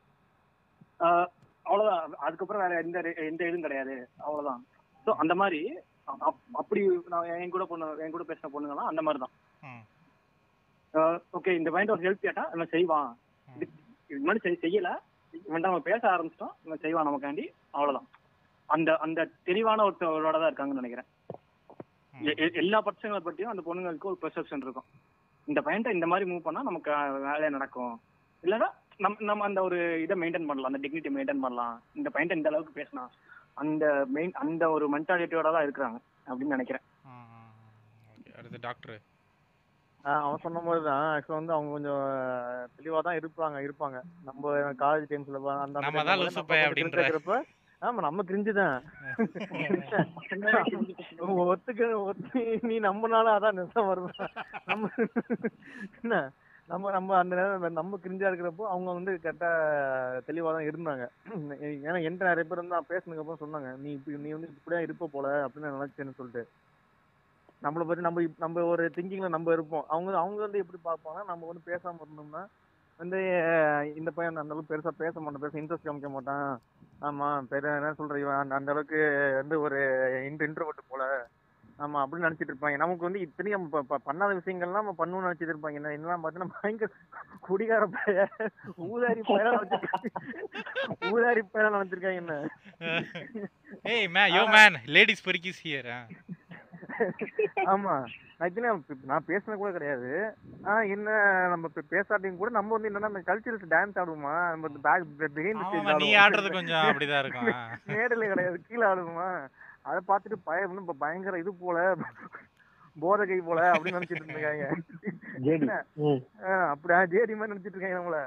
ஆஹ் அவ்வளவுதான். அதுக்கப்புறம் வேற எந்த எந்த இதுவும் கிடையாது. அவ்வளவுதான். ஸோ அந்த மாதிரி அப்படி நான் என் கூட பொண்ணு என் கூட பேசின பொண்ணுங்கலாம் அந்த மாதிரி தான் ஓகே இந்த பையன் ஒரு ஹெல்ப் கேட்டா இவன் செய்வான். இது செய்- செய்யல. இவன்ட்ட அவன் பேச ஆரம்பிச்சிட்டோம். இவன் செய்வான் நமக்காண்டி. அவ்வளவுதான். அந்த அந்த தெளிவான ஒருத்தவரோட தான் இருக்காங்கன்னு நினைக்கிறேன். எல்லா பசங்களை பற்றியும் அந்த பொண்ணுங்களுக்கு ஒரு பெர்செப்ஷன் இருக்கும். இந்த பையன்ட்ட இந்த மாதிரி மூவ் பண்ணா நமக்கு அஹ், வேலை நடக்கும். இல்லைன்னா நம்ம நம்ம அந்த ஒரு இதை மெயின்டைன் பண்ணலாம். அந்த டிக்னிட்டி மெயின்டைன் பண்ணலாம். இந்த பையன்ட்ட இந்த அளவுக்கு பேசினா அந்த மெயின் அந்த ஒரு மென்டாலிட்டியோட தான் இருக்கிறாங்க அப்படின்னு நினைக்கிறேன். அடுத்து டாக்டர் ஆஹ் அவன் சொன்ன மாதிரி தான் ஆக்சுவலாக வந்து அவங்க கொஞ்சம் தெளிவாக தான் இருப்பாங்க இருப்பாங்க. நம்ம காலேஜ் டைம்ஸ்ல அந்த நம்ம ஆமா நம்ம கிரிஞ்சு தான் ஒத்துக்க ஒத்து நீ நம்பினாலும் அதான் நிஜம் வரும்? நம்ம என்ன? நம்ம நம்ம அந்த நேரம் நம்ம கிரிஞ்சா இருக்கிறப்போ அவங்க வந்து கரெக்டா தெளிவா தான் இருந்தாங்க. ஏன்னா என்கிட்ட நிறைய பேர் வந்து நான் பேசினதுக்கு அப்புறம் சொன்னாங்க நீ இப்படி நீ வந்து இப்படியா இருப்ப போல அப்படின்னு நான் நினைச்சேன்னு சொல்லிட்டு. நம்மளை பத்தி நம்ம நம்ம ஒரு திங்கிங்ல நம்ம இருப்போம். அவங்க அவங்க வந்து எப்படி பார்ப்பாங்கன்னா நம்ம வந்து பேசாம இருந்தோம்னா வந்து இந்த பையன் அந்த அளவுக்கு பெருசா பேச மாட்டான் பேச இன்ட்ரெஸ்ட் காமிக்க மாட்டான். ஆமா பெரிய என்ன சொல்ற இவன் அந்த- அளவுக்கு வந்து ஒரு இன்ட்ரோவர்ட் போல. ஆமா அப்படின்னு நினைச்சிட்டு இருப்பாங்க. நமக்கு வந்து இத்தனையும் நம்ம பண்ணாத விஷயங்கள்லாம் நம்ம பண்ணணும்னு நினைச்சிட்டு இருப்பாங்க. என்ன என்னலாம் பார்த்தீங்கன்னா பயங்கர குடிகார பைய ஊதாரி பயலாம் வச்சிருக்காங்க ஊதாரி பயலாம் வச்சிருக்காங்க என்ன? ஏய் மே யோ மேன் லேடிஸ் பொறுக்கிஸ் ஹியர் ஆமா. நான் நான் பேசின கூட கிடையாது. ஆனா என்ன நம்ம இப்ப பேசாட்டியும் கூட நம்ம வந்து என்னன்னா கல்ச்சரல்ஸ் டான்ஸ் ஆடுவோமா? நம்ம பேக் பிஹைண்ட் ஆமா நீ ஆடுறது கொஞ்சம் அப்படிதான் இருக்கும். மேடல கிடையாது கீழே ஆடுவோமா? அதை பார்த்துட்டு பய இப்ப பயங்கர இது போல போதகை போல அப்படின்னு நினைச்சிட்டு இருக்காங்க ஆஹ் அப்படியா? ஜேடி மாதிரி நினைச்சிட்டு இருக்காங்க நம்மள.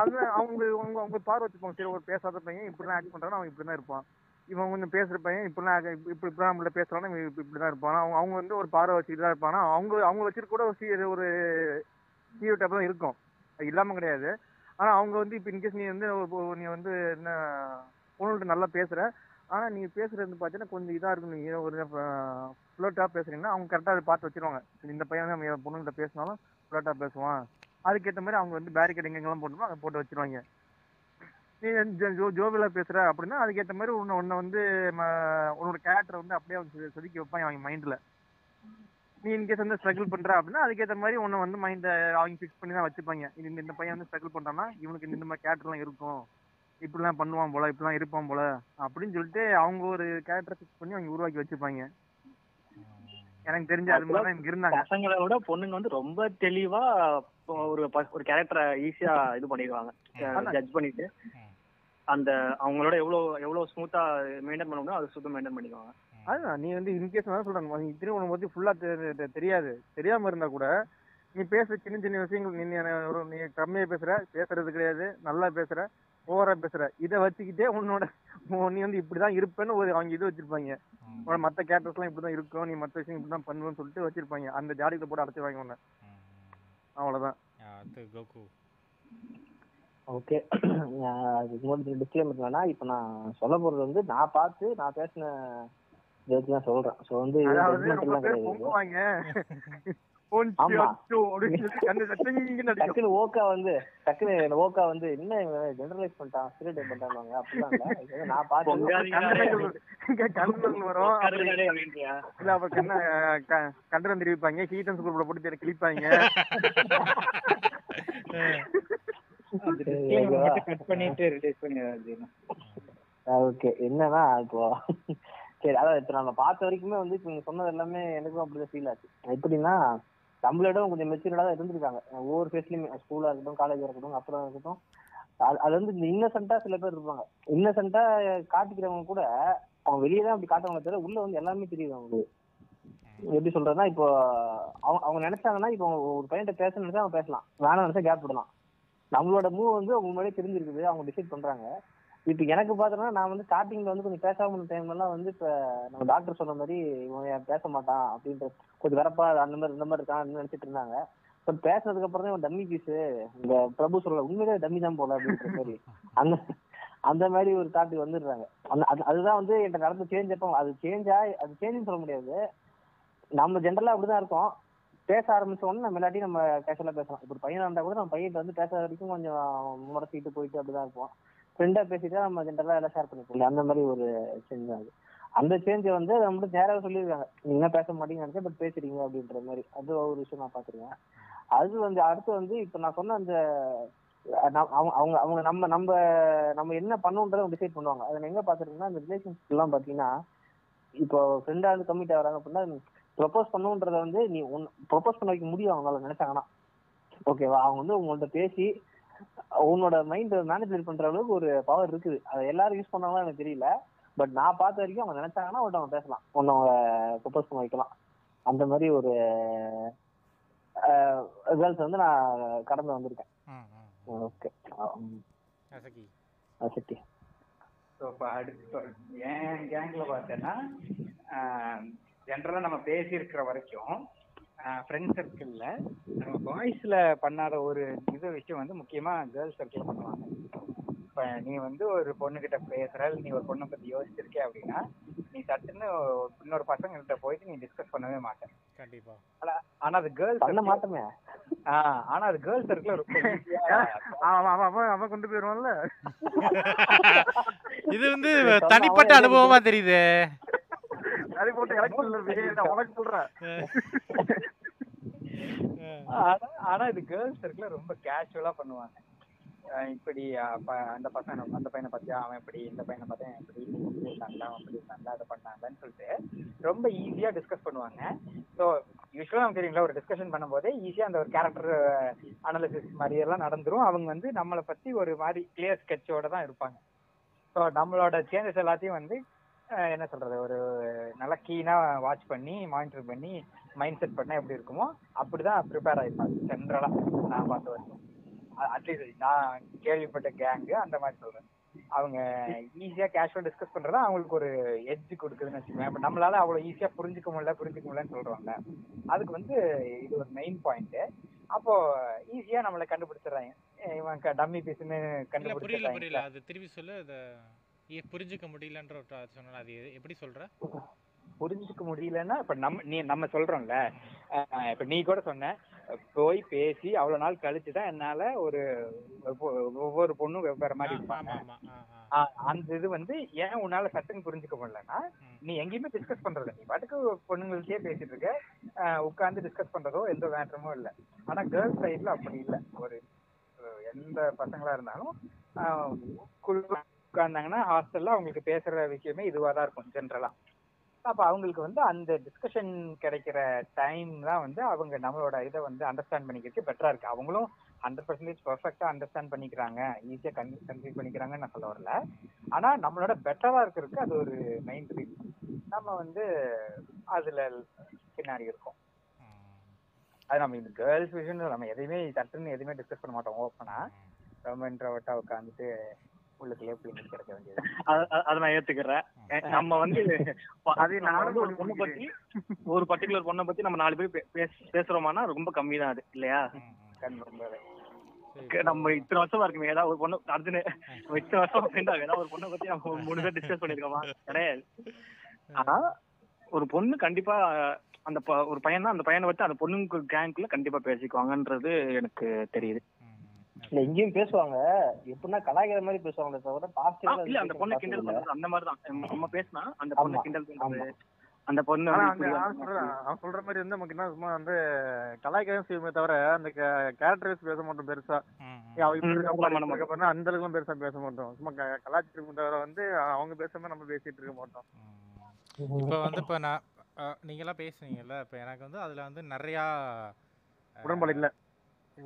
அது அவங்க அவங்க அவங்க பார்வை வச்சுப்பாங்க. சரி ஒரு பேசாத பையன் இப்படிலாம் ஆக்ட் பண்றானா அவன் இப்படிதான் இருப்பான். இவன் கொஞ்சம் பேசுற பையன் இப்படிலாம் இப்படி இப்படி நம்மள பேசுறானா இப்படி இப்படிதான் இருப்பான். அவங்க அவங்க வந்து ஒரு பார்வை வச்சுட்டு தான் இருப்பானா. அவங்க அவங்க வச்சுட்டு கூட ஒரு ஒரு ஹீரோ டைப் தான் இருக்கும். அது இல்லாம கிடையாது. ஆனா அவங்க வந்து இப்ப இன்கேஸ் நீ வந்து நீ வந்து என்ன பொண்ணுகிட்ட நல்லா பேசுற. ஆனா நீ பேசுறது வந்து பாத்தீங்கன்னா கொஞ்சம் இதா இருக்கும். நீ ஒரு ஃப்ளோட்டா பேசுறீங்கன்னா அவங்க கரெக்டா அதை பார்த்து வச்சிருவாங்க. இந்த பையன் நம்ம பொண்ணுகிட்ட பேசினாலும் ஃப்ளோட்டா பேசுவான். அதுக்கேற்ற மாதிரி அவங்க வந்து பேரிகேட் எங்கெங்கெல்லாம் போடணுமோ அதை போட்டு வச்சிருவாங்க. நீ ஜோ- பேசுற அப்படின்னா அதுக்கேற்ற மாதிரி உன்னை உன்னை வந்து உன்னோட கேரக்டர் வந்து அப்படியே செ- செதுக்கி வைப்பாங்க அவங்க மைண்ட்ல நீ இன்கேஸ் வந்து ஸ்ட்ரகிள் பண்ற அப்படின்னா அதுக்கேற்ற மாதிரி உன்னை வந்து மைண்ட அவங்க ஃபிக்ஸ் பண்ணி தான் வச்சுப்பாங்க. இந்த- இந்த பையன் வந்து ஸ்ட்ரகிள் பண்றான்னா இவனுக்கு இந்த மாதிரி கேரக்டர்லாம் இருக்கும். இப்படிலாம் பண்ணுவான் போல இப்படிலாம் இருப்பான் போல அப்படின்னு சொல்லிட்டு அவங்க ஒரு கேரக்டர் ஃபிக்ஸ் பண்ணி அவங்க உருவாக்கி வச்சுப்பாங்க. எனக்கு தெரிஞ்ச அது மாதிரி இங்க இருந்தாங்க. பசங்களை விட பொண்ணுங்க வந்து ரொம்ப தெளிவா ஒரு ஒரு கேரக்டரை ஈஸியா இது பண்ணிடுவாங்க. ஜட்ஜ் பண்ணிட்டு. அந்த அவங்களோட எவ்வளவு எவ்வளவு ஸ்மூத்தா மெயின்டைன் பண்ண முடியும் அதை சுத்தம் மெயின்டைன் பண்ணிக்குவாங்க. அதுதான் நீ வந்து இன்கேஸ் தான் சொல்றேன். நீ இத்தனை உனக்கு பத்தி ஃபுல்லா தெரியாது. தெரியாம இருந்தா கூட நீ பேசுற சின்ன சின்ன விஷயங்கள் நீ நீ ஒரு நீ கம்மியா பேசுற பேசுறது கிடையாது. நல்லா பேசுற ஓவரா பேசுற. இதை வச்சுக்கிட்டே உன்னோட உன் நீ வந்து இப்படிதான் இருப்பேன்னு ஒரு அவங்க இது வச்சிருப்பாங்க. உன்னோட மத்த கேரக்டர்ஸ் எல்லாம் இப்படிதான் இருக்கும். நீ மத்த விஷயம் இப்படிதான் பண்ணுவேன்னு சொல்லிட்டு வச்சிருப்பாங்க. அந்த ஜாடிக்குள்ள போட்டு அடைச்சிருவாங்க உன்னை. அவ்வளவுதான். ஓகே அதுக்கு முன்னாடி டிஸ்க்ளைமர் என்னன்னா இப்போ நான் சொல்ல போறது வந்து நான் பார்த்து நான் பேசின ஜோக்கு தான் சொல்றேன். ஸோ வந்து. டக்குனு ஓக்கா வந்து டக்குனு ஓக்கா வந்து என்ன ஜெனரலைஸ் பண்ணிட்டான் ஸ்டீரியோ பண்ணிட்டாங்க அப்படிலாம் இல்ல. நான் பார்த்து வரும்? இல்ல அப்ப கண்ண கண்டனம் தெரிவிப்பாங்க ஹீட்டன் ஸ்கூல்ல போட்டு கிழிப்பாங்க. கட் பண்ணிட்டு ரிலீஸ் பண்ணிடுறாரு ஓகே. என்னன்னா இப்போ? சரி அதான் இப்ப நம்ம பார்த்த வரைக்குமே வந்து இப்ப நீங்க சொன்னது எல்லாமே எனக்கும் அப்படிதான் ஃபீல் ஆச்சு. எப்படின்னா நம்மளோட கொஞ்சம் மெச்சூர்டா தான் இருந்திருக்காங்க. ஒவ்வொரு ஃபேஸ்லயுமே ஸ்கூலா இருக்கட்டும் காலேஜா இருக்கட்டும் அப்புறம் இருக்கட்டும். அது- வந்து இந்த இன்னசென்ட்டா சில பேர் இருப்பாங்க. இன்னசென்ட்டா காட்டிக்கிறவங்க கூட அவங்க வெளியே தான் அப்படி காட்டுவாங்க தவிர உள்ள வந்து எல்லாமே தெரியுது அவங்களுக்கு. எப்படி சொல்றதுன்னா இப்போ அவங்க அவங்க நினைச்சாங்கன்னா இப்போ ஒரு பையன்கிட்ட பேச நினைச்சா அவங்க பேசலாம். வேணாம் நினைச்சா கேப் விடலாம். நம்மளோட மூவ் வந்து அவங்க முன்னாடியே தெரிஞ்சிருக்குது. அவங்க டிசைட் பண்றாங்க. இப்ப எனக்கு பாத்தோம்னா நான் வந்து ஸ்டார்டிங்ல வந்து கொஞ்சம் பேசாம இருந்த எல்லாம் வந்து இப்ப நம்ம டாக்டர் சொன்ன மாதிரி இவன் பேச மாட்டான் அப்படின்ற கொஞ்சம் வரப்பா அந்த மாதிரி இந்த மாதிரி இருக்கான் நினைச்சிட்டு இருந்தாங்க. பட் பேசுனதுக்கு அப்புறம் தான் டம்மி பீஸ் இந்த பிரபு சொல்ல உண்மையிலே டம்மி தான் போல அப்படின்ற மாதிரி. அந்த அந்த மாதிரி ஒரு தாட்டுக்கு வந்துடுறாங்க. அந்த அது- அதுதான் வந்து என்கிட்ட நடந்து சேஞ்ச் அப்போ அது சேஞ்சா அது சேஞ்சுன்னு சொல்ல முடியாது. நம்ம ஜென்ரலா அப்படிதான் இருக்கோம். பேச ஆரம்பிச்ச உடனே நம்ம எல்லாத்தையும் நம்ம கேஷுவலா பேசலாம். இப்ப ஒரு பையனா இருந்தா கூட நம்ம பையன் வந்து பேசாத வரைக்கும் கொஞ்சம் முறைச்சிட்டு போயிட்டு அப்படிதான் இருப்போம். ஃப்ரெண்டா பேசிட்டு நம்ம ஜென்ரலா எல்லாம் ஷேர் பண்ணிப்போம். அந்த மாதிரி ஒரு சேஞ்ச் அது அந்த சேஞ்சை வந்து அதை மட்டும் நேராக சொல்லியிருக்காங்க. நீங்க என்ன பேச மாட்டீங்க நினைச்சா பட் பேசுறீங்க அப்படின்ற மாதிரி. அது ஒரு விஷயம் நான் பாத்துருக்கேன் அது வந்து அடுத்து வந்து இப்ப நான் சொன்ன அந்த அவங்க அவங்க அவங்க நம்ம நம்ம நம்ம என்ன பண்ணுன்றத டிசைட் பண்ணுவாங்க. அதை நான் எங்க பாத்துருக்கீங்கன்னா அந்த ரிலேஷன்ஷிப் எல்லாம் பாத்தீங்கன்னா இப்போ ஃப்ரெண்டா வந்து கம்மிட் ஆகுறாங்க அப்படின்னா ப்ரொபோஸ் பண்ணுன்றத வந்து நீ ப்ரொபோஸ் பண்ண வைக்க முடியும் அவங்களால நினைச்சாங்கன்னா. ஓகேவா அவங்க வந்து உங்கள்ட்ட பேசி உன்னோட மைண்ட் மேனிபுலேட் பண்ற அளவுக்கு ஒரு பவர் இருக்குது. அதை எல்லாரும் யூஸ் பண்ணாங்களா எனக்கு தெரியல. பட் நான் பார்த்த வரைக்கும் அவங்க நினைச்சாங்கன்னா ஒருத்தவங்க பேசலாம். ஒன்னவங்க ப்ரொபோஸ் பண்ண வைக்கலாம். அந்த மாதிரி ஒரு கேர்ள்ஸ் வந்து நான் கடந்து வந்திருக்கேன். ஓகே அசக்கி. சக்தி ஸோ இப்போ அடுத்து என் கேங்ல பார்த்தேன்னா ஜென்ரலாக நம்ம பேசியிருக்கிற வரைக்கும் ஃப்ரெண்ட் சர்க்கிளில் நம்ம பாய்ஸில் பண்ணாத ஒரு இது விஷயம் வந்து முக்கியமாக கேர்ள்ஸ் சர்க்கிள் பண்ணுவாங்க. இப்போ நீ வந்து ஒரு பொண்ணுகிட்ட பேசுற நீ ஒரு பொண்ணை பற்றி யோசிச்சிருக்கே அப்படின்னா நீ சட்டுன்னு இன்னொரு பசங்கள்கிட்ட போயிட்டு நீ டிஸ்கஸ் பண்ணவே மாட்டேன் கண்டிப்பா. ஆனா அது கேர்ள்ஸ் பண்ண மாட்டோமே. ஆனா அது கேர்ள்ஸ் சர்க்கிள் ரொம்ப அவன் அவன் அவன் கொண்டு போயிருவான்ல. இது வந்து தனிப்பட்ட அனுபவமா தெரியுது. அது போட்டு எனக்கு சொல்ல உனக்கு சொல்றேன்? ஆனா ஆனா இது கேர்ள்ஸ் சர்க்கிள் ரொம்ப கேஷுவலா பண்ணுவாங்க. இப்படி அந்த பசங்க அந்த பையனை பார்த்தியா? அவன் இப்படி இந்த பையனை பார்த்தா இப்படி இப்படி இருந்தாங்க அவன் இப்படி இருந்தாங்க அதை பண்ணாங்கன்னு சொல்லிட்டு ரொம்ப ஈஸியா டிஸ்கஸ் பண்ணுவாங்க. ஸோ யூஸ்வலாக நமக்கு தெரியுங்களா ஒரு டிஸ்கஷன் பண்ணும்போதே ஈஸியா அந்த ஒரு கேரக்டர் அனாலிசிஸ் மாதிரி எல்லாம் நடந்துரும். அவங்க வந்து நம்மளை பத்தி ஒரு மாதிரி கிளியர் ஸ்கெட்சோட தான் இருப்பாங்க. ஸோ நம்மளோட சேஞ்சஸ் எல்லாத்தையும் வந்து என்ன சொல்றது ஒரு நல்லா கீனா வாட்ச் பண்ணி மானிட்டர் பண்ணி மைண்ட் செட் பண்ணா எப்படி இருக்குமோ அப்படிதான் ப்ரிப்பேர் ஆயிருப்பாங்க ஜென்ரலா நான் பார்த்த வரைக்கும். அட்லீஸ்ட் நான் கேள்விப்பட்ட கேங்கு அந்த மாதிரி சொல்றேன். அவங்க ஈஸியா கேஷுவல் டிஸ்கஸ் பண்றதா அவங்களுக்கு ஒரு எட்ஜ் கொடுக்குதுன்னு வச்சுக்கோங்க இப்ப நம்மளால அவ்வளவு ஈஸியா புரிஞ்சுக்க முடியல புரிஞ்சுக்க முடியலன்னு சொல்றாங்க. அதுக்கு வந்து இது ஒரு மெயின் பாயிண்ட் அப்போ ஈஸியா நம்மளை கண்டுபிடிச்சிடுறாங்க. இவன் டம்மி பீஸ்னு கண்டுபிடிச்சிடுறாங்க. புரிஞ்சுக்க முடியலன்ற ஒரு சொன்னா அது எப்படி சொல்ற? புரிஞ்சுக்க முடியலன்னா இப்ப நம்ம நீ நம்ம சொல்றோம்ல. இப்ப நீ கூட சொன்ன போய் பேசி அவ்வளவு நாள் கழிச்சு தான் என்னால ஒரு ஒவ்வொ- ஒவ்வொரு பொண்ணும் வெவ்வேறு மாதிரி இருப்பாங்க. அந்த இது வந்து ஏன் உன்னால சட்டுன்னு புரிஞ்சுக்க முடியலன்னா. நீ எங்கேயுமே டிஸ்கஸ் பண்றது. நீ பாட்டுக்கு பொண்ணுங்கள்ட்டயே பேசிட்டு இருக்க. உட்காந்து டிஸ்கஸ் பண்றதோ எந்த மேட்டருமோ இல்ல. ஆனா கேர்ள்ஸ் சைட்ல அப்படி இல்ல. ஒரு எந்த பசங்களா இருந்தாலும் உட்கார்ந்தாங்கன்னா ஹாஸ்டல்ல அவங்களுக்கு பேசுற விஷயமே இதுவா தான் இருக்கும் ஜென்ரலா அப்ப அவங்களுக்கு வந்து அந்த டிஸ்கஷன் கிடைக்கிற டைம் தான் வந்து அவங்க நம்மளோட இதை வந்து அண்டர்ஸ்டாண்ட் பண்ணிக்கிறதுக்கு பெட்டரா இருக்கு. அவங்களும் ஹண்ட்ரட் பர்சன்டேஜ் பர்ஃபெக்டா அண்டர்ஸ்டாண்ட் பண்ணிக்கிறாங்க. ஈஸியா கன்வே பண்ணிக்கிறாங்கன்னு நான் சொல்ல வரல. ஆனா நம்மளோட பெட்டரா இருக்கிறதுக்கு அது ஒரு மெயின் ரீசன் நம்ம வந்து அதுல பின்னாடி இருக்கோம். அது நம்ம இந்த கேர்ள்ஸ் விஷயம் நம்ம எதையுமே சட்டுன்னு எதுவுமே டிஸ்கஸ் பண்ண மாட்டோம். ஓப்பனா. ரொம்ப இன்ட்ரவர்ட்டா உட்காந்துட்டு உள்ளுக்குள்ளே பிள்ளைங்க கிடக்க வேண்டியது அத- நான் ஏத்துக்கிறேன். நம்ம வந்து அது நானும் ஒரு பொண்ணை பத்தி ஒரு பர்டிகுலர் பொண்ணை பத்தி நம்ம நாலு பேர் பே- பேச- பேசுறோமானா ரொம்ப கம்மி தான் அது இல்லையா? நம்ம இத்தனை வருஷமா இருக்குமே ஏதாவது ஒரு பொண்ணு அர்ஜுனு நம்ம இத்தனை வருஷம் ஃப்ரெண்ட் ஏதாவது ஒரு பொண்ணை பத்தி நம்ம மூணு பேர் டிஸ்கஸ் பண்ணிருக்கோமா? கிடையாது. ஆனா ஒரு பொண்ணு கண்டிப்பா அந்த ப- ஒரு பையன் தான் அந்த பையனை வச்சு அந்த பொண்ணுக்கு கேங்க்குள்ள கண்டிப்பா பேசிக்குவாங்கன்றது எனக்கு தெரியுது. இல்ல இங்கேயும் பேசுவாங்க. எப்படின்னா கலாய்க்கிற மாதிரி பேசுவாங்களே தவிர பாசிட்டிவா இல்ல அந்த பொண்ணை கிண்டல் பண்றது அந்த மாதிரி தான். நம்ம பேசினா அந்த பொண்ணை கிண்டல் பண்றது. அந்த பொண்ணு அவன் சொல்ற மாதிரி வந்து நமக்கு என்ன சும்மா வந்து கலாய்க்கதான் செய்யுமே தவிர அந்த கேரக்டர் வைஸ் பேச மாட்டோம் பெருசா. அந்த அளவுக்கு பெருசா பேச மாட்டோம். சும்மா க- கலாய்ச்சிட்டு தவிர வந்து அவங்க பேசாம நம்ம பேசிட்டு இருக்க மாட்டோம். இப்போ வந்து இப்போ நான் அஹ், நீங்களாம் பேசுனீங்கல்ல இப்போ எனக்கு வந்து அதில் வந்து நிறையா உடன்பாடு இல்ல.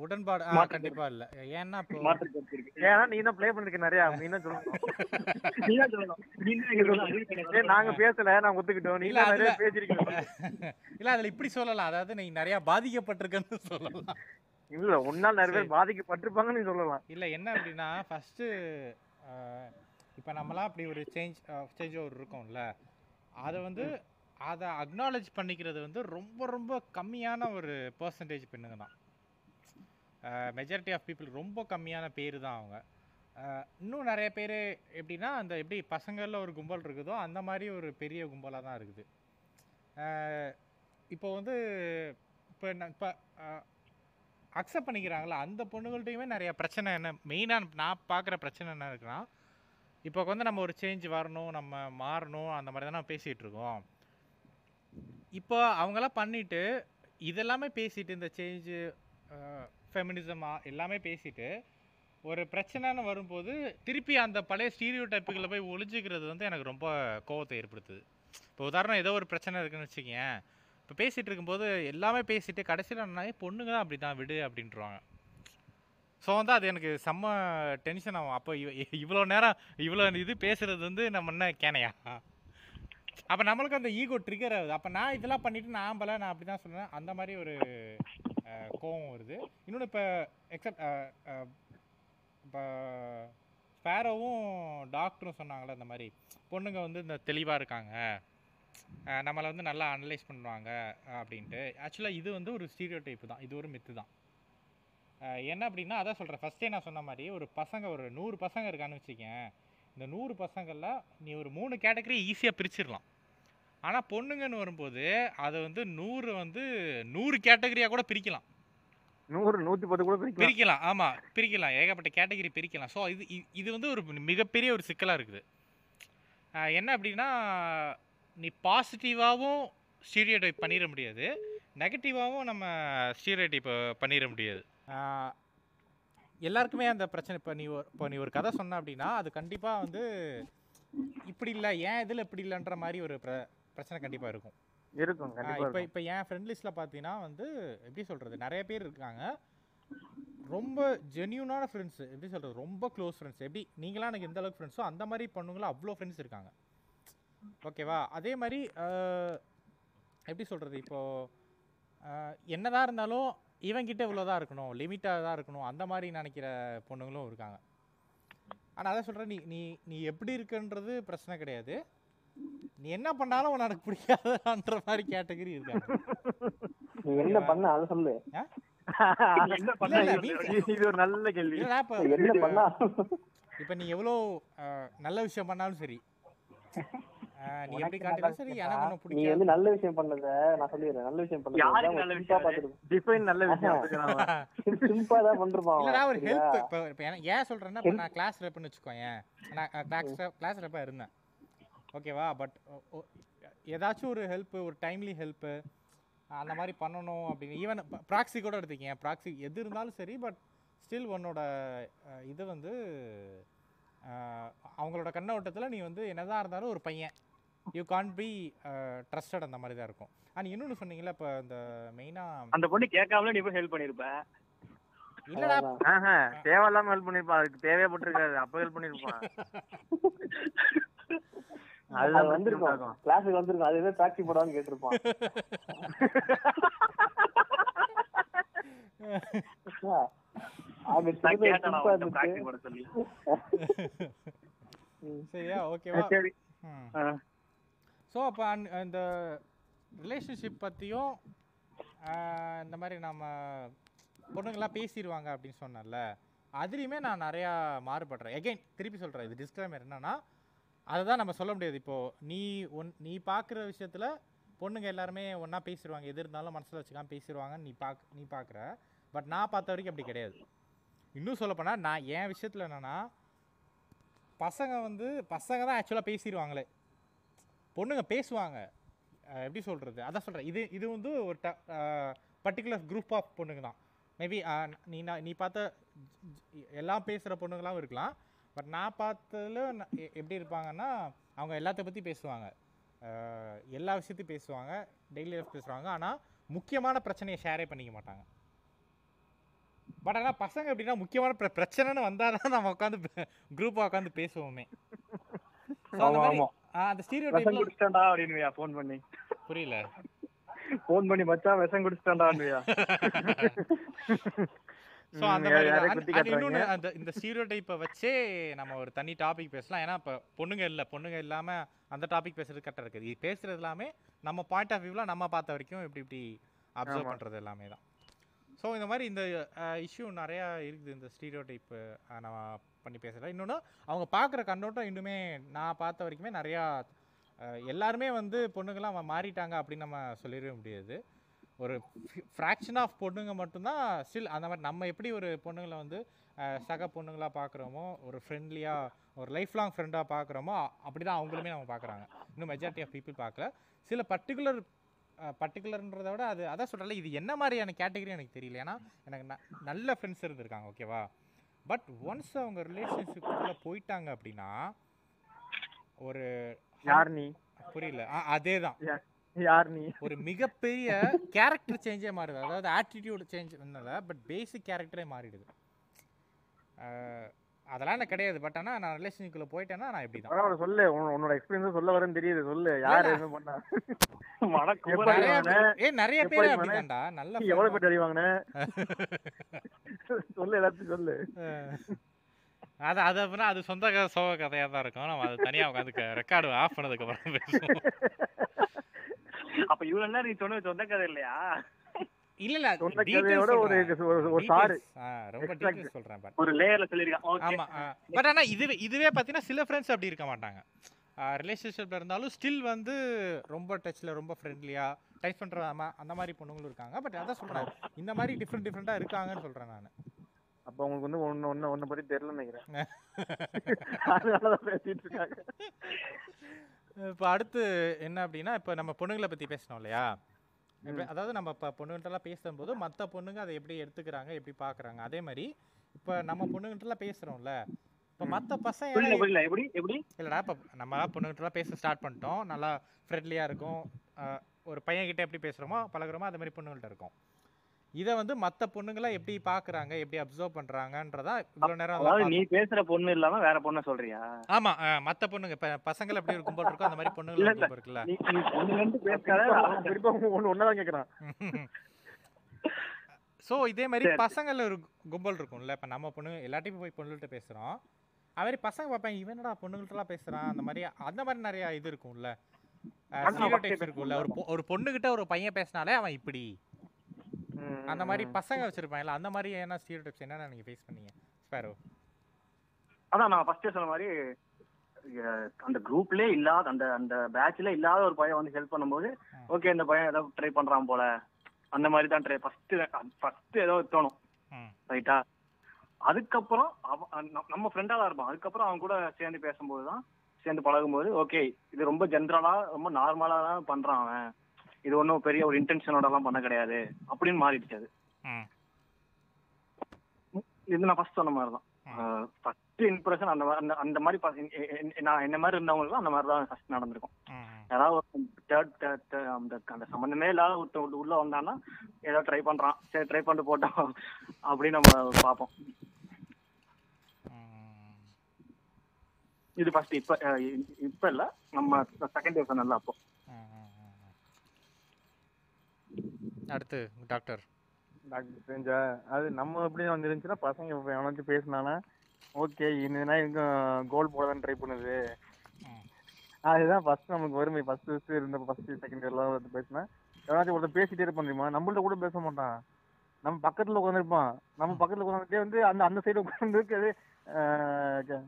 உடன்பாடு கண்டிப்பா இல்லை. ஏன்னா ஏன்னா நீ தான் ப்ளே பண்ணிருக்க நிறைய நீ தான் சொல்லணும். நாங்க பேசல நான் ஒத்துக்கிட்டோம். நீ நிறைய பேசிருக்கீங்க. இல்லை அதில் இப்படி சொல்லலாம். அதாவது நீ நிறையா பாதிக்கப்பட்டிருக்கன்னு சொல்லலாம். இல்ல உன்னால் நிறைய பேர் பாதிக்கப்பட்டிருப்பாங்கன்னு நீ சொல்லலாம். இல்லை என்ன அப்படின்னா ஃபஸ்ட்டு இப்போ நம்மளாம் அப்படி ஒரு சேஞ்ச் சேஞ்ச் ஓவர் இருக்கோம்ல. அதை வந்து அதை அக்னாலேஜ் பண்ணிக்கிறது வந்து ரொம்ப ரொம்ப கம்மியான ஒரு பர்சன்டேஜ் பெண்ணுங்க தான். மெஜாரிட்டி ஆஃப் பீப்புள் ரொம்ப கம்மியான பேர் தான் அவங்க இன்னும் நிறைய பேர் எப்படின்னா அந்த எப்படி பசங்களில் ஒரு கும்பல் இருக்குதோ அந்த மாதிரி ஒரு பெரிய கும்பலாக தான் இருக்குது இப்போ வந்து இப்போ இப்போ அக்செப்ட் பண்ணிக்கிறாங்களா? அந்த பொண்ணுகள்ட்டையுமே நிறைய பிரச்சனை என்ன மெயினாக நான் பார்க்குற பிரச்சனை என்ன இருக்குன்னா இப்போ வந்து நம்ம ஒரு சேஞ்ச் வரணும் நம்ம மாறணும் அந்த மாதிரி தான் பேசிகிட்டு இருக்கோம். இப்போ அவங்களாம் பண்ணிட்டு இதெல்லாமே பேசிட்டு இந்த சேஞ்சு ஃபெமினிசமாக எல்லாமே பேசிட்டு ஒரு பிரச்சனைன்னு வரும்போது திருப்பி அந்த பழைய ஸ்டீரியோ டைப்புகளை போய் ஒழிஞ்சிக்கிறது வந்து எனக்கு ரொம்ப கோவத்தை ஏற்படுத்துது. இப்போ உதாரணம் ஏதோ ஒரு பிரச்சனை இருக்குன்னு வச்சுக்கேன் இப்போ பேசிகிட்டு இருக்கும்போது எல்லாமே பேசிட்டு கடைசியில் என்ன பொண்ணுங்க தான் அப்படி தான் விடு அப்படின்றாங்க ஸோ வந்து அது எனக்கு செம்ம டென்ஷன் ஆகும். அப்போ இவ்வளோ நேரம் இவ்வளோ இது பேசுகிறது வந்து நம்ம என்ன கேனையா? அப்போ நம்மளுக்கு அந்த ஈகோ ட்ரிகர் ஆகுது. அப்போ நான் இதெல்லாம் பண்ணிட்டு நான் ஆம்பல நான் அப்படி தான் சொல்லுவேன் அந்த மாதிரி ஒரு கோவம் வருது. இன்னொன்று இப்போ எக்ஸப்ட் இப்போ ஸ்பேரோவும் டாக்டரும் சொன்னாங்களே அந்த மாதிரி பொண்ணுங்க வந்து இந்த தெளிவாக இருக்காங்க. நம்மளை வந்து நல்லா அனலைஸ் பண்ணுவாங்க அப்படின்ட்டு. ஆக்சுவலாக இது வந்து ஒரு ஸ்டீரியோ டைப்பு தான். இது ஒரு மித்து தான். என்ன அப்படின்னா அதான் சொல்கிறேன் ஃபஸ்ட்டே நான் சொன்ன மாதிரி ஒரு பசங்க ஒரு நூறு பசங்க இருக்கான்னு வச்சுக்கேன். இந்த நூறு பசங்களில் நீ ஒரு மூணு கேட்டகரி ஈஸியாக பிரிச்சிடலாம் ஆனால் பொண்ணுங்கன்னு வரும்போது அதை வந்து நூறு வந்து நூறு கேட்டகரியாக கூட பிரிக்கலாம். நூறு நூத்தி பத்து கூட பிரிக்கலாம். பிரிக்கலாம் ஆமாம் பிரிக்கலாம். ஏகப்பட்ட கேட்டகரி பிரிக்கலாம். ஸோ இது இது வந்து ஒரு மிகப்பெரிய ஒரு சிக்கலாக இருக்குது. என்ன அப்படின்னா நீ பாசிட்டிவாகவும் ஸ்டீரியோடைப் பண்ணிட முடியாது. நெகட்டிவாகவும் நம்ம ஸ்டீரியோடைப் பண்ணிட முடியாது. எல்லாருக்குமே அந்த பிரச்சனை இப்போ நீ இப்போ நீ ஒரு கதை சொன்ன அப்படின்னா அது கண்டிப்பாக வந்து இப்படி இல்லை ஏன் இதில் இப்படி இல்லைன்ற மாதிரி ஒரு பிர பிரச்சனை கண்டிப்பாக இருக்கும். இருக்கும் கண்டிப்பா இப்போ இப்போ என் ஃப்ரெண்ட் லிஸ்ட்டில் பார்த்தீங்கன்னா வந்து எப்படி சொல்கிறது நிறைய பேர் இருக்காங்க. ரொம்ப ஜென்யூனான ஃப்ரெண்ட்ஸு எப்படி சொல்கிறது ரொம்ப க்ளோஸ் ஃப்ரெண்ட்ஸ் எப்படி நீங்களாம் எனக்கு எந்த அளவுக்கு ஃப்ரெண்ட்ஸோ அந்த மாதிரி பொண்ணுங்களும் அவ்வளோ ஃப்ரெண்ட்ஸ் இருக்காங்க. ஓகேவா? அதே மாதிரி எப்படி சொல்கிறது இப்போது என்னதான் இருந்தாலும் இவன்கிட்ட இவ்வளோ தான் இருக்கணும் லிமிட்டாக தான் இருக்கணும் அந்த மாதிரி நினைக்கிற பொண்ணுங்களும் இருக்காங்க. ஆனால் அதான் சொல்கிறேன் நீ நீ நீ எப்படி இருக்குன்றது பிரச்சனை கிடையாது. நீ என்ன பண்ணாலும் உனக்கு பிடிக்காதன்ற மாதிரி கேட்டகரி இருக்காங்க நீ என்ன பண்ண அதை சொல்லு. என்ன இல்ல, இல்ல, பண்ண மீன்ஸ் இது- இது ஒரு நல்ல கேள்வி. இல்லடா இப்போ என்ன பண்ணா? இப்போ நீ எவ்வளோ அஹ், நல்ல விஷயம் பண்ணாலும் சரி. நீ எப்படி நல்ல சரி எனக்கு நீ வந்து நல்ல விஷயம் பண்ணத நான் நல்ல விஷயம் பண்ணது யாருக்கு நல்ல விஷயம்? டிஃபைன் நல்ல தான் இல்லடா ஒரு? ஹெல்ப் இப்போ இப்போ ஏன் சொல்கிறேன்னா இப்போ நான் கிளாஸ் ரெப்னு வச்சுக்கோ ஏன் நான் கிளாஸ் கிளாஸ் ரெப்பாக இருந்தேன். ஓகேவா பட் ஏதாச்சும் ஒரு ஹெல்ப்பு ஒரு டைம்லி ஹெல்ப்பு அந்த மாதிரி பண்ணணும் அப்படின்னு. ஈவன் ப்ராக்ஸி கூட எடுத்துக்கேன் ப்ராக்ஸி எது இருந்தாலும் சரி பட் ஸ்டில் உன்னோட இது வந்து அவங்களோட கண்ணோட்டத்தில் நீ வந்து என்னதான் இருந்தாலும் ஒரு பையன். யூ கான்ட் பி ட்ரஸ்டட் அந்த மாதிரி தான் இருக்கும். அண்ட் இன்னொன்று சொன்னீங்களா இப்போ இந்த மெயினாக அந்த பொண்ணு கேட்காமல நீ போய் ஹெல்ப் பண்ணிருப்ப. இல்லடா. ஆஹா, தேவையில்லாம ஹெல்ப் பண்ணிருப்பான் அதுக்கு தேவைப்பட்டிருக்காது. அப்ப ஹெல்ப் பண்ணிருப்பான். அது வந்திருக்கும். கிளாஸுக்கு வந்திருக்கும். அது எதாவது டாக்ஸி போடான்னு கேட்டிருப்பான். ஓகேவா சரி. ஆ. ஸோ அப்போ அந்த ரிலேஷன்ஷிப் பற்றியும் இந்த மாதிரி நம்ம பொண்ணுங்கள்லாம் பேசிடுவாங்க அப்படின்னு சொன்னேன்ல அதுலேயுமே நான் நிறையா மாறுபடுறேன். எகைன் திருப்பி சொல்கிறேன் இது டிஸ்க்ளைமர் என்னென்னா அதை தான் நம்ம சொல்ல முடியாது. இப்போது நீ ஒன் நீ பார்க்குற விஷயத்தில் பொண்ணுங்க எல்லாருமே ஒன்றா பேசிடுவாங்க எது இருந்தாலும் மனசில் வச்சுக்காம பேசிடுவாங்கன்னு நீ பாக் நீ பார்க்குற பட் நான் பார்த்த வரைக்கும் அப்படி கிடையாது. இன்னும் சொல்லப்போனால் நான் என் விஷயத்தில் என்னென்னா பசங்க வந்து பசங்க தான் ஆக்சுவலாக பேசிடுவாங்களே பொண்ணுங்க பேசுவாங்க. எப்படி சொல்கிறது அதான் சொல்கிறேன் இது இது வந்து ஒரு ட பர்டிகுலர் குரூப் ஆஃப் பொண்ணுங்க தான். மேபி நீ நான் நீ பார்த்த எல்லாம் பேசுகிற பொண்ணுங்களாம் இருக்கலாம். பட் நான் பார்த்ததுல எ- எப்படி இருப்பாங்கன்னா அவங்க எல்லாத்த பற்றி பேசுவாங்க. எல்லா விஷயத்தையும் பேசுவாங்க. டெய்லி லைஃப் பேசுவாங்க. ஆனால் முக்கியமான பிரச்சனையை ஷேரே பண்ணிக்க மாட்டாங்க. பட் ஆனால் பசங்க எப்படின்னா முக்கியமான பிர பிரச்சனைன்னு வந்தால் தான் நம்ம உட்காந்து குரூப்பாக உட்காந்து பேசுவோமே. அந்த ஸ்டீரியோ விஷம் குடிச்சிட்டான்டா அப்படின்னு ஃபோன் பண்ணி. புரியல. ஃபோன் பண்ணி மச்சான் விஷம் குடிச்சிட்டான்டான்னுவியா ஸோ அந்த மாதிரி அந்த இந்த ஸ்டீரியோ டைப்பை வச்சே நம்ம ஒரு தனி டாபிக் பேசலாம். ஏன்னா இப்போ பொண்ணுங்க இல்லை பொண்ணுங்க இல்லாமல் அந்த டாபிக் பேசுறது கரெக்டாக இருக்குது. இது பேசுறது எல்லாமே நம்ம பாயிண்ட் ஆஃப் வியூவில் நம்ம பார்த்த வரைக்கும் இப்படி இப்படி அப்சர்வ். பண்ணுறது எல்லாமே தான். ஸோ இந்த மாதிரி இந்த இஷ்யூ நிறையா இருக்குது. இந்த ஸ்டீரியோ டைப்பு நான் பண்ணி பேசுகிறேன் இன்னொன்று அவங்க பார்க்குற கண்ணோட்டம் இன்னுமே நான் பார்த்த வரைக்குமே நிறையா எல்லாருமே வந்து பொண்ணுங்களாம் மாறிட்டாங்க அப்படின்னு நம்ம சொல்லிடவே முடியாது. ஒரு ஃப்ராக்ஷன் ஆஃப் பொண்ணுங்க மட்டும்தான் ஸ்டில் அந்த மாதிரி நம்ம எப்படி ஒரு பொண்ணுங்களை வந்து சக பொண்ணுங்களாக பார்க்குறோமோ ஒரு ஃப்ரெண்ட்லியாக ஒரு லைஃப் லாங் ஃப்ரெண்டாக பார்க்குறோமோ அப்படி தான் அவங்களுமே நம்ம பார்க்குறாங்க. இன்னும் மெஜாரிட்டி ஆஃப் பீப்புள் பார்க்கல. சில பர்டிகுலர் பர்டிகுலர்ன்றத விட அது அதான் சொல்கிறல இது என்ன மாதிரியான கேட்டகரி எனக்கு தெரியல. ஏன்னா எனக்கு ந- நல்ல ஃப்ரெண்ட்ஸ் இருந்திருக்காங்க ஓகேவா பட் ஒன்ஸ் அவங்க ரிலேஷன்ஷிப்புக்குள்ளே போயிட்டாங்க அப்படின்னா ஒரு யார் நீ? புரியல. அதே தான் யார் நீ? ஒரு மிகப்பெரிய கேரக்டர் சேஞ்சே மாறுது. அதாவது ஆட்டிடியூட் சேஞ்ச் பட் பேசிக் கேரக்டரே மாறிடுது. அதெல்லாம் எனக்கு கிடையாது. பட் ஆனால் நான் ரிலேஷன்ஷிப்பில் போயிட்டேன்னா நான் இப்படி தான் சொல்லு. உன்- உன்னோட எக்ஸ்பீரியன்ஸ் சொல்ல வரேன்னு தெரியுது. சொல்லு. யார். என்ன பண்ணா ஏ நிறைய பேர் வாங்கின? அப்படிதான்டா. நல்ல எவ்வளவு பேர் அடி வாங்கின சொல்லு எல்லாத்தையும் சொல்லு. அது அது அப்படின்னா அது சொந்த கதை சோக கதையாக தான் இருக்கும். நம்ம அது தனியாக உட்காந்து ரெக்கார்டு ஆஃப் பண்ணதுக்கு அப்புறம் பேசுவோம். அப்ப இவ்வளவு நேரம் நீ சொன்னது சொந்த கதை இல்லையா? இல்ல இல்ல கதையோட ஒரு சொல்றேன். ஒரு- ரொம்ப. டீடைல்ஸ் சொல்றேன் பாரு ஒரு லேயர்ல சொல்லிருக்கான். ஓகே ஆமா பட் ஆனா இதுவே இதுவே பாத்தீங்கன்னா சில ஃப்ரெண்ட்ஸ் அப்படி இருக்க மாட்டாங்க. ரிலேஷன்ஷிப்ல இருந்தாலும் ஸ்டில் வந்து ரொம்ப டச்ல ரொம்ப ஃப்ரெண்ட்லியா டைப் பண்ற அந்த மாதிரி பொண்ணுங்களும் இருக்காங்க. பட் அதான் சொல்றேன் இந்த மாதிரி டிஃப்ரெண்ட் டிஃப்ரெண்டா இருக்காங்கன்னு சொல்றேன் நான். அப்ப உங்களுக்கு வந்து ஒண்ணு ஒண்ணு ஒண்ணு பத்தி தெரியலன்னு நினைக்கிறேன். அதனாலதான் பேசிட்டு இருக்காங்க. இப்போ அடுத்து என்ன அப்படின்னா இப்போ நம்ம பொண்ணுங்களை பத்தி பேசணும் இல்லையா? அதாவது நம்ம இப்போ பொண்ணுகிட்டலாம் பேசும்போது மற்ற பொண்ணுங்க அதை எப்படி எடுத்துக்கிறாங்க எப்படி பார்க்கறாங்க அதே மாதிரி இப்போ நம்ம பொண்ணுகிட்டலாம் பேசுறோம்ல. இப்போ மற்ற பசங்க எப்படி எப்படி? இல்லைடா இப்போ நம்ம பொண்ணுகிட்டலாம் பேச ஸ்டார்ட் பண்ணிட்டோம். நல்லா ஃப்ரெண்ட்லியாக இருக்கும். ஒரு பையன்கிட்ட எப்படி பேசுகிறோமோ பழகுறோமோ அது மாதிரி பொண்ணுங்கள்ட்ட இருக்கும். இதை வந்து மற்ற பொண்ணுங்களாம் எப்படி பார்க்குறாங்க எப்படி அப்சர்வ் பண்ணுறாங்கன்றதா இவ்வளோ நேரம் நீ. பேசுற பொண்ணு இல்லாம வேற பொண்ண சொல்றியா? ஆமா மத்த பொண்ணுங்க பசங்கள் எப்படி இருக்கும் போல் இருக்கோ அந்த மாதிரி இல்ல. இருக்கும் இருக்குல்ல. நீ கேக்குறான். ஸோ இதே மாதிரி. பசங்கள் ஒரு கும்பல் இருக்கும்ல இப்போ நம்ம பொண்ணு எல்லாத்தையும் போய் பொண்ணுகிட்ட பேசுகிறோம் அது மாதிரி பசங்க பார்ப்பேன் இவனடா பொண்ணுகிட்டலாம் பேசுகிறான் அந்த மாதிரி அந்த மாதிரி நிறைய இது இருக்கும்ல. இருக்கும்ல. ஒரு பொ- ஒரு பொண்ணுகிட்ட ஒரு பையன் பேசினாலே அவன் இப்படி. அந்த மாதிரி. பசங்க வச்சிருப்பாங்கல்ல அந்த மாதிரி என்ன ஸ்டீரியோடைப்ஸ் என்னென்ன நீங்கள் ஃபேஸ் பண்ணீங்க? ஸ்பேரோ அதான் நான் ஃபர்ஸ்ட் சொன்ன மாதிரி அந்த குரூப்லயே இல்லாத அந்த அந்த பேட்ச்ல இல்லாத ஒரு பையன் வந்து ஹெல்ப் பண்ணும்போது. ஓகே இந்த பையன் ஏதோ ட்ரை பண்றான் போல. அந்த மாதிரி தான் ட்ரை ஃபர்ஸ்ட் ஃபர்ஸ்ட் ஏதோ தோணும். ரைட்டா அதுக்கப்புறம் நம்ம ஃப்ரெண்டா தான் இருப்பான். அதுக்கப்புறம் அவன் கூட சேர்ந்து பேசும்போது தான் சேர்ந்து பழகும்போது ஓகே இது ரொம்ப ஜென்ரலா ரொம்ப நார்மலா தான் பண்றான் அவன். இது ஒன்றும் பெரிய ஒரு இன்டென்ஷனோட எல்லாம் பண்ண கிடையாது. அப்படின்னு மாறிடுச்சு அது. இது நான் ஃபர்ஸ்ட் சொன்ன மாதிரி தான் ம். ஃபர்ஸ்ட் இம்ப்ரெஷன் அந்த மாதிரி அந்த- மாதிரி நான் என்ன மாதிரி இருந்தவங்களுக்கு அந்த மாதிரி தான் ஃபர்ஸ்ட் நடந்திருக்கும். ஏதாவது தேர்ட் அந்த அந்த சம்மந்தமே இல்லாத ஒருத்தன் உள்ள- வந்தான்னா ஏதோ ட்ரை பண்றான். சரி ட்ரை பண்ணிட்டு போட்டோம் அப்படின்னு நம்ம பார்ப்போம். இது ஃபர்ஸ்ட் இப்ப இப்ப இல்ல நம்ம செகண்ட் இயர் சொன்னல அப்போ ம், ம், ம், ம். அடுத்து டாக்டர். டாக்டர் தெரிஞ்சா அது நம்ம எப்படி வந்துருந்துச்சுன்னா பசங்க இப்ப எவனாச்சும் பேசினானா ஓகே இந்த இங்க கோல் போட ட்ரை பண்ணுது. அதுதான் ஃபர்ஸ்ட் நமக்கு வறுமை. ஃபர்ஸ்ட் ஃபர்ஸ்ட் இருந்த ஃபர்ஸ்ட் செகண்ட் இயர்லாம் வந்து பேசினா எவனாச்சும் ஒருத்தர் பேசிட்டே இருப்பான் தெரியுமா? நம்மள்ட்ட கூட பேச மாட்டான். நம்ம பக்கத்துல உட்காந்துருப்பான் நம்ம பக்கத்துல உட்காந்துட்டே வந்து அந்த அந்த சைடு உட்காந்து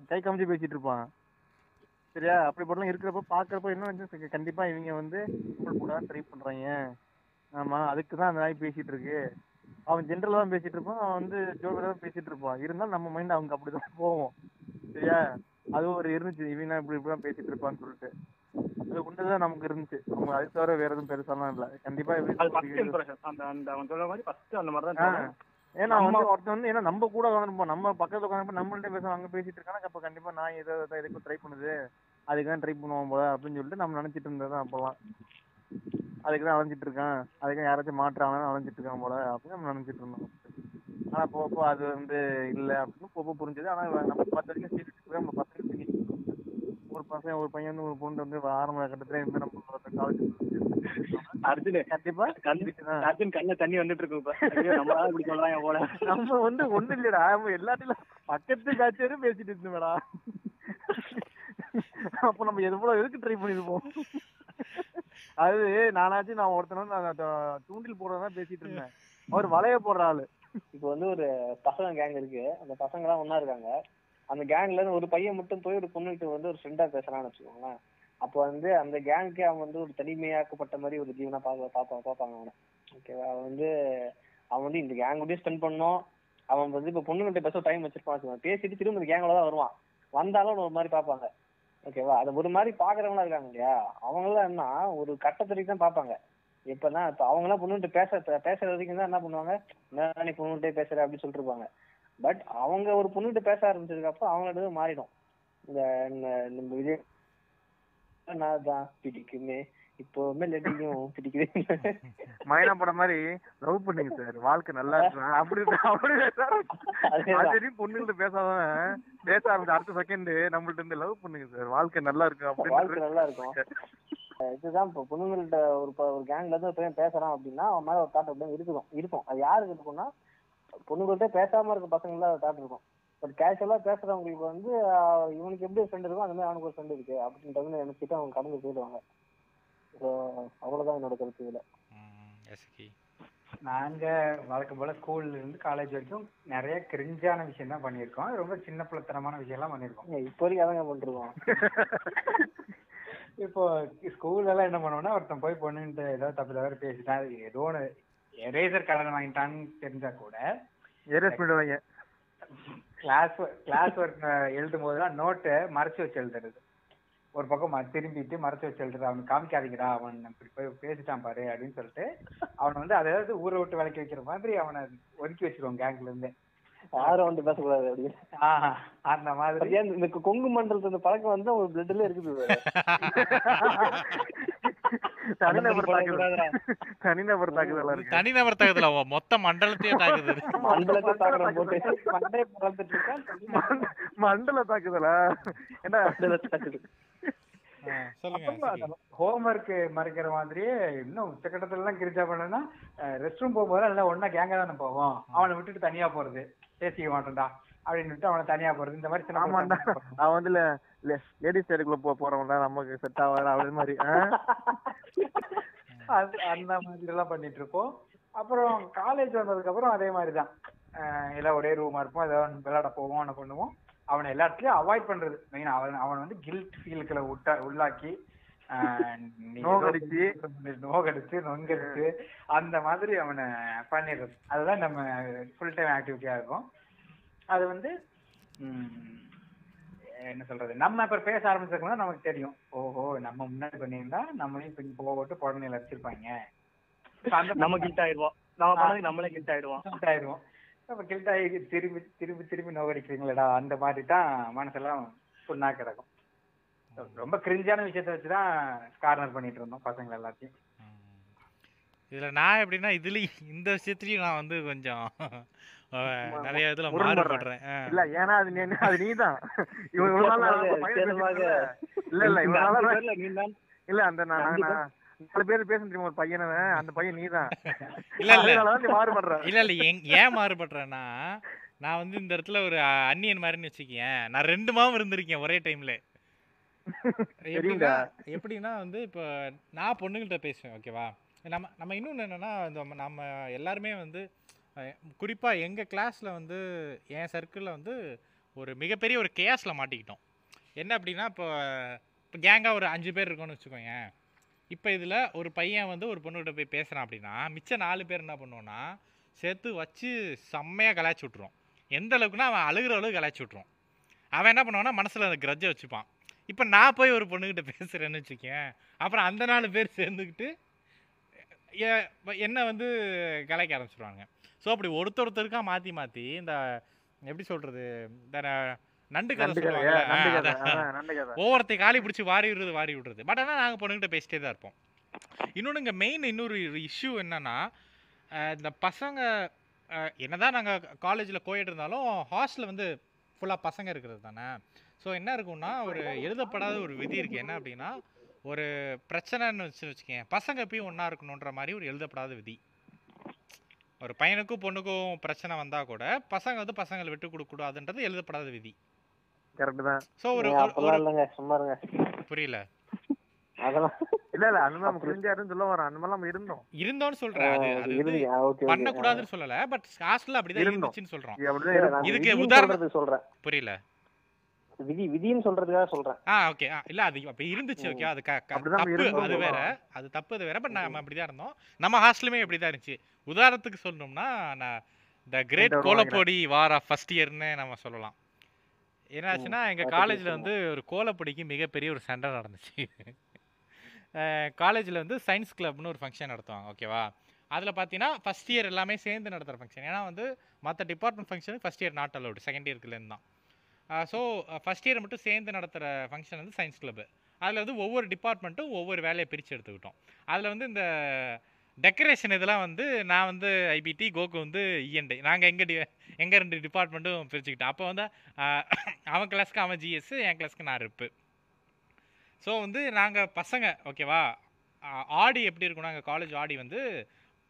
கை காமிச்சு பேசிட்டு இருப்பான். சரியா? அப்படிப்பட்டலாம் இருக்கிறப்ப பாக்குறப்ப என்ன வந்து கண்டிப்பா இவங்க வந்து கோல் போட ட்ரை பண்றாங்க. ஆமா அதுக்கு தான் அந்த நாய் பேசிட்டு இருக்கு அவன் ஜென்ரலா தான் பேசிட்டு இருப்பான் அவன் வந்து ஜோக்கரா தான் பேசிட்டு இருப்பான் இருந்தாலும் நம்ம மைண்ட் அவங்க அப்படிதான் போவோம் சரியா அது ஒரு இருந்துச்சு இவன் இப்படி இப்படி தான் பேசிட்டு இருப்பான்னு சொல்லிட்டு அது உண்டுதான் நமக்கு இருந்துச்சு அவங்க அது தவிர வேற எதுவும் பெருசாலாம் இல்ல கண்டிப்பா இவன் அது ஃபர்ஸ்ட் இம்ப்ரெஷன் அந்த அந்த அவன் சொல்ற மாதிரி ஃபர்ஸ்ட் அந்த மாதிரி தான் ஆ. தோணும். ஏன்னா வந்து ஒருத்தன் வந்து ஏன்னா நம்ம கூட உட்காந்துருப்போம் நம்ம பக்கத்துல உட்காந்து நம்மள்ட்ட பேச அங்க பேசிட்டு இருக்கானா அப்ப கண்டிப்பா நான் ஏதோ எதுக்கும் ட்ரை பண்ணுது அதுக்கு தான் ட்ரை பண்ணுவோம் போல அப்படின்னு சொல்லிட்டு நம்ம நினைச்சிட்டு இருந்தது அப்பெல்லாம் அதுக்கு தான் அலைஞ்சிட்டு இருக்கான். அதுக்கு யாராச்சும் மாற்றாங்கன்னு அலைஞ்சிட்டு இருக்கான் போல அப்படின்னு நம்ம நினைச்சிட்டு இருந்தோம். ஆனா போக அது வந்து இல்ல அப்படின்னு போக புரிஞ்சது. ஆனா நம்ம பத்து வரைக்கும் சீட்டு நம்ம பசங்க தெரியும் ஒரு பசங்க ஒரு பையன் வந்து ஒரு பொண்ணு வந்து ஆரம்ப கட்டத்துல இருந்து நம்ம காலேஜ் அர்ஜுன் கண்டிப்பா. கண்ணு. அர்ஜுன் கண்ணுல தண்ணி வந்துட்டு இருக்கு நம்மளால இப்படி போல. நம்ம வந்து ஒண்ணு இல்லடா. நம்ம எல்லாத்தையும் பக்கத்து காட்சியும் பேசிட்டு இருந்தோம்டா. அப்ப நம்ம எவ்வளவு எதுக்கு ட்ரை பண்ணிருப்போம்? அது நானாச்சும் நான் ஒருத்தன வந்து நான் த- தூண்டில் போடுறதா பேசிட்டு இருந்தேன். அவர் வலைய போடுற ஆளு. இப்போ வந்து ஒரு பசங்க கேங் இருக்கு. அந்த பசங்க எல்லாம் ஒண்ணா இருக்காங்க. அந்த கேங்ல இருந்து ஒரு பையன் மட்டும் போய் ஒரு பொண்ணுகிட்ட வந்து ஒரு ஃப்ரெண்டா பேசுறான்னு வச்சுக்கோங்களேன். அப்போ வந்து அந்த கேங்க்கு அவன் வந்து ஒரு தனிமையாக்கப்பட்ட மாதிரி ஒரு ஜீவனா பார்க்க பார்ப்பாங்க பார்ப்பாங்க அவனை. ஓகேவா அவன் வந்து அவன் வந்து இந்த கேங் கூடயே ஸ்பெண்ட் பண்ணோம். அவன் வந்து இப்போ பொண்ணுகிட்ட பேச டைம் வச்சிருப்பான். பேசிட்டு திரும்ப இந்த கேங்கோட தான் வருவான். வந்தாலும் ஒரு மாதிரி பார்ப்பாங்க. ஓகேவா? அது ஒரு மாதிரி பாக்குறவங்களா இருக்காங்க இல்லையா? அவங்களாம் என்ன ஒரு கட்டத்துக்கு தான் பார்ப்பாங்க. இப்பனா இப்ப அவங்க எல்லாம் பொண்ணுகிட்ட பேச பேசுற வரைக்கும் தான் என்ன பண்ணுவாங்க? நீ பொண்ணுகிட்டே பேசுற? அப்படின்னு சொல்லிட்டு இருப்பாங்க பட் அவங்க ஒரு பொண்ணுகிட்ட பேச ஆரம்பிச்சதுக்கு அப்புறம் அவங்களோட மாறிடும். இந்த இந்த- நம்ம விஜய் நான் தான் பிடிக்குமே இப்போவுமே லேடிக்கும் பிடிக்குது மைனா படம் மாதிரி லவ் பண்ணுங்க சார். வாழ்க்கை நல்லா இருக்கும் அப்படி அப்படி பொண்ணுகிட்ட பேசாதவன் பேச ஆரம்பிச்ச அடுத்த செகண்ட் நம்மள்ட்ட இருந்து லவ் பண்ணுங்க சார். வாழ்க்கை நல்லா இருக்கும் வாழ்க்கை அப்படின்னு நல்லா இருக்கும். இதுதான் இப்போ பொண்ணுங்கள்ட்ட ஒரு ஒரு கேங்ல இருந்து ஒரு பையன் பேசுறான் அப்படின்னா அவன் மேல ஒரு தாட் அப்படியே இருக்கும் இருக்கும். அது யாருக்கு இருக்கும்னா பொண்ணுங்கள்ட்ட பேசாம இருக்க பசங்கள தாட் இருக்கும். பட் கேஷுவலா பேசுறவங்களுக்கு வந்து இவனுக்கு எப்படி ஃப்ரெண்ட் இருக்கும் அந்த மாதிரி அவனுக்கு ஒரு ஃப்ரெண்ட் இருக்கு. அப்படின்ற மாதிரி நினைச்சிட்டு அவங்க கடந்து போயிடுவாங்க. அவ்வளவுதான் என்னோட கருத்து இதுல நாங்க வழக்கம் போல ஸ்கூல்ல இருந்து காலேஜ் வரைக்கும் நிறைய கிரிஞ்சான விஷயம் தான் பண்ணியிருக்கோம். ரொம்ப சின்ன பிள்ளைத்தனமான விஷயம் எல்லாம் பண்ணியிருக்கோம். ஏய், இப்போ வரைக்கும் அதாங்க பண்ணிருக்கோம் இப்போ ஸ்கூல்ல எல்லாம் என்ன பண்ணுவோம்னா ஒருத்தன் போய் பொண்ணுகிட்ட ஏதாவது தப்பு தவிர பேசிட்டான். அது ஏதோ ஒன்று எரேசர் கலர் வாங்கிட்டான்னு தெரிஞ்சா கூட எரேஸ் பண்ணிடுவாங்க. கிளாஸ் கிளாஸ் ஒர்க் எழுதும் போதெல்லாம் நோட்டை மறைச்சு வச்சு எழுதுறது. ஒரு பக்கம் திரும்பிட்டு மறைச்சு வச்சு எழுதுறது அவனுக்கு காமிக்காதீங்கடா அவன் இப்படி போய் பேசிட்டான் பாரு அப்படின்னு சொல்லிட்டு அவனை வந்து அதாவது ஊரை விட்டு விலக்கி வைக்கிற மாதிரி அவனை ஒதுக்கி வச்சிருவோம் கேங்ல இருந்து. யாரும் வந்து பேசக்கூடாது அப்படின்னு. அந்த மாதிரி. இந்த கொங்கு மண்டலத்துல இந்த பழக்கம் வந்து அவங்க பிளட்ல இருக்குது. தனிநபர் தாக்குதல். தனிநபர் தாக்குதலா இருக்கு. தனிநபர் தாக்குதல மொத்த மண்டலத்தையே தாக்குது மண்டலத்தை தாக்குற போட்டு மண்டையை பிறந்துட்டு இருக்கான் மண்ட- மண்டல தாக்குதலா? என்ன மண்டலத்தை தாக்குது ஆ, சொல்லுங்க எஸ்கி. ஹோம்ஒர்க் மறைக்கிற மாதிரியே இன்னும் உச்சக்கட்டத்துல எல்லாம் கிரிச்சா பண்ணனா ரெஸ்ட் ரூம் போகும்போது எல்லாம் ஒண்ணா கேங்கா தானே போவோம். அவனை விட்டுட்டு தனியா போறது. பேசிக்க மாட்டோம்டா அப்படின்னு விட்டு அவனை தனியா போறது. இந்த மாதிரி அவன் வந்து லேடிஸ் சைடுக்குள்ள போ போறவன் தான் நமக்கு செட் ஆகாது அப்படி மாதிரி? அது அந்த மாதிரி எல்லாம் பண்ணிட்டு இருப்போம். அப்புறம் காலேஜ் வந்ததுக்கு அப்புறம் அதே மாதிரி தான் எல்லாம் ஒரே ரூமா இருப்போம். ஏதாவது விளையாட போவோம் என்ன பண்ணுவோம். அவனை எல்லா இடத்துலயும் அவாய்ட் பண்றது. மெயின் அவன் அவன் வந்து கில்ட் ஃபீலுக்குள்ள விட்டா உள்ளாக்கி நோகடிச்சு. நோகடிச்சு நொங்கடிச்சு அந்த மாதிரி அவனை பண்ணிடுறது. அதுதான் நம்ம ஃபுல் டைம் ஆக்டிவிட்டியா இருக்கும். அது வந்து என்ன சொல்றது நம்ம இப்ப பேச ஆரம்பிச்சிருக்கோம்னா நமக்கு தெரியும் ஓஹோ நம்ம முன்னாடி பண்ணியிருந்தா நம்மளையும் இப்ப போகட்டு புடனையில அந்த நம்ம கில்ட் ஆயிடுவோம். நம்ம பண்ணதுக்கு நம்மளே கில்ட் ஆயிடுவோம். கில்ட் ஆயிடுவோம். அப்ப கில்ட் ஆகி திரும்பி திரும்பி திரும்பி நோகடிக்கிறீங்களடா அந்த மாதிரி தான் மனசெல்லாம் புண்ணா கிடக்கும். ரொம்ப கிரிஞ்சான விஷயத்த வச்சுதான் கார்னர் பண்ணிட்டு இருந்தோம் பசங்க எல்லாத்தையும். இதுல நான் எப்படின்னா இதுலயும் இந்த விஷயத்துலயும் நான் வந்து கொஞ்சம் நிறைய இதுல. மாறுபடுறேன். இல்ல ஏன்னா அது நீ அது நீதான். இல்ல இல்ல தான் இல்ல அந்த நான் நாலு பேர் பேச தெரியுமா ஒரு பையனை அந்த பையன் நீதான். இல்ல இல்ல. மாறுபடுற. இல்ல இல்ல ஏன் மாறுபடுறேன்னா நான் வந்து இந்த இடத்துல ஒரு அந்நியன் மாதிரின்னு வச்சுக்கேன் நான் ரெண்டு மாவும் இருந்திருக்கேன் ஒரே டைம்ல எப்படின்னா எப்படின்னா வந்து இப்போ நான் பொண்ணுங்கள்ட்ட பேசுவேன் ஓகேவா நம்ம நம்ம இன்னொன்று என்னன்னா இந்த நம்ம எல்லாருமே வந்து குறிப்பாக எங்கள் கிளாஸில் வந்து என் சர்க்கிளில் வந்து ஒரு மிகப்பெரிய ஒரு கேஸில் மாட்டிக்கிட்டோம். என்ன அப்படின்னா இப்போ இப்போ கேங்காக ஒரு அஞ்சு பேர் இருக்கோன்னு வச்சுக்கோங்க. இப்போ இதில் ஒரு பையன் வந்து ஒரு பொண்ணுகிட்ட போய் பேசுகிறான் அப்படின்னா மிச்ச நாலு பேர் என்ன பண்ணுவோன்னா சேர்த்து வச்சு செம்மையாக கலாய்ச்சி விட்ருவோம் எந்த அளவுக்குன்னா அவன் அழுகிற அளவுக்கு கலாய்ச்சி விட்ருவோம் அவன் என்ன பண்ணுவான்னா மனசில் அந்த கிரஜை வச்சுப்பான். இப்போ நான் போய் ஒரு பொண்ணுக்கிட்ட பேசுகிறேன்னு வச்சுக்கேன் அப்புறம் அந்த நாலு பேர் சேர்ந்துக்கிட்டு என்னை வந்து கலாய்க்க ஆரம்பிச்சிடுவாங்க ஸோ அப்படி ஒருத்தர் ஒருத்தருக்கா மாற்றி மாற்றி இந்த எப்படி சொல்கிறது இந்த நண்டு கதை கதை ஒவ்வொருத்தையும் காலி பிடிச்சி வாரி விடுறது வாரி விடுறது. பட் ஆனால் நாங்கள் பொண்ணுகிட்ட பேசிட்டே தான் இருப்போம். இன்னொன்று இங்கே மெயின் இன்னொரு இஷ்யூ என்னன்னா இந்த பசங்க என்னதான் நாங்கள் காலேஜில் கோயிட் இருந்தாலும் ஹாஸ்டலில் வந்து ஃபுல்லாக பசங்க இருக்கிறது தானே. ஸோ என்ன இருக்கும்னா ஒரு எழுதப்படாத ஒரு விதி இருக்குது என்ன அப்படின்னா ஒரு பிரச்சனைன்னு வச்சு வச்சுக்கேன் பசங்க எப்பயும் ஒன்றா இருக்கணுன்ற மாதிரி ஒரு எழுதப்படாத விதி. ஒரு பையனுக்கும் பொண்ணுக்கும் பிரச்சனை வந்தால் கூட பசங்க வந்து பசங்களை விட்டு கொடுக்கூடாதுன்றது எழுதப்படாத விதி. கரெக்ட் தான். ஸோ ஒரு இல்லைங்க சும்மா இருங்க. புரியல. அதெல்லாம் இல்ல இல்ல அந்த மாதிரி புரிஞ்சாருன்னு சொல்ல வரோம் அந்த மாதிரி இருந்தோம். இருந்தோன்னு சொல்றேன். அது வந்து சொல்லல பட் ஹாஸ்டல்ல அப்படிதான். இருந்துச்சுன்னு சொல்றோம். இதுக்கு சொல்றதுக்கு சொல்றேன். புரியல. விதி விதின்னு சொல்றதுக்காக சொல்றேன். ஆ ஓகே. இல்ல அது அப்ப இருந்துச்சு ஓகே. அது தப்பு. அது வேற. அது தப்பு அது வேற. பட் நம்ம அப்படிதான் இருந்தோம். நம்ம ஹாஸ்டலுமே அப்படிதான் இருந்துச்சு. உதாரணத்துக்கு சொல்லணும்னா நான் த கிரேட் கோலப்பொடி வார ஃபர்ஸ்ட் இயர்னு நம்ம சொல்லலாம். என்னாச்சுன்னா எங்க பார்த்து காலேஜ்ல. வந்து ஒரு கோலப்பொடிக்கு மிகப்பெரிய ஒரு சண்டை நடந்துச்சு. காலேஜில் வந்து சயின்ஸ் கிளப்னு ஒரு ஃபங்க்ஷன் நடத்துவாங்க ஓகேவா அதில் பார்த்தீங்கன்னா ஃபஸ்ட் இயர் எல்லாமே சேர்ந்து நடத்துகிற ஃபங்க்ஷன் ஏன்னா வந்து மற்ற department function first year not allowed second இயர்க்குலேருந்து தான். ஸோ ஃபஸ்ட் இயர் மட்டும் சேர்ந்து நடத்துகிற ஃபங்க்ஷன் வந்து சயின்ஸ் கிளப்பு அதில் வந்து ஒவ்வொரு டிபார்ட்மெண்ட்டும் ஒவ்வொரு வேலையை பிரித்து எடுத்துக்கிட்டோம். அதில் வந்து இந்த டெக்கரேஷன் இதெல்லாம் வந்து நான் வந்து ஐபிடி கோகு வந்து இஎன்டி நாங்கள் எங்கள் டி எங்கள் ரெண்டு டிபார்ட்மெண்ட்டும் பிரிச்சுக்கிட்டோம். அப்போ வந்து அவன் கிளாஸ்க்கு அவன் ஜிஎஸ் என் கிளாஸ்க்கு நான் இருப்பு ஸோ வந்து நாங்கள் பசங்க ஓகேவா ஆடி எப்படி இருக்கும்னா நாங்கள் காலேஜ் ஆடி வந்து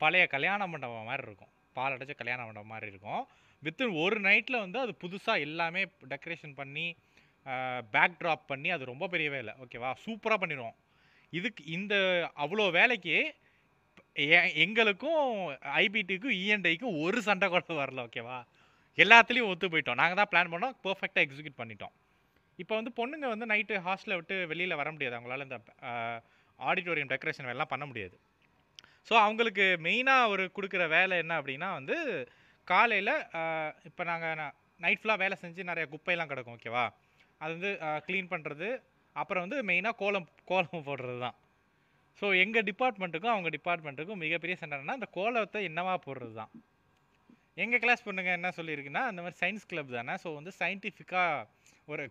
பழைய கல்யாண மண்டபம் மாதிரி இருக்கும். பால் அடைச்ச கல்யாண மண்டபம் மாதிரி இருக்கும். வித்தின் ஒரு நைட்டில் வந்து அது புதுசாக எல்லாமே டெக்கரேஷன் பண்ணி பேக் ட்ராப் பண்ணி அது ரொம்ப பெரிய வேலை. ஓகேவா சூப்பராக பண்ணிடுவோம். இதுக்கு இந்த அவ்வளோ வேலைக்கு எங்களுக்கும் ஐபிடிக்கும் இஎன்டைக்கும் ஒரு சண்டை கூட வரல ஓகேவா எல்லாத்துலேயும் ஒத்து போயிட்டோம். நாங்கள் தான் பிளான் பண்ணோம் பர்ஃபெக்டாக எக்ஸிக்யூட் பண்ணிட்டோம். இப்போ வந்து பொண்ணுங்க வந்து நைட்டு ஹாஸ்டலை விட்டு வெளியில் வர முடியாது. அவங்களால இந்த ஆடிட்டோரியம் டெக்கரேஷன் எல்லாம் பண்ண முடியாது. ஸோ அவங்களுக்கு மெயினாக ஒரு கொடுக்குற வேலை என்ன அப்படின்னா வந்து காலையில் இப்போ நாங்கள் நைட் ஃபுல்லாக வேலை செஞ்சு நிறைய குப்பையெல்லாம் கிடக்கும் ஓகேவா அது வந்து க்ளீன் பண்ணுறது அப்புறம் வந்து மெயினாக கோலம் கோலம் போடுறது தான். ஸோ எங்கள் டிபார்ட்மெண்ட்டுக்கும் அவங்க டிபார்ட்மெண்ட்டுக்கும் மிகப்பெரிய சண்டைனா அந்த கோலத்தை என்னவா போடுறது தான். எங்கள் கிளாஸ் பொண்ணுங்க என்ன சொல்லியிருக்குன்னா அந்த மாதிரி சயின்ஸ் கிளப் தானே ஸோ வந்து சயின்டிஃபிக்காக ஒரு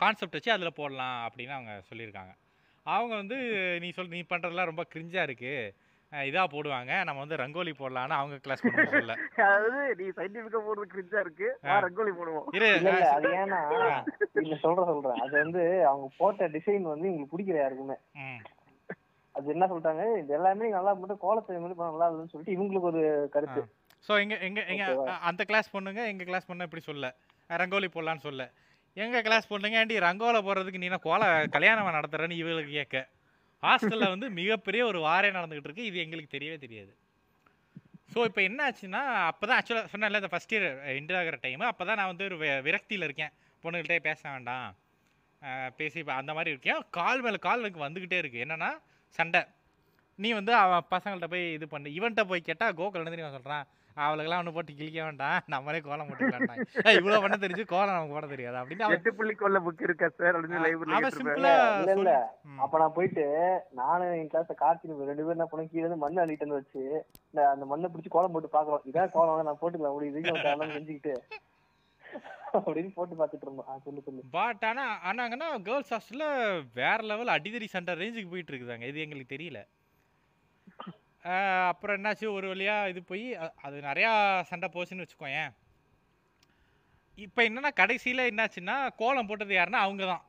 கான்செப்ட் வச்சு அதில் போடலாம் அப்படின்னு அவங்க சொல்லியிருக்காங்க. அவங்க வந்து நீ சொல் நீ பண்ணுறதுலாம் ரொம்ப கிரிஞ்சாக இருக்குது இதாக போடுவாங்க. நம்ம வந்து ரங்கோலி போடலான்னு அவங்க கிளாஸ் பொண்ணு சொல்ல. அதாவது நீ சயின்டிபிக்கா போடுறது கிரிஞ்சா இருக்கு. ரங்கோலி போடுவோம். இரு நான் அது ஏன்னா இல்ல சொல்றேன் சொல்றேன். அது வந்து அவங்க போட்ட டிசைன் வந்து உங்களுக்கு பிடிக்கல யாருக்குமே. அது என்ன சொல்லிட்டாங்க? இது எல்லாமே நல்லா மட்டும் கோலத்தை மாதிரி பண்ணா நல்லா இல்லைன்னு சொல்லிட்டு இவங்களுக்கு ஒரு கருத்து. ஸோ எங்க எங்க எங்க அந்த கிளாஸ் பொண்ணுங்க எங்க கிளாஸ் பொண்ணு இப்படி சொல்ல. ரங்கோலி போடலான்னு சொல்ல. எங்க கிளாஸ் பொண்ணுங்க ஏண்டி ரங்கோல போடுறதுக்கு நீ என்ன கோல கல்யாணம் நடத்துறேன்னு இவங்களுக்கு கேட்க. ஹாஸ்டலில் வந்து மிகப்பெரிய ஒரு வாரே நடந்துகிட்டு இருக்கு இது எங்களுக்கு தெரியவே தெரியாது. ஸோ இப்போ என்ன ஆச்சுன்னா அப்போ தான் ஆக்சுவலாக சொன்னேன்ல இந்த ஃபஸ்ட் இயர் எண்ட் ஆகிற டைமு அப்போ தான் நான் வந்து ஒரு விரக்தியில் இருக்கேன். பொண்ணுகிட்டே பேச வேண்டாம். பேசி அந்த மாதிரி இருக்கேன். கால் மேலே கால் எனக்கு வந்துக்கிட்டே இருக்குது என்னன்னா சண்டை. நீ வந்து அவன் பசங்கள்கிட்ட போய் இது பண்ணு. இவன்கிட்ட போய் கேட்டால் கோகுல் என்ன தெரியுமா சொல்கிறான் அவளுக்கெல்லாம் ஒன்று போட்டு கிழிக்க வேண்டாம். நம்மளே கோலம் போட்டுக்கலாம்டா இவ்வளோ பண்ண தெரிஞ்சு கோலம் நமக்கு போட தெரியாது. அப்படின்னு எட்டு புள்ளி கொள்ள புக் இருக்கா சார் அப்படின்னு. அப்ப நான் போயிட்டு நானும் என் கிளாஸ்ல கார்த்திக் ரெண்டு பேரும் என்ன பண்ணோம் கீழே இருந்து மண்ணு அள்ளிட்டு வச்சு இந்த அந்த மண்ணை பிடிச்சி கோலம் போட்டு பாக்குறோம் இதான் கோலம் நான் போட்டுக்கலாம். அப்படி செஞ்சுக்கிட்டு. அப்படின்னு போட்டு பாத்துட்டு இருந்தோம். சொல்லு சொல்லு. பட் ஆனால் ஆனாங்கன்னா கேர்ள்ஸ் ஹாஸ்டலில் வேற லெவல் அடிதடி சண்டை ரேஞ்சுக்கு போயிட்டு இருக்குதாங்க. இது எங்களுக்கு தெரியல. அப்புறம் என்னாச்சு? ஒரு வழியா இது போய் அது நிறையா சண்டை போச்சுன்னு வச்சுக்கோயேன். இப்போ என்னன்னா கடைசியில் என்னாச்சுன்னா கோலம் போட்டது யாருன்னா அவங்க தான்.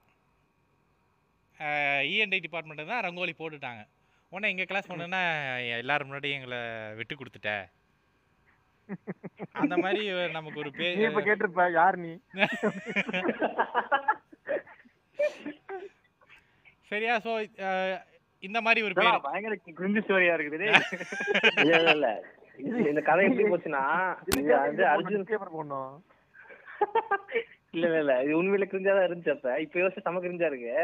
இஎன்ஐ டிபார்ட்மெண்ட் தான் ரங்கோலி போட்டுட்டாங்க. உடனே எங்கள் கிளாஸ் பொண்ணுன்னா எல்லாரும் முன்னாடி எங்களை விட்டு கொடுத்துட்ட. அந்த மாதிரி நமக்கு ஒரு நீ இப்ப பேர் கேட்டிருப்ப யார் நீ? சரியா ஸோ இந்த மாதிரி ஒரு பேர். பயங்கர கிரிஞ்சு ஸ்டோரியா இருக்குது டேய். இல்ல இல்ல இந்த கதை எப்படி போச்சுன்னா இது வந்து அர்ஜுன் டிஸ்க்ளைமர் போடணும். இல்ல இல்ல இல்ல. இது உண்மையில கிரிஞ்சா தான் இருந்துச்சு அப்ப. இப்ப யோசிச்சு செம கிரிஞ்சா இருக்கு.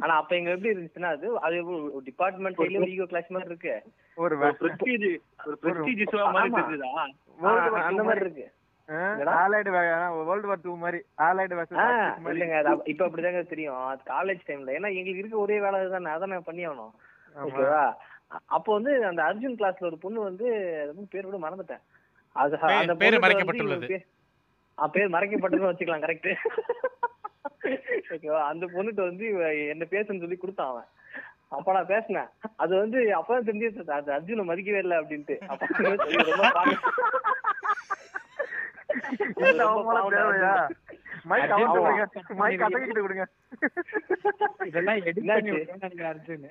ஆனா அப்ப எங்க எப்படி இருந்துச்சுன்னா அது அது டிபார்ட்மெண்ட் சைட்ல ஈகோ கிளாஸ் மாதிரி இருக்கு. ஒரு prestige ஒரு show மாதிரி ஆ, அந்த மாதிரி. இருக்கு? ஆலைடு வேர்ல்டு வார் டூ மாதிரி ஆலைடு இல்லைங்க அது இப்ப அப்படிதாங்க தெரியும். அது காலேஜ் டைம்ல ஏன்னா எங்களுக்கு இருக்க ஒரே வேலை தானே அதான் நான் பண்ணி ஆகணும். ஓகேவா? அ- அப்போ வந்து அந்த அர்ஜுன் கிளாஸ்ல ஒரு பொண்ணு வந்து அது வந்து பேர் கூட மறந்துட்டேன். அது அந்த பேரு மறைக்கப்பட்டுள்ளது. பேர் மறைக்கப்பட்டதுன்னு வச்சுக்கலாம் கரெக்ட் ஓகேவா? அந்த பொண்ணுகிட்ட வந்து என்ன பேசுன்னு சொல்லி கொடுத்தான் அவன். அப்ப நான் பேசினேன். அது வந்து அப்பதான் தெரிஞ்சு அது அர்ஜுனை மதிக்கவே இல்லை அப்படின்ட்டு. அப்ப இது ரொம்ப பாவம். இந்த அவமானம் தேவையா? மைக் அர்ஜுன் அவங்க ஆமா. கொடுங்க. மைக் அசைக்கிட்டு கொடுங்க. இதெல்லாம் edit என்னாச்சு? பண்ணி விட்டேன்னு நினைக்கிறேன் அர்ஜுன்.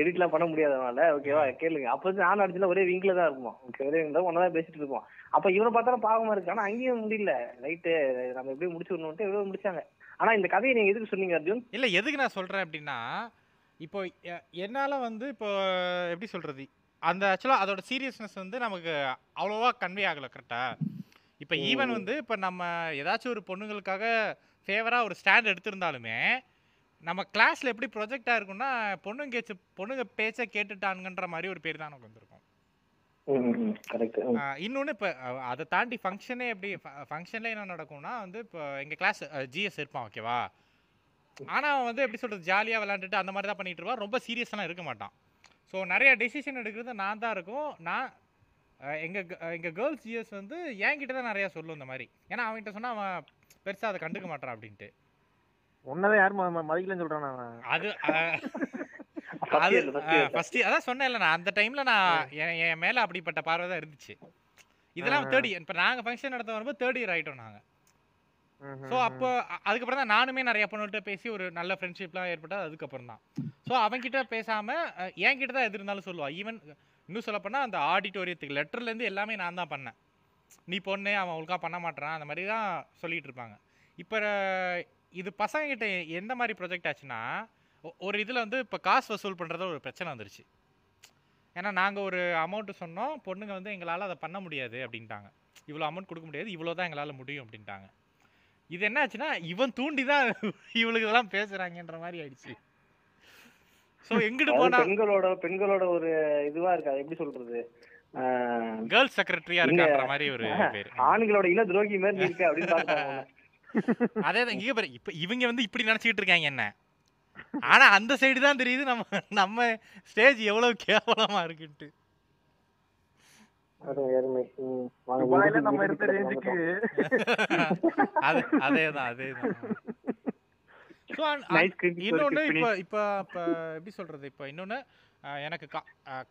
எடிட்லாம் பண்ண முடியாதனால ஓகேவா கேளுங்க. அப்ப நானும் அடிச்சுல ஒரே விங்ல தான் இருப்போம். ஓகே ஒரே ஒன்னா தான் பேசிட்டு இருப்போம். அப்ப இவனை பார்த்தாலும் பாவமா இருக்கு. ஆனா அங்கேயும் முடியல. ரைட்டு நம்ம எப்படி முடிச்சுடணும்ட்டு எவ்வளவு முடிச்சாங்க. ஆனா இந்த கதையை நீங்க எதுக்கு சொன்னீங்க அர்ஜுன்? இல்லை எதுக்கு நான் சொல்கிறேன் அப்படின்னா இப்போ என்னால வந்து இப்போ எப்படி சொல்கிறது அந்த ஆக்சுவலாக அதோட சீரியஸ்னஸ் வந்து நமக்கு அவ்வளோவா கன்வே ஆகலை கரெக்டாக இப்போ ஈவன் வந்து இப்போ நம்ம ஏதாச்சும் ஒரு பொண்ணுங்களுக்காக ஃபேவராக ஒரு ஸ்டாண்ட் எடுத்திருந்தாலுமே நம்ம கிளாஸில் எப்படி ப்ரொஜெக்டாக இருக்கும்னா பொண்ணுங்க கேச்சு பொண்ணுங்க பேச்சை கேட்டுட்டானுங்கன்ற மாதிரி ஒரு பேர் தான் நமக்கு வந்திருக்கும். இன்னொன்று இப்போ அதை தாண்டி ஃபங்க்ஷனே எப்படி ஃபங்க்ஷனில் என்ன நடக்கும்னா வந்து இப்போ எங்கள் கிளாஸ் ஜிஎஸ் இருப்பான் ஓகேவா ஆனால் அவன் வந்து எப்படி சொல்கிறது ஜாலியாக விளாண்டுட்டு அந்த மாதிரி தான் பண்ணிட்டு இருப்பான். ரொம்ப சீரியஸெல்லாம் இருக்க மாட்டான். ஸோ நிறைய டெசிஷன் எடுக்கிறது நான் தான் இருக்கும். நான் எங்கள் எங்கள் கேர்ள்ஸ் ஜிஎஸ் வந்து என்கிட்ட தான் நிறையா சொல்லும் இந்த மாதிரி. ஏன்னா அவன்கிட்ட சொன்னால் அவன் பெருசாக அதை கண்டுக்க மாட்டான் அப்படின்ட்டு. உன்னதான் யாரும் மதிக்கலன்னு அவன்? அது அது. ஃபர்ஸ்ட் அதான் சொன்னேன்ல நான் அந்த டைம்ல நான் என் என் மேல அப்படிப்பட்ட பார்வை தான் இருந்துச்சு. இதெல்லாம். தேர்ட் இயர் இப்போ நாங்க ஃபங்க்ஷன் நடத்த வரும்போது தேர்ட் இயர் ஆயிட்டோம் நாங்க. ம், ம், ஸோ அப்போ அதுக்கப்புறம் தான் நானுமே நிறைய பொண்ணுகிட்ட பேசி ஒரு நல்ல ஃப்ரெண்ட்ஷிப்லாம் ஏற்பட்டது அதுக்கப்புறம் தான். ஸோ அவன்கிட்ட பேசாம அஹ், என்கிட்ட தான் எது இருந்தாலும் சொல்லுவா. ஈவன் இன்னும் சொல்ல போனா அந்த ஆடிட்டோரியத்துக்கு லெட்டர்ல இருந்து எல்லாமே நான் தான் பண்ணேன். நீ பொண்ணு அவன் ஒழுங்கா பண்ண மாட்றான் அந்த மாதிரி தான் சொல்லிட்டு இருப்பாங்க. இப்போ இது பசங்ககிட்ட எந்த மாதிரி ப்ரொஜெக்ட் ஆச்சுன்னா ஒரு இதில் வந்து இப்போ காசு வசூல் பண்ணுறது ஒரு பிரச்சனை வந்துருச்சு. ஏன்னா நாங்கள் ஒரு அமௌண்ட்டு சொன்னோம் பொண்ணுங்க வந்து எங்களால் அதை பண்ண முடியாது அப்படின்ட்டாங்க. இவ்வளோ அமௌண்ட் கொடுக்க முடியாது இவ்வளோ தான் எங்களால் முடியும் அப்படின்ட்டாங்க. இது என்ன ஆச்சுன்னா இவன் தூண்டி தான் இவளுக்கு இதெல்லாம் பேசுறாங்கன்ற மாதிரி ஆயிடுச்சு. ஸோ எங்கிட்டு போனா பெண்களோட பெண்களோட ஒரு இதுவா இருக்கா? எப்படி சொல்றது? கேர்ள்ஸ் செக்ரட்டரியா இருக்கான்ற மாதிரி ஒரு பேர். ஆண்களோட இன துரோகி மாதிரி இருக்க அப்படின்னு அதே தான் இங்க பாரு இப்ப இவங்க வந்து இப்படி நினைச்சிட்டு இருக்காங்க என்ன? ஆனா அந்த சைடு தான் தெரியுது நம்ம நம்ம ஸ்டேஜ் எவ்வளவு கேவலமா இருக்குன்ட்டு அருமை அருமை ம், வாங்க, துபாயில இறுதி- நம்ம இறுதி இருந்த கட்டத்துக்கு ரேஞ்சுக்கு வந்துட்டோம். அது அதேதான் அதேதான். இன்னொன்னு இப்ப இப்ப இப்ப எப்படி சொல்றது? இப்ப இன்னொன்னு அஹ், எனக்கு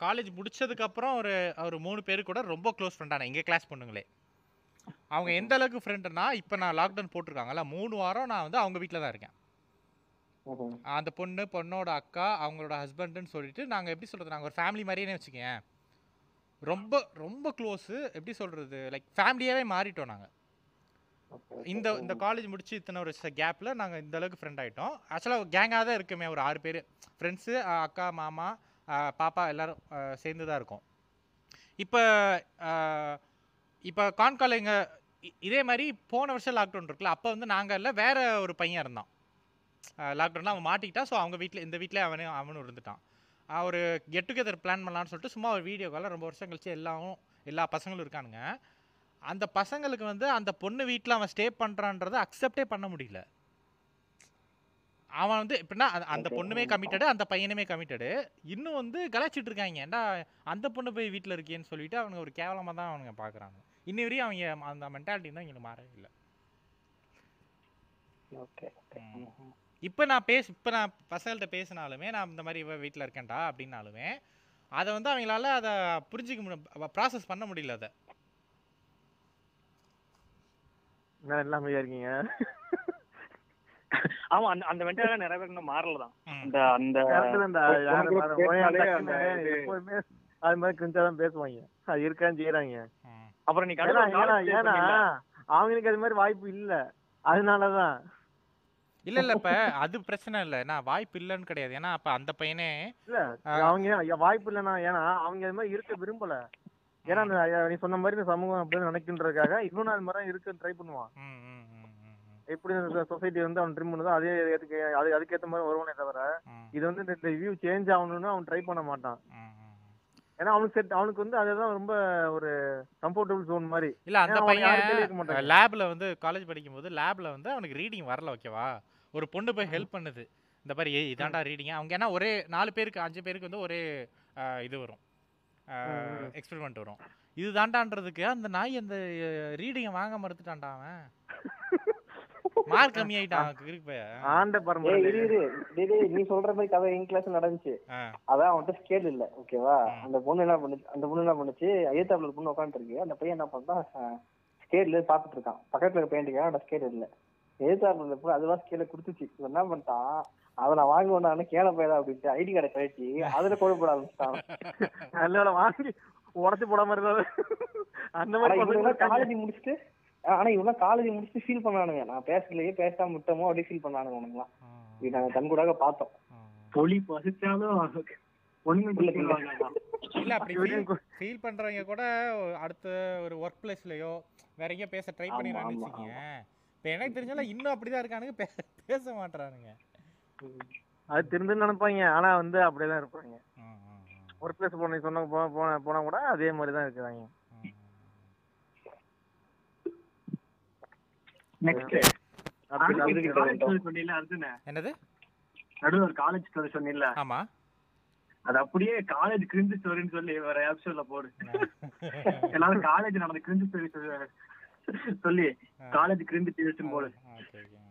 காலேஜ் முடிச்சதுக்கு அப்புறம் ஒரு ஒரு மூணு பேர் கூட ரொம்ப க்ளோஸ் ஃப்ரெண்டான எங்க கிளாஸ் பொண்ணுங்களே. அவங்க எந்த அளவுக்கு ஃப்ரெண்டுனா இப்ப நான் லாக்டவுன் போட்டிருக்காங்கல்ல மூணு வாரம் நான் வந்து அவங்க வீட்டில் தான் இருக்கேன். அந்த பொண்ணு பொண்ணோட அக்கா அவங்களோட ஹஸ்பண்டுன்னு சொல்லிட்டு நாங்கள் எப்படி சொல்கிறது நாங்கள் ஒரு ஃபேமிலி மாதிரியே வச்சுக்கேன் ரொம்ப ரொம்ப க்ளோஸு எப்படி சொல்கிறது லைக் ஃபேமிலியாகவே மாறிட்டோம் நாங்கள். இந்த இந்த காலேஜ் முடிச்சு இத்தனை ஒரு கேப்பில் நாங்கள் இந்த அளவுக்கு ஃப்ரெண்ட் ஆகிட்டோம் ஆக்சுவலாக கேங்காக தான் இருக்குமே ஒரு ஆறு பேர். ஃப்ரெண்ட்ஸு அக்கா மாமா பாப்பா எல்லாரும் சேர்ந்து தான் இருக்கோம். இப்போ இப்போ கான்கால் எங்க இ- இதே மாதிரி போன வருஷம் லாக்டவுன் இருக்குல்ல அப்போ வந்து நாங்கள் இல்லை வேற ஒரு பையன் இருந்தான். லாக்டவுனில் அவன் மாட்டிக்கிட்டான் ஸோ அவங்க வீட்டில் இந்த வீட்டில் அவனே அவனும் இருந்துட்டான். ஒரு கெட் டுகெதர் பிளான் பண்ணலான்னு சொல்லிட்டு சும்மா ஒரு வீடியோ காலில் ரொம்ப வருஷம் கழிச்சு எல்லாரும் எல்லா பசங்களும் இருக்கானுங்க. அந்த பசங்களுக்கு வந்து அந்த பொண்ணு வீட்டில் அவன் ஸ்டே பண்ணுறான்றதை அக்செப்டே பண்ண முடியல. அவன் வந்து எப்படின்னா அந்த-. பொண்ணுமே கமிட்டடு அந்த பையனுமே கமிட்டடு இன்னும் வந்து கலாச்சிட்டு இருக்காங்க. ஏன்டா அந்த பொண்ணு போய் வீட்டில் இருக்கேன்னு சொல்லிட்டு அவனுங்க ஒரு கேவலமாக தான் அவனுங்க பார்க்குறாங்க இன்னி வரையும் அவங்க அந்த மென்டாலிட்டி தான் இங்கே மாறவே இல்லை. ம்ஹும். இப்போ நான் பேச இப்போ நான் பசங்கள்கிட்ட பேசினாலுமே நான் இந்த மாதிரி இவ வீட்டில் இருக்கேன்டா அப்படின்னாலுமே அதை வந்து அவங்களால அதை புரிஞ்சிக்க முடியும் ப்ராசஸ் பண்ண முடியல அதை. என்ன எல்லாம் இருக்கீங்க? ஆமா அந்த அந்த மென்டாலிட்டி நிறைய பேருக்கு இன்னும் மாறலதான். ம். அந்த அந்த பாரு, அது மாதிரி கிரிஞ்சாதான் பேசுவாங்க. அது இருக்கான்னு செய்யறாங்க. அப்புறம் நீ ஏன்னா? அவங்களுக்கு அது மாதிரி வாய்ப்பு இல்ல. அதனாலதான். இல்ல இல்ல. இப்ப அது பிரச்சனை இல்ல. நான் வாய்ப்பு இல்லைன்னு கிடையாது. ஏன்னா அப்ப அந்த பையனே இல்ல. அவங்க வாய்ப்பு இல்லைன்னா ஏன்னா அவங்க அது மாதிரி இருக்க விரும்பல. ஏன்னா நீ சொன்ன மாதிரி இந்த சமூகம் அப்படின்னு நினைக்கின்றதுக்காக இன்னொன்னு அது மாதிரி இருக்க ட்ரை பண்ணுவான். எப்படி சொசைட்டி வந்து அவன் ட்ரிம் பண்ணுதோ அதே ஏத்துக்க அது அதுக்கேத்த மாதிரி வருவானே தவிர இது வந்து இந்த வியூ சேஞ்ச் ஆகணும்னு அவன் ட்ரை பண்ண மாட்டான். ஏன்னா அவனுக்கு செட் அவனுக்கு வந்து அதுதான் ரொம்ப ஒரு கம்ஃபர்டபுள் ஜோன் மாதிரி. இல்ல அந்த பையன். லேப்ல வந்து காலேஜ் படிக்கும்போது லேப்ல வந்து அவனுக்கு ரீடிங் வரல ஓகேவா ஒரு பொண்ணு போய் ஹெல்ப் பண்ணுது. இந்த மாதிரி இதாண்டா ரீடிங் அவங்க ஏன்னா ஒரே நாலு பேருக்கு அஞ்சு பேருக்கு வந்து ஒரே இது வரும். எக்ஸ்பெரிமெண்ட் வரும். இது தாண்டான்றதுக்கு அந்த நாய் அந்த ரீடிங்கை வாங்க மறுத்துட்டான்டா அவன். மார்க் கம்மி ஆயிட்டான் ஆண்ட ஏய் பரம்பரை இரு இரு. டேய், டேய், நீ சொல்ற மாதிரி கதை என் கிளாஸ் நடந்துச்சு. அதான் அவன்கிட்ட ஸ்கேல் இல்ல ஓகேவா. அந்த பொண்ணு என்ன பண்ணுச்சு அந்த பொண்ணு என்ன பண்ணுச்சு? ஐயத்தாப்புல ஒரு பொண்ணு உட்காந்துருக்கு அந்த பையன் என்ன பண்றான்? ஸ்கேல்ல பாத்துட்டு இருக்கான். பக்கத்துல இருக்க பெயிண்டிங்க அந்த ஸ்கேல் இல்ல. எழுத்தாப்புல பொண்ணு அதுவா ஸ்கேல கொடுத்துச்சு. இவன் என்ன பண்ணிட்டான்? அதை நான் வாங்க வேண்டாம் கேள போயதா அப்படின்ட்டு ஐடி கார்டை கழிச்சு அதுல கோடு போட ஆரம்பிச்சிட்டான். நல்ல வாங்கி உடச்சு போடாம இருந்தாரு அந்த மாதிரி காலேஜ் முடிச்சுட்டு ஆனா இவங்க காலேஜ் முடிச்சுட்டு ஃபீல் பண்ணானுங்க நான் பேசலையே பேசாம விட்டோமோ அப்படி ஃபீல் பண்ணானுங்க உனக்குலாம் இது நாங்க கண்கூடாக பார்த்தோம். பொலி பசிச்சாலும் இல்ல, அப்படி ஃபீல் பண்றவங்க கூட அடுத்த ஒரு ஒர்க் பிளேஸ்லயோ வேற எங்கேயோ பேச ட்ரை வச்சுக்கோங்க இப்போ எனக்கு தெரிஞ்சாலும் இன்னும் அப்படிதான் இருக்கானுங்க. பே- பேச மாட்றானுங்க. அது திருந்துன்னு நினைப்பாங்க. ஆனா வந்து அப்படியேதான் இருப்பாங்க. ஒரு பிளேஸ் போன சொன்ன போன போனா கூட அதே மாதிரி தான் இருக்கிறாங்க. என்னது? நடுவுல ஒரு காலேஜ் ஸ்டோரி சொன்னீல்ல? ஆமா. அது அப்படியே காலேஜ் கிரிஞ்சு ஸ்டோரின்னு சொல்லி ஒரு எபிசோட்ல போடு. எல்லாரும் காலேஜ் நடந்த கிரிஞ்சு ஸ்டோரி சொல்லி காலேஜ் போடு ஓகே ஓகே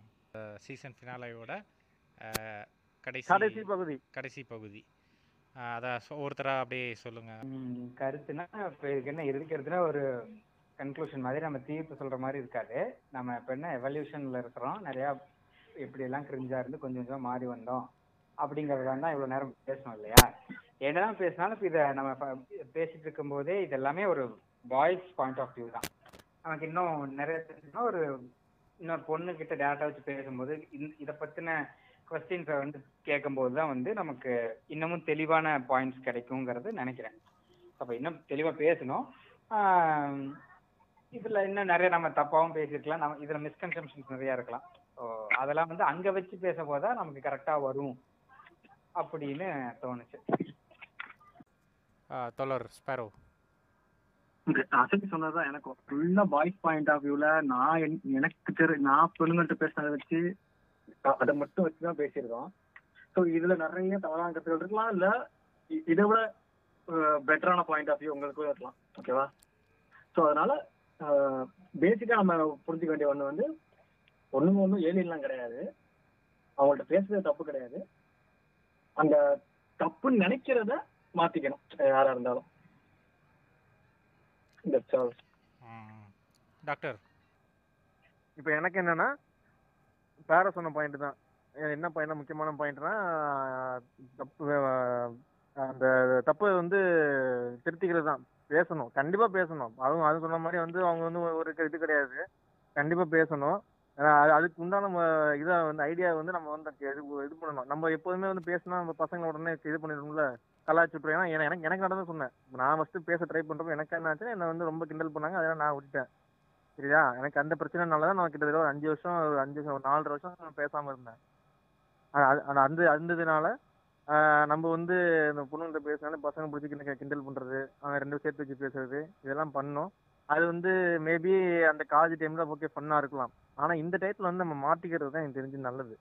சீசன் ஃபினாலையோட கடைசி கடைசி பகுதி. கடைசி பகுதி. அதான் ஒருத்தரா அப்படியே சொல்லுங்க. கருத்துனா இப்போ இதுக்கு என்ன இருக்கிறதுனா ஒரு கன்க்ளூஷன் மாதிரி நம்ம தீர்ப்பு சொல்ற மாதிரி இருக்காது. நம்ம இப்போ என்ன எவல்யூஷன்ல இருக்கிறோம். நிறையா எப்படி எல்லாம் கிரிஞ்சா இருந்து கொஞ்சம் கொஞ்சமா மாறி வந்தோம். அப்படிங்கறத தான் இவ்வளவு நேரம் பேசணும் இல்லையா? என்னதான் பேசினாலும் இப்போ இதை நம்ம பேசிட்டு இருக்கும்போதே இது எல்லாமே ஒரு பாய்ஸ் பாயிண்ட் ஆஃப் வியூ தான். நமக்கு இன்னும் நிறைய தெரிஞ்சுன்னா ஒரு இன்னொரு பொண்ணு கிட்ட டேட்டா வச்சு பேசும்போது இந்த- இதை பத்தின கொஸ்டின்ஸை வந்து கேட்கும்போது தான் வந்து நமக்கு இன்னமும் தெளிவான பாயிண்ட்ஸ் கிடைக்குங்கிறது நினைக்கிறேன். அப்போ இன்னும் தெளிவாக பேசணும். இதில் இதுல இன்னும் நிறைய நம்ம தப்பாவும் பேசியிருக்கலாம். நம்ம இதுல மிஸ்கன்செப்ஷன்ஸ் நிறைய இருக்கலாம். ஸோ அதெல்லாம் வந்து அங்க வச்சு பேசும்போது தான் நமக்கு கரெக்டா வரும் அப்படின்னு தோணுச்சு. தொடர் ஸ்பேரோ அசதி சொன்னதுதான் எனக்கும் ஃபுல்லா பாய்ஸ் பாயிண்ட் ஆஃப் வியூல நான் என்- எனக்கு தெரி நான் பொண்ணுங்கள்ட்ட பேசினதை வச்சு அதை மட்டும் வச்சுதான் பேசியிருக்கோம். ஸோ இதுல நிறைய தவறான கருத்துகள் இருக்கலாம் இல்ல இதை விட பெட்டரான பாயிண்ட் ஆஃப் வியூ உங்களுக்கு இருக்கலாம். ஓகேவா ஸோ அதனால பேசிக்கா நம்ம புரிஞ்சுக்க வேண்டிய ஒண்ணு வந்து ஒண்ணுமே ஒன்றும் ஏலியன்லாம் கிடையாது. அவங்கள்ட்ட பேசுறது தப்பு கிடையாது. அந்த தப்புன்னு நினைக்கிறத மாத்திக்கணும் யாரா இருந்தாலும். That's all. ம். டாக்டர். இப்போ எனக்கு என்னன்னா பேர சொன்ன பாயிண்ட் தான். என்ன பாயிண்ட் முக்கியமான பாயிண்ட்னா தப்பு அந்த தப்பு வந்து திருத்திக்கிறது தான். பேசணும். கண்டிப்பா பேசணும். அதுவும் அது சொன்ன மாதிரி வந்து அவங்க வந்து ஒரு இது கிடையாது. கண்டிப்பா பேசணும். அதுக்கு உண்டான நம்ம இதை வந்து ஐடியா வந்து நம்ம வந்து இது பண்ணணும். நம்ம எப்போதுமே வந்து பேசினா நம்ம பசங்களை உடனே இது பண்ணிடணும்ல கலாய்ச்சி விட்டுரும் ஏன்னா எனக்கு- எனக்கு நடந்து சொன்னேன். நான் ஃபஸ்ட்டு பேச ட்ரை பண்ணுறப்போ எனக்கு என்ன ஆச்சுன்னா என்னை வந்து ரொம்ப கிண்டல் பண்ணாங்க. அதெல்லாம் நான் விட்டுட்டேன். சரியா? எனக்கு அந்த பிரச்சனைனால தான் நான் கிட்டத்தட்ட ஒரு அஞ்சு வருஷம் ஒரு அஞ்சு வருஷம் ஒரு நாலரை வருஷம் நான் பேசாமல் இருந்தேன். அது- அது- அந்த அந்ததுனால நம்ம வந்து இந்த பொண்ணுகிட்ட பேசினாலும் பசங்க பிடிச்சி கிண்ட- கிண்டல் பண்ணுறது அவங்க ரெண்டு சேர்த்து வச்சு பேசுறது இதெல்லாம் பண்ணோம். அது வந்து மேபி அந்த காலேஜ் டைமில் ஓகே ஃபன்னாக இருக்கலாம். ஆனால் இந்த டைத்தில் வந்து நம்ம மாட்டிக்கிறது தான் எனக்கு தெரிஞ்சு நல்லது.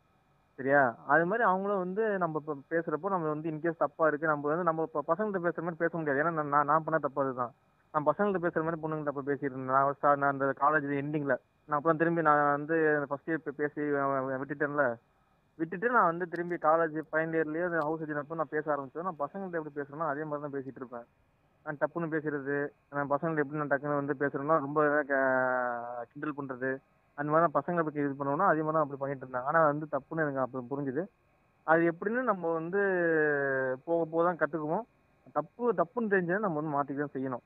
சரியா? அது மாதிரி அவங்களும் வந்து நம்ம இப்போ பேசுறப்போ நம்ம வந்து இன்கேஸ் தப்பா இருக்கு நம்ம வந்து நம்ம இப்போ பசங்கள்ட்ட பேசுற மாதிரி பேச முடியாது. ஏன்னா நான் நான் பண்ண தப்பு அதுதான். நான் பசங்கள்ட்ட பேசுற மாதிரி பொண்ணுங்கள்ட்ட அப்போ பேசியிருந்தேன் நான் நான் அந்த காலேஜ் எண்டிங்ல நான் அப்புறம் திரும்பி நான் வந்து ஃபர்ஸ்ட் இயர் பேசி விட்டுட்டேன்ல. விட்டுட்டு நான் வந்து திரும்பி காலேஜ் ஃபைனல் இயர்லயே அந்த ஹவுஸ் அப்போ நான் பேச ஆரம்பிச்சேன் நான் பசங்கள்ட்ட எப்படி பேசுறேனோ அதே மாதிரி தான் பேசிட்டு இருப்பேன். நான் டப்புன்னு பேசுறது நான் பசங்கள்ட்ட எப்படி நான் டக்குன்னு வந்து பேசுறேன்னா ரொம்ப க- கிண்டல் பண்றது அந்த மாதிரி தான் பசங்களை பற்றி இது பண்ணுவோம்னா அதே மாதிரி தான் அப்படி பண்ணிட்டு இருந்தேன் ஆனால் வந்து தப்புன்னு எனக்கு அப்போ புரிஞ்சுது. அது எப்படின்னு நம்ம வந்து போக போக தான் கற்றுக்குவோம் தப்பு தப்புன்னு தெரிஞ்சதை நம்ம வந்து மாற்றிக்க தான் செய்யணும்.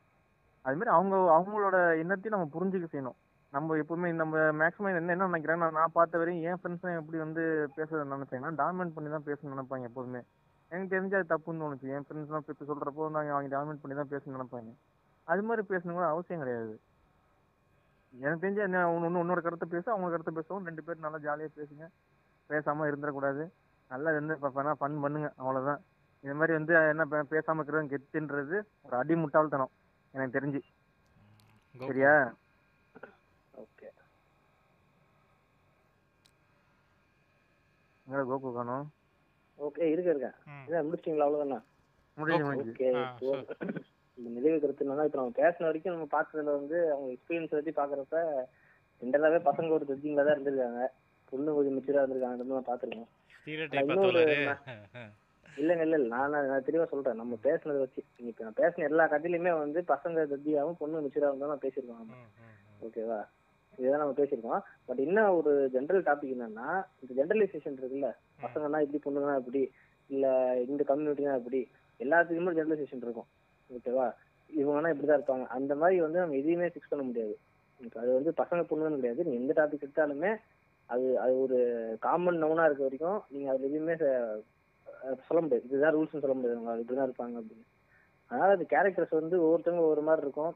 அதுமாரி அவங்க அவங்களோட எண்ணத்தையும் நம்ம புரிஞ்சுக்க செய்யணும். நம்ம எப்பவுமே நம்ம மேக்ஸிமம் என்ன என்ன நினைக்கிறேன் நான் நான் பார்த்த வரையும் என் ஃப்ரெண்ட்ஸும் எப்படி வந்து பேசுறது நினைப்பாங்கன்னா டாமினேட் பண்ணி தான் பேசணும்னு நினைப்பாங்க எப்போதுமே. எனக்கு தெரிஞ்சு அது தப்புன்னு தோணுச்சு. என் ஃப்ரெண்ட்ஸ்லாம் இப்போ சொல்கிறப்போ நாங்கள் அவங்க டாமினேட் பண்ணி தான் பேசணும்னு நினைப்பாங்க. அது மாதிரி பேசணும் கூட அவசியம் கிடையாது. எனக்கு தெரிஞ்ச என்ன ஒன்று உன்னோட கருத்தை பேச அவங்க கருத்தை பேசவும். ரெண்டு பேரும் நல்லா ஜாலியாக பேசுங்க. பேசாம இருந்துடக்கூடாது. நல்லா இருந்து ஃபன் பண்ணுங்க அவ்வளவுதான். இது மாதிரி வந்து என்ன பே- பேசாம இருக்கிறது கெத்துன்றது ஒரு அடி முட்டாள்தனம் எனக்கு தெரிஞ்சு. சரியா? ஓகே. எங்க கோகு காணும்? ஓகே இருக்க. இதான் முடிச்சிட்டீங்களா? அவ்வளவுதானா? முடிஞ்சு Okay. முடிஞ்சு இந்த நிறைவு கருத்து என்னன்னா இப்போ நம்ம பேசின வரைக்கும் நம்ம பார்த்ததுல வந்து அவங்க எக்ஸ்பீரியன்ஸ் வச்சு பாக்குறப்ப ஜென்ரலாவே பசங்க ஒரு ஜட்ஜிங்ல தான் இருந்திருக்காங்க. பொண்ணு கொஞ்சம் மெச்சூரா இருந்திருக்காங்க இன்னொரு தோழரு. இல்லைங்க இல்ல இல்ல நான் நான் தெளிவா சொல்றேன். நம்ம பேசுனதை வச்சு இப்ப நான் பேசின எல்லா கதையிலுமே வந்து பசங்க ஜட்ஜியாகவும் பொண்ணு மெச்சூராகவும் தான் நான் பேசியிருக்கோம். ஓகேவா இதுதான் நம்ம பேசியிருக்கோம். பட் இன்னும் ஒரு ஜென்ரல் டாபிக் என்னன்னா இந்த ஜென்ரலைசேஷன் இருக்குல்ல. பசங்கன்னா இப்படி பொண்ணுங்கன்னா இப்படி இல்ல இந்த கம்யூனிட்டினா இப்படி எல்லாத்துக்குமே ஜென்ரலைசேஷன் இருக்கும். ஓகேவா? இவங்கன்னா இப்படிதான் இருப்பாங்க. அந்த மாதிரி வந்து நம்ம எதையுமே ஃபிக்ஸ் பண்ண முடியாது. அது வந்து பசங்க பொண்ணுன்னு கிடையாது. நீங்க எந்த டாபிக் எடுத்தாலுமே அது அது ஒரு காமன் நவுனா இருக்க வரைக்கும் நீங்க அது எதுவுமே சொல்ல முடியாது. இதுதான் ரூல்ஸ்னு சொல்ல முடியாது. அவங்க இப்படிதான் இருப்பாங்க அப்படின்னு. அதனால அது கேரக்டர்ஸ் வந்து ஒவ்வொருத்தவங்க ஒவ்வொரு மாதிரி இருக்கும்.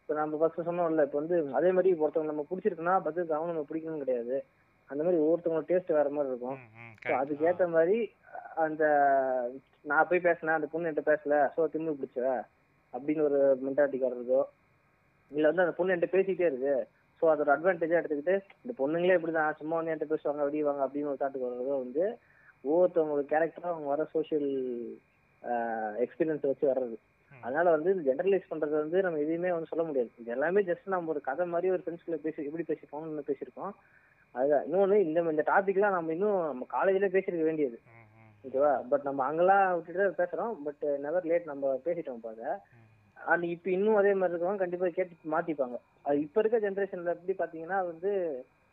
இப்போ நம்ம ஃபர்ஸ்ட் சொன்னோம்ல இப்போ வந்து அதே மாதிரி ஒருத்தவங்க நம்ம பிடிச்சிருக்குன்னா பதிலுக்கு அவன் நம்ம பிடிக்கணும் கிடையாது. அந்த மாதிரி ஒவ்வொருத்தவங்களோட டேஸ்ட் வேற மாதிரி இருக்கும். அதுக்கேற்ற மாதிரி அந்த நான் போய் பேசினேன் அந்த பொண்ணு என்கிட்ட பேசல. ஸோ தின்னு பிடிச்ச அப்படின்னு ஒரு மென்டாலிட்டி வர்றதோ இல்லை வந்து அந்த பொண்ணு என்கிட்ட பேசிக்கிட்டே இருக்கு. ஸோ அதோட அட்வான்டேஜாக எடுத்துக்கிட்டு இந்த பொண்ணுங்களே இப்படிதான் சும்மா வந்து என்கிட்ட பேசுவாங்க வெடிவாங்க அப்படின்னு ஒரு தாட்டுக்கு வர்றதோ வந்து ஒவ்வொருத்தவங்களோட கேரக்டரும் அவங்க வர சோஷியல் எக்ஸ்பீரியன்ஸ் வச்சு வர்றது. அதனால வந்து ஜெனரலைஸ் பண்றது வந்து நம்ம எதுவுமே வந்து சொல்ல முடியாது. இது எல்லாமே ஜஸ்ட் நம்ம ஒரு கதை மாதிரி ஒரு ஃப்ரெண்ட்ஸ்குள்ள பேசி எப்படி பேசிப்போம்னு பேசியிருக்கோம். அதுதான். இன்னொன்னு இந்த இந்த டாபிக்லாம் நம்ம இன்னும் நம்ம காலேஜ்ல பேசிருக்க வேண்டியது. ஓகேவா? பட் நம்ம அங்கெல்லாம் விட்டுட்டு பேசுறோம். பட் நெவர் லேட் நம்ம பேசிட்டோம் பாருங்க ம். அண்ட் இப்போ இன்னும் அதே மாதிரி இருக்கவங்க கண்டிப்பா கேட்டு மாத்திப்பாங்க. அது இப்ப இருக்க ஜென்ரேஷன்ல எப்படி பாத்தீங்கன்னா வந்து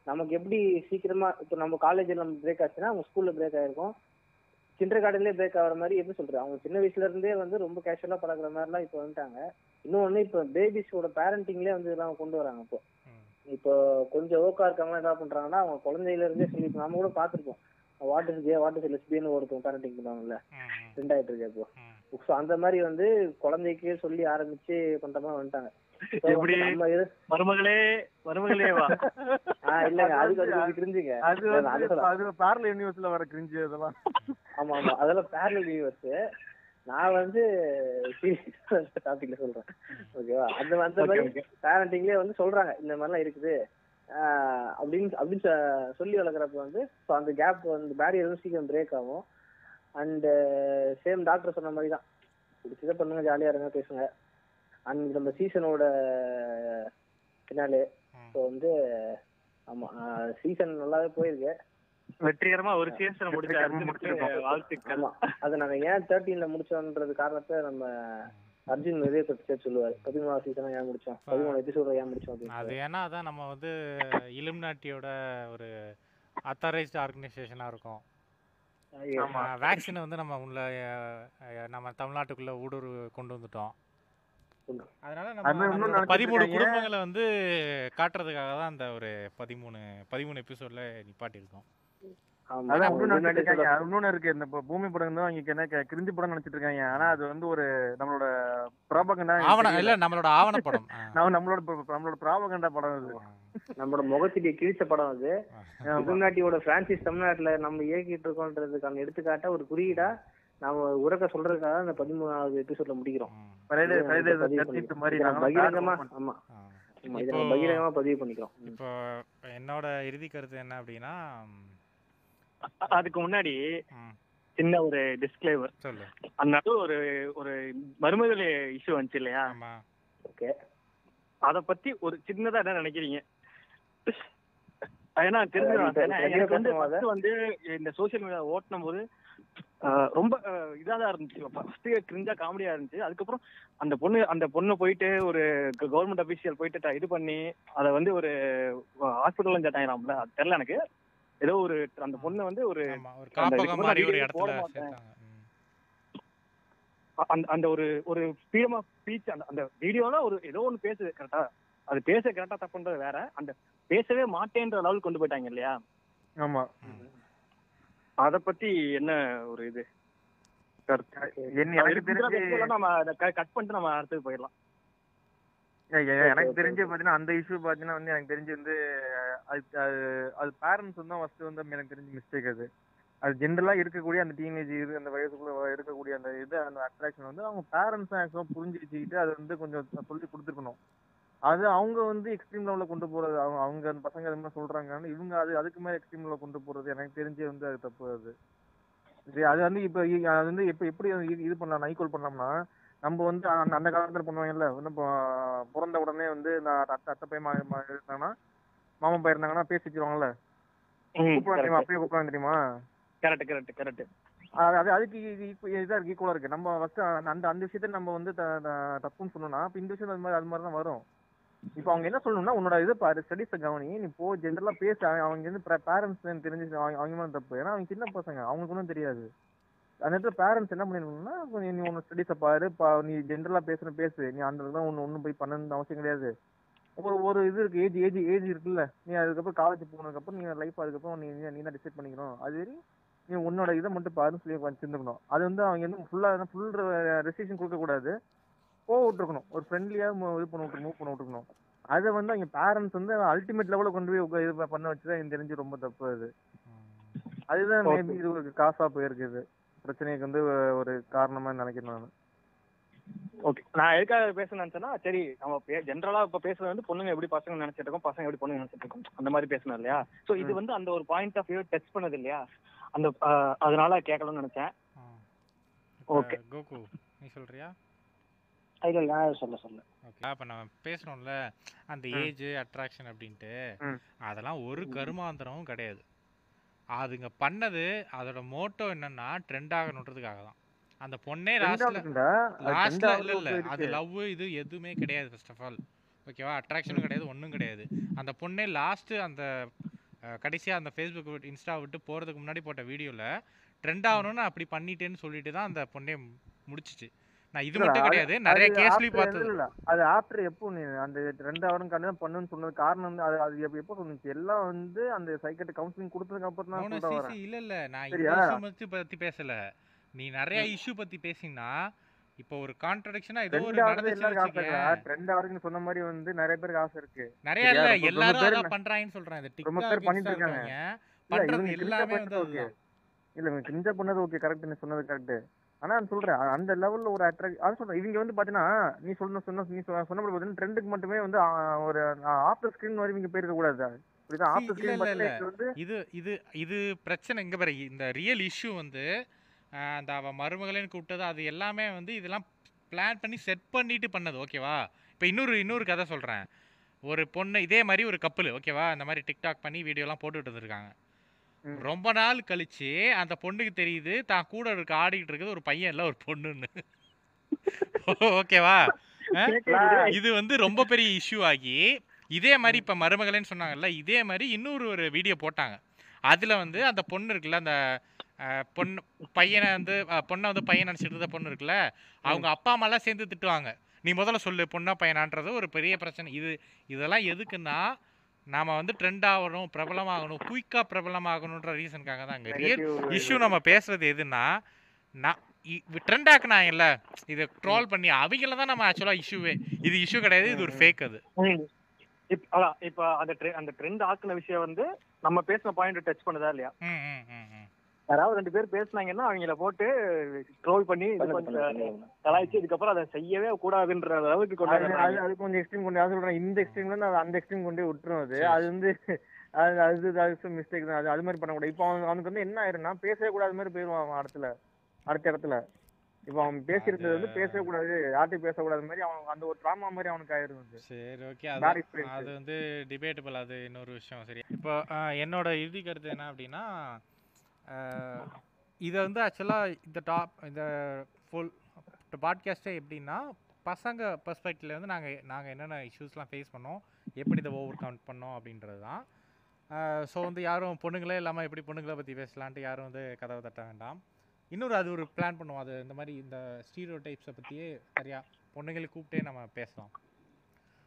நமக்கு எப்படி சீக்கிரமா இப்போ நம்ம காலேஜ்ல நம்ம பிரேக் ஆச்சுன்னா அவங்க ஸ்கூல்ல பிரேக் ஆயிருக்கும். கிண்டர் கார்டன்லேயே பிரேக் ஆகிற மாதிரி எப்படி சொல்றது? அவங்க சின்ன வயசுல இருந்தே வந்து ரொம்ப கேஷுவலா பழகுற மாதிரிலாம் இப்போ வந்துட்டாங்க. இன்னொன்னு இப்போ பேபிஸோட பேரண்டிங்லேயே வந்து இதெல்லாம் கொண்டு வராங்க இப்போ. இப்போ கொஞ்சம் ஓக்கா இருக்கவங்க என்ன பண்றாங்கன்னா அவங்க குழந்தையில இருந்தே சொல்லி இப்ப நம்ம கூட பார்த்திருப்போம். What is gay what is lesbian ஒருத்தவங்க பேரண்டிங் பண்ணுவாங்கல்ல ட்ரெண்ட் ஆயிட்டு இருக்கு இப்போ. ஸோ அந்த மாதிரி வந்து குழந்தைக்கே சொல்லி ஆரம்பிச்சு பண்ற மாதிரி வந்துட்டாங்க மருமகளே மருமகளே வா. ஆஹ் இல்லங்க அதுக்கு அது பேரல் யூனிவர்ஸ்ல வர கிரிஞ்சு அதெல்லாம். ஆமா ஆமா அதெல்லாம் பேரல் யூனிவர்ஸ் நான் வந்து டாபிக்ல சொல்றேன். ஓகேவா அந்த அந்த மாதிரி பேரண்டிங்லேயே வந்து சொல்றாங்க. இந்த மாதிரிலாம் இருக்குது. அப்படின்னு அப்படின்னு சொல்லி வளர்க்குறப்ப வந்து ஸோ அந்த கேப் வந்து பேரியர் வந்து சீக்கிரம் பிரேக் ஆகும். அண்ட் சேம் டாக்டர் சொன்ன மாதிரி தான். பிடிச்சதை பண்ணுங்க ஜாலியாக இருங்க பேசுங்க. அண்ட் நம்ம சீசனோட பின்னாலே. ஸோ வந்து ஆமா சீசன் நல்லாவே போயிருக்கு. வெற்றிகரமா ஒரு சீசனை முடிச்சு. வாழ்த்துக்கள். ஆமா அதை நாங்க ஏன் தேர்ட்டீன்ல முடிச்சோன்றது காரணத்தை நம்ம அர்ஜுன் நிறைய சேர்த்து சொல்லுவாரு. பதிமூணாவது சீசனா ஏன் முடிச்சோம் பதிமூணு எபிசோட ஏன் முடிச்சோம் அது ஏன்னா அதான் நம்ம வந்து இலுமினாட்டியோட ஒரு அத்தாரைஸ்டு ஆர்கனைசேஷனாக இருக்கும். ஆமா வேக்சினை வந்து நம்ம உள்ள நம்ம தமிழ்நாட்டுக்குள்ள ஊடுருவு கொண்டு வந்துட்டோம். அதனால அது நம்ம பதிமூணு. குடும்பங்களை வந்து காட்டுறதுக்காக தான் அந்த ஒரு பதிமூணு பதிமூணு எபிசோட்ல நிப்பாட்டியிருக்கோம். இன்னொன்னு இருக்கு. இந்த பூமி படம் தான் என்ன கிரிஞ்சு படம் நினைச்சிட்டு இருக்காங்க. ஆனா அது வந்து ஒரு நம்மளோட ப்ராபகண்டா ஆவணம் இல்ல நம்மளோட நம்மளோட நம்மளோட ப்ராபகண்டா படம் அது. நம்மளோட முகத்திலேயே கிழிச்ச படம் அது. தமிழ்நாட்டியோட பிரான்சிஸ் தமிழ்நாட்டுல நம்ம இயக்கிட்டு இருக்கோன்றதுக்கான எடுத்துக்காட்டா ஒரு குறியீடா நாம உறக்க சொல்றதுக்காக அந்த பதிமூணாவது எபிசோட்ல முடிக்கிறோம். பகிரங்கமா ஆமா. பகிரங்கமா பதிவு பண்ணிக்கிறோம். இப்போ என்னோட இறுதி கருத்து என்ன அப்படின்னா அதுக்கு முன்னாடி சின்ன ஒரு டிஸ்க்ளைமர் சொல்லு. அந்த ஒரு ஒரு மருமகள் இஷ்யூ வந்துச்சு இல்லையா? ஓகே. அத பத்தி ஒரு சின்னதா என்ன நினைக்கிறீங்க? ஏன்னா எனக்கு வந்து இந்த சோஷியல் மீடியா ஓட்டின போது ஆஹ், ரொம்ப ஆஹ், இதா தான் இருந்துச்சு. ஃபர்ஸ்ட் கிரிஞ்சா காமெடியா இருந்துச்சு. அதுக்கப்புறம் அந்த பொண்ணு அந்த பொண்ணு போயிட்டு ஒரு கவர்மெண்ட் அபிஷியல் போயிட்டு இது பண்ணி அதை வந்து ஒரு ஹாஸ்பிட்டல் சேர்த்தாங்களாம்ல அது தெரியல எனக்கு. ஏதோ ஒரு அந்த பொண்ணு வந்து ஒரு ஆமா ஒரு அந்த. அந்த அந்த ஒரு ஒரு ஃப்ரீடம் ஆஃப் ஸ்பீச் அந்த அந்த வீடியோல ஒரு ஏதோ ஒன்று பேசுது கரெக்டா அது பேச கரெக்டா தப்புன்றது வேற. அந்த பேசவே மாட்டேன்ற லெவலுக்கு கொண்டு போயிட்டாங்க இல்லையா? ஆமா. அத பத்தி என்ன ஒரு இது? கருத்து? என்ன- எனக்கு தெரிஞ்சு இதெல்லாம் நம்ம கட் பண்ணிட்டு நம்ம அடுத்தது போயிடலாம். எனக்கு தெரிஞ்சு பாத்தீங்கன்னா அந்த இஷ்யூ பாத்தீங்கன்னா வந்து எனக்கு தெரிஞ்சு வந்து அது அது பேரண்ட்ஸ் வந்து ஃபர்ஸ்ட் வந்து எனக்கு தெரிஞ்சு மிஸ்டேக் அது. அது ஜென்ரலா இருக்கக்கூடிய அந்த டீனேஜ் இது அந்த வயசுக்குள்ள இருக்கக்கூடிய அந்த இது அந்த அட்ராக்ஷன் வந்து அவங்க பேரண்ட்ஸ் ஆக்சுவலா புரிஞ்சு வச்சுக்கிட்டு அதை வந்து கொஞ்சம் சொல்லி கொடுத்துருக்கணும். அது அவங்க வந்து எக்ஸ்ட்ரீம் லெவல்ல கொண்டு போறது அவங்க அவங்க அந்த பசங்க அது மாதிரி சொல்றாங்கன்னு இவங்க அது அதுக்கு மேல எக்ஸ்ட்ரீம் லெவல்ல கொண்டு போறது எனக்கு தெரிஞ்சு வந்து அது தப்பு அது. சரி அது வந்து இப்ப அது வந்து இப்ப எப்படி இது- பண்ணலாம் நைக்கோல் பண்ணலாம்னா நம்ம வந்து அந்த அந்த காலத்துல பண்ணுவாங்கல்ல வந்து இப்போ பிறந்த உடனே வந்து நான் அத்தை அத்தை பையன் இருந்தாங்கன்னா மாமா பையன் இருந்தாங்கன்னா பேசி வச்சிருவாங்கல்ல. கூப்பிடுவாங்க தெரியுமா அப்பயே கூப்பிடுவாங்க தெரியுமா? Correct correct correct. அது அது அதுக்கு இது இருக்கு ஈக்குவலா இருக்கு. நம்ம ஃபர்ஸ்ட் அந்த அந்த விஷயத்த நம்ம வந்து தப்புன்னு சொன்னோம்னா அப்ப இந்த விஷயம் அது மாதிரி அது மாதிரி தான் வரும். இப்போ அவங்க என்ன சொல்லணும்னா உன்னோட இது பாரு ஸ்டடிஸை கவனி நீ போ ஜென்ரலா பேச. அவங்க- அவங்க வந்து பேரண்ட்ஸ் தெரிஞ்சு அவங்க அவங்க மேல தப்பு. ஏன்னா அவங்க சின்ன பசங்க அவங்களுக்கு ஒன்றும் தெரியாது. அந்த இடத்துல பேரண்ட்ஸ் என்ன பண்ணிருக்கணும்னா நீ உன்னோட ஸ்டடிஸை பாரு நீ ஜென்ரலா பேசுற பேசு. நீ அந்த தான் ஒன்று ஒன்றும் போய் பண்ணணும்னு அவசியம் கிடையாது. ஒரு ஒரு இது இருக்கு ஏஜ் ஏஜ் ஏஜ் இருக்குல்ல. நீ அதுக்கப்புறம் காலேஜ் போனதுக்கப்புறம் நீ லைஃப் அதுக்கப்புறம் நீ நீ- தான் டிசைட் பண்ணிக்கணும். அது வரை நீ உன்னோட இதை மட்டும் பாருன்னு சொல்லி வச்சிருந்துக்கணும். அது வந்து அவங்க வந்து ஃபுல்லா ஃபுல் ரெஸ்ட்ரிக்ஷன் கொடுக்க கூடாது. போக விட்டுருக்கணும். ஒரு ஃப்ரெண்ட்லியா இது பண்ண விட்டு மூவ் பண்ண விட்டுருக்கணும். அதை வந்து அவங்க பேரண்ட்ஸ் வந்து அல்டிமேட் லெவலில் கொண்டு போய் இது பண்ண வச்சுதான் எனக்கு தெரிஞ்சு ரொம்ப தப்பு அது. அதுதான். மேபி இது காசா போயிருக்குது. பிரச்சனைக்கு வந்து ஒரு காரணமா நினைக்கிறேன் நான். ஓகே நான் எதுக்காக பேச நினைச்சேன்னா சரி நம்ம ஜென்ரலா இப்ப பேசுறது வந்து பொண்ணுங்க எப்படி பசங்க நினைச்சிட்டு இருக்கோம் பசங்க எப்படி பொண்ணுங்க நினைச்சிட்டு இருக்கோம். அந்த மாதிரி பேசணும் இல்லையா? சோ இது வந்து அந்த ஒரு பாயிண்ட் ஆஃப் வியூ டச் பண்ணது இல்லையா? அந்த அதனால கேட்கணும்னு நினைச்சேன். இப்ப கோகு நீ சொல்றியா? இல்ல இல்ல நான் சொல்ல சொல்ல. ஓகே அப்போ நம்ம பேசுகிறோம்ல அந்த. ஏஜ் அட்ராக்ஷன் அப்படின்ட்டு. அதெல்லாம் ஒரு கருமாந்திரமும் கிடையாது. அதுங்க பண்ணது அதோட மோட்டோ என்னன்னா ட்ரெண்ட் ஆகணுன்றதுக்காக தான். அந்த பொண்ணே லாஸ்ட்ல லாஸ்ட்ல இல்ல இல்ல. அது லவ் இது எதுவுமே கிடையாது ஃபர்ஸ்ட் ஆஃப் ஆல் ஓகேவா அட்ராக்ஷனும் கிடையாது ஒன்றும் கிடையாது. அந்த பொண்ணே லாஸ்ட் அந்த அஹ், கடைசியா அந்த ஃபேஸ்புக் இன்ஸ்டா விட்டு போறதுக்கு முன்னாடி போட்ட வீடியோல ட்ரெண்ட் ஆகணும்னு அப்படி பண்ணிட்டேன்னு சொல்லிட்டு தான் அந்த பொண்ணே முடிச்சிச்சு. நான் இது மட்டும் கிடையாது நிறைய கேஸ்லயும் பார்த்தது. அது ஆஃப்டர் எப்போ நீ அந்த ரெண்டு அவரும் கண்டு பண்ணுன்னு சொன்னது காரணம் வந்து அது அது எப்ப- சொன்னுச்சு எல்லாம் வந்து அந்த சைக்கட் கவுன்சிலிங் கொடுத்ததுக்கு அப்புறம் தான் சொல்ல வரேன். இல்ல இல்ல நான்? இஷ்யூ பத்தி பத்தி பேசல. நீ நிறைய இஷ்யூ பத்தி பேசினா இப்போ ஒரு கான்ட்ரடிக்ஷனா ஏதோ ஒரு நடந்துச்சு ட்ரெண்ட் ஆகுறதுக்கு சொன்ன மாதிரி வந்து நிறைய பேருக்கு ஆசை இருக்கு. நிறைய? இல்ல எல்லாரும் அதான் பண்றாங்கன்னு சொல்றேன். இந்த டிக்டாக் பேர் பண்ணிட்டு இருக்காங்க. பண்றது எல்லாமே வந்து இல்ல கிரிஞ்சா பண்ணது ஓகே கரெக்ட் நீ சொன்னது கரெக்ட் ஆனா சொல்றேன். அந்த லெவல்ல ஒரு அட்ராக்ட் அது சொல்றேன். இவங்க வந்து பாத்தீங்கன்னா நீ சொன்ன சொன்ன நீ சொன்ன சொன்னபடி பாத்தீங்கன்னா ட்ரெண்டுக்கு மட்டுமே வந்து ஒரு ஆஃப்டர் ஸ்கிரீன் வரை இவங்க போயிருக்க கூடாது. இது இது இது பிரச்சனை இங்க பாரு. இந்த ரியல் இஷ்யூ வந்து அந்த அவ மருமகளேன்னு கூப்பிட்டது அது எல்லாமே வந்து இதெல்லாம் பிளான் பண்ணி செட் பண்ணிட்டு பண்ணது. ஓகேவா இப்போ இன்னொரு இன்னொரு கதை சொல்றேன். ஒரு பொண்ணு இதே மாதிரி ஒரு கப்பல் ஓகேவா இந்த மாதிரி டிக்டாக் பண்ணி வீடியோலாம் போட்டுட்டு இருந்திருக்காங்க. ரொம்ப நாள் கழிச்சு அந்த பொண்ணுக்கு தெரியுது தான் கூட இருக்க ஆடிக்கிட்டு இருக்குது ஒரு பையன் இல்ல ஒரு பொண்ணுன்னு. ஓகேவா? இது வந்து ரொம்ப பெரிய இஷ்யூ ஆகி இதே மாதிரி இப்ப மருமகளேன்னு சொன்னாங்கல்ல இதே மாதிரி இன்னொரு ஒரு வீடியோ போட்டாங்க. அதுல வந்து அந்த பொண்ணு இருக்குல்ல அந்த பொண்ணு பையனை வந்து பொண்ணை வந்து பையன் நினைச்சிட்டு இருந்த பொண்ணு இருக்குல்ல அவங்க அப்பா அம்மா எல்லாம் சேர்ந்து திட்டுவாங்க. நீ முதல்ல சொல்லு பொண்ணா பையனான்றது ஒரு பெரிய பிரச்சனை. இது இதெல்லாம் எதுக்குன்னா நாம வந்து ட்ரெண்ட் ஆகணும் பிரபலமாகணும் குயிக்கா பிரபலமாகணுன்ற ரீசனுக்காக தான் அங்க ரியல் இஷ்யூ நம்ம பேசுறது எதுன்னா நான் ட்ரெண்ட் ஆக்குனாங்கல்ல இதை ட்ரோல் பண்ணி அவங்கள தான் நம்ம ஆக்சுவலா இஷ்யூவே இது இஷ்யூ கிடையாது இது ஒரு ஃபேக் அது. இப்ப அதான் இப்ப அந்த அந்த ட்ரெண்ட் ஆக்குன விஷயம் வந்து நம்ம பேசின பாயிண்ட் டச் பண்ணுதா இல்லையா. யாராவது ரெண்டு பேர் பேசுனாங்கன்னா அவங்கள போட்டு ட்ரோல் பண்ணி கலாய்ச்சி இதுக்கப்புறம் அதை செய்யவே கூடாதுன்ற அளவுக்கு கொண்டு அது கொஞ்சம் எக்ஸ்ட்ரீம் கொண்டு சொல்றேன் இந்த எக்ஸ்ட்ரீம்ல இருந்து அந்த எக்ஸ்ட்ரீம் கொண்டு விட்டுரும் அது. அது வந்து அது அது அது மிஸ்டேக் தான். அது அது மாதிரி பண்ணக்கூடாது. இப்போ அவன் அவனுக்கு வந்து என்ன ஆயிரும்னா பேசவே கூடாத மாதிரி போயிருவான் அவன் இடத்துல அடுத்த இடத்துல. இப்போ அவன் பேசியிருந்தது வந்து பேசவே கூடாது யார்ட்டையும் பேசக்கூடாத மாதிரி அவன் அந்த ஒரு ட்ராமா மாதிரி அவனுக்கு ஆயிரும் அது. சரி ஓகே அது. அது வந்து டிபேட்டபிள் அது இன்னொரு விஷயம் சரி. இப்போ என்னோட இறுதி கருத்து என்ன அப்படின்னா இதை வந்து ஆக்சுவலாக இந்த டாப் இந்த ஃபுல் பாட்காஸ்ட்டே எப்படின்னா பசங்க பெர்ஸ்பெக்டிவ்ல வந்து நாங்கள் நாங்கள் என்னென்ன இஷ்யூஸ்லாம் ஃபேஸ் பண்ணோம் எப்படி இதை ஓவர் கம் பண்ணோம் அப்படின்றது தான் ஸோ வந்து யாரும் பொண்ணுங்களே இல்லாமல் எப்படி பொண்ணுங்களை பற்றி பேசலான்ட்டு யாரும் வந்து கதவை தட்ட வேண்டாம். இன்னொரு அது ஒரு பிளான் பண்ணுவோம். அது இந்த மாதிரி இந்த ஸ்டீரியோ டைப்ஸை பற்றியே சரியா பொண்ணுங்களை கூப்பிட்டே நம்ம பேசலாம்.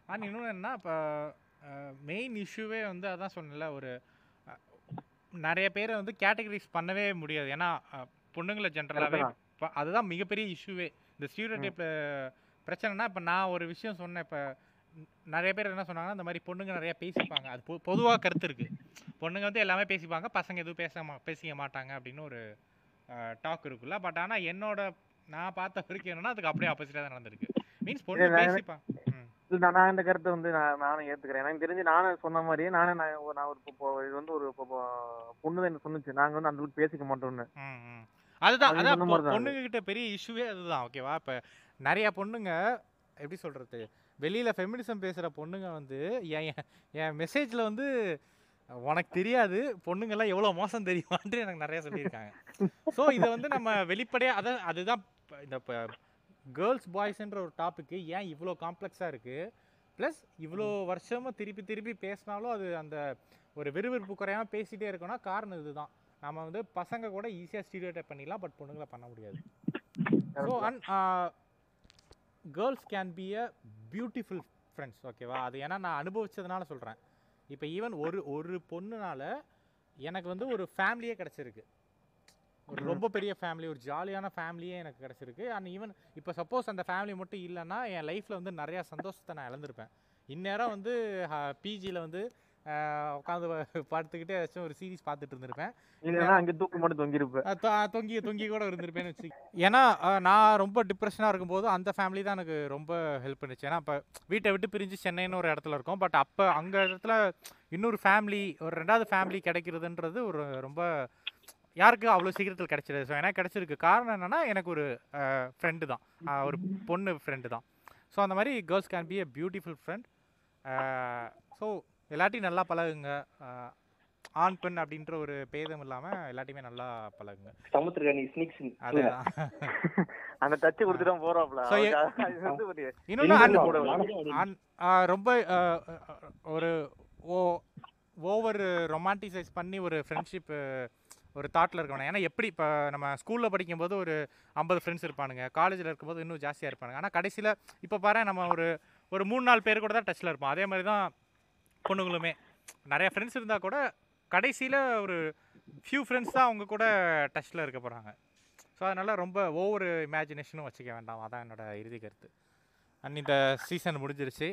ஆனால் இன்னொன்று என்ன இப்போ மெயின் இஷ்யூவே வந்து அதான் சொன்னேன்ல ஒரு நிறைய பேரை வந்து கேட்டகரைஸ் பண்ணவே முடியாது. ஏன்னா பொண்ணுங்களை ஜென்ரலாகவே அதுதான் மிகப்பெரிய இஷ்யூவே இந்த ஸ்டீரியோ டைப்பில் பிரச்சனைனா இப்போ நான் ஒரு விஷயம் சொன்னேன். இப்போ நிறைய பேர் என்ன சொன்னாங்கன்னா இந்த மாதிரி பொண்ணுங்க நிறைய பேசிப்பாங்க. அது பொ பொதுவாக கருத்து இருக்கு. பொண்ணுங்க வந்து எல்லாமே பேசிப்பாங்க. பசங்க எதுவும் பேச மா பேசிக்க மாட்டாங்க அப்படின்னு ஒரு டாக் இருக்குல்ல. பட் ஆனால் என்னோட நான் பார்த்த வரைக்கும் என்னன்னா அதுக்கு அப்படியே ஆப்போசிட்டாக தான் நடந்திருக்கு. மீன்ஸ் பொண்ணு பேசிப்பாங்க நான் இந்த கருத்தை வந்து நான் நானும் ஏத்துக்கிறேன். எனக்கு தெரிஞ்சு நானும் சொன்ன மாதிரியே நானே நான் ஒரு- நான் ஒரு இப்போ- இது வந்து ஒரு இப்போ பொண்ணு தான் எனக்கு சொன்னுச்சு? நாங்க வந்து அந்த அளவுக்கு பேசிக்க மாட்டோம்னு. அதுதான் அது அதான் அது. பொண்ணுங்க கிட்ட பெரிய இஷ்யூவே அதுதான். ஓகேவா இப்ப நிறைய பொண்ணுங்க எப்படி சொல்றது? வெளியில ஃபெமினிசம் பேசுற பொண்ணுங்க வந்து என் என்- மெசேஜ்ல வந்து உனக்கு தெரியாது பொண்ணுங்கெல்லாம் எவ்வளவு மோசம் தெரியுமான்ட்டு எனக்கு நிறைய சொல்லியிருக்காங்க. ஸோ இதை வந்து நம்ம வெளிப்படையா அதான் அதுதான் இப்ப இந்த கேர்ள்ஸ் பாய்ஸ்ன்ற ஒரு டாபிக் ஏன் இவ்வளோ காம்ப்ளெக்ஸாக இருக்கு? ப்ளஸ் இவ்வளோ வருஷமா திருப்பி திருப்பி பேசினாலும் அது அந்த ஒரு விறுவிறுப்பு குறையாம பேசிட்டே இருக்கோம்னா காரணம் இதுதான். நம்ம வந்து பசங்க கூட ஈஸியாக ஸ்டீரியோடைப் பண்ணிடலாம் பட் பொண்ணுங்களை பண்ண முடியாது. So and girls can be a beautiful friends ஓகேவா அது ஏன்னா நான் அனுபவிச்சதுனால சொல்கிறேன் இப்போ ஈவன் ஒரு ஒரு பொண்ணுனால எனக்கு வந்து ஒரு ஃபேமிலியே கிடச்சிருக்கு. ஒரு ரொம்ப பெரிய ஃபேமிலி ஒரு ஜாலியான ஃபேமிலியே எனக்கு கிடச்சிருக்கு. அண்ட் ஈவன் இப்போ சப்போஸ் அந்த ஃபேமிலி மட்டும் இல்லைன்னா என் லைஃப்பில் வந்து நிறையா சந்தோஷத்தை நான் இழந்திருப்பேன். இந்நேரம் வந்து பிஜியில் வந்து உட்காந்து படுத்துக்கிட்டு ஏதாச்சும் ஒரு சீரிஸ் பார்த்துட்டு இருந்திருப்பேன். இல்லைன்னா அங்க தூக்கு மட்டும் தொங்கிருப்பேன் அஹ் தொ- தொங்கி தொங்கி கூட இருந்திருப்பேன்னு வச்சு ஏன்னா நான் ரொம்ப டிப்ரெஷனாக இருக்கும்போது அந்த ஃபேமிலி தான் எனக்கு ரொம்ப ஹெல்ப் பண்ணுச்சு. ஏன்னா இப்போ வீட்டை விட்டு பிரிஞ்சு சென்னைன்னு ஒரு இடத்துல இருக்கோம். பட் அப்போ அங்கே இடத்துல இன்னொரு ஃபேமிலி ஒரு ரெண்டாவது ஃபேமிலி கிடைக்கிறதுன்றது ஒரு ரொம்ப யாருக்கு அவ்வளோ சீக்கிரத்தில் கிடைச்சிருது ஸோ எனக்கு கிடைச்சிருக்கு. காரணம் என்னன்னா எனக்கு ஒரு ஃப்ரெண்டு தான். ஒரு பொண்ணு ஃப்ரெண்டு தான். ஸோ அந்த மாதிரி girls can be a beautiful friend so எல்லாத்தையும் நல்லா பழகுங்க. ஆண் பெண் அப்படின்ற ஒரு பேதம் இல்லாமல் எல்லாத்தையுமே நல்லா பழகுங்க. சமுத்திரகனி ஸ்னீக்ஸ் அதேதான் அந்த டச் கொடுத்துட்டு அன்- ஆ, ரொம்ப ஒரு ஓ ஓவர் ரொமான்டிசைஸ் பண்ணி ஒரு ஃப்ரெண்ட்ஷிப் ஒரு தாட்டில் இருக்கணும் ஏன்னா எப்படி இப்போ நம்ம ஸ்கூலில் படிக்கும்போது ஒரு ஐம்பது ஃப்ரெண்ட்ஸ் இருப்பானுங்க. காலேஜில் இருக்கும்போது இன்னும் ஜாஸ்தியாக இருப்பானுங்க. ஆனால் கடைசியில் இப்போ பாரு நம்ம ஒரு ஒரு மூணு நாலு பேர் கூட தான் டச்சில் இருப்போம். அதே மாதிரி தான் பொண்ணுங்களுமே. நிறைய ஃப்ரெண்ட்ஸ் இருந்தால் கூட கடைசியில் ஒரு ஃபியூ ஃப்ரெண்ட்ஸ் தான் அவங்க கூட டச்சில் இருக்க போகிறாங்க ஸோ அதனால் ரொம்ப ஓவர் இமேஜினேஷனும் வச்சுக்க வேண்டாம். அதான் என்னோட இறுதி கருத்து. அண்ட் இந்த சீசன் முடிஞ்சிருச்சு.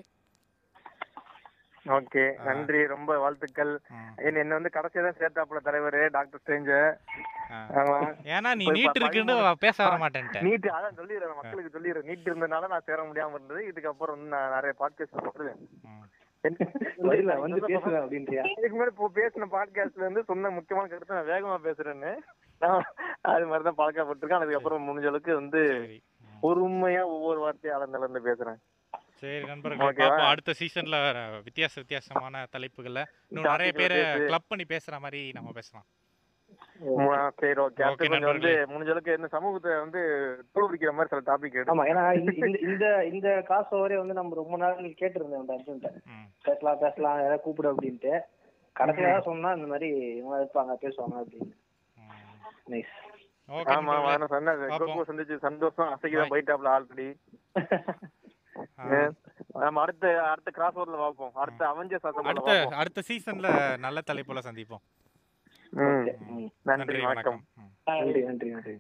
ஓகே நன்றி. ரொம்ப வாழ்த்துக்கள். என்ன வந்து கடைசியா தான் சேர்த்தாப்புல தலைவர் டாக்டர் ஸ்ட்ரேஞ்ச. ஏன்னா நீ நீட் இருக்குன்னு பேச வர மாட்டேன்ட்ட. நீட் அதான் சொல்லிடுறேன். மக்களுக்கு சொல்லிடுறேன். நீட் இருந்ததுனால நான் சேர முடியாம இருந்தது. இதுக்கப்புறம் நான் நிறைய பாட்காஸ்ட் போடுவேன். வந்து பேசுவேன் அப்படின்றியா? இதுக்கு முன்னாடி இப்போ பேசின பாட்காஸ்ட்ல இருந்து சொன்ன முக்கியமான கருத்து நான் வேகமா பேசுறேன்னு. அது மாதிரி தான் பழக்கப்பட்டிருக்கேன் அதுக்கப்புறம் முடிஞ்ச அளவுக்கு வந்து. பொறுமையா ஒவ்வொரு வார்த்தையும் அளந்து அளந்து பேசுறேன். சரி நண்பர்களே அடுத்த சீசன்ல வித்தியாச வித்தியாசமான தலைப்புகள்ல இன்னும் நிறைய பேரை. கிளப் பண்ணி பேசுற மாதிரி நம்ம பேசலாம். சரி ஓகே அடுத்து வந்து. முடிஞ்ச அளவுக்கு இந்த சமூகத்தை வந்து தூள்பிடிக்கிற மாதிரி சில டாபிக் ஆமா ஏன்னா இந்த இந்த- காசு ஓவரே வந்து நம்ம ரொம்ப நாள் கேட்டிருந்தோம் அந்த அர்ஜுன்ட்ட. பேசலாம் பேசலாம் யாராவது கூப்பிடு அப்படின்ட்டு கடைசியா சொன்னா இந்த மாதிரி இவங்க இருப்பாங்க பேசுவாங்க அப்படின்னு. நைஸ் ஆமா. நான் சொன்னேன். கோகோ சந்திச்சு சந்தோஷம் அசைக்கு தான் போயிட்டாப்ல ஆல்ரெடி. நம்ம அடுத்த அடுத்த கிராஸ் ஓவர்ல பார்ப்போம் அடுத்த அவஞ்சர்ஸ் அசம்பிள் அடுத்த அடுத்த சீசன்ல நல்ல தலைப்புல சந்திப்போம். நன்றி வணக்கம். நன்றி நன்றி நன்றி.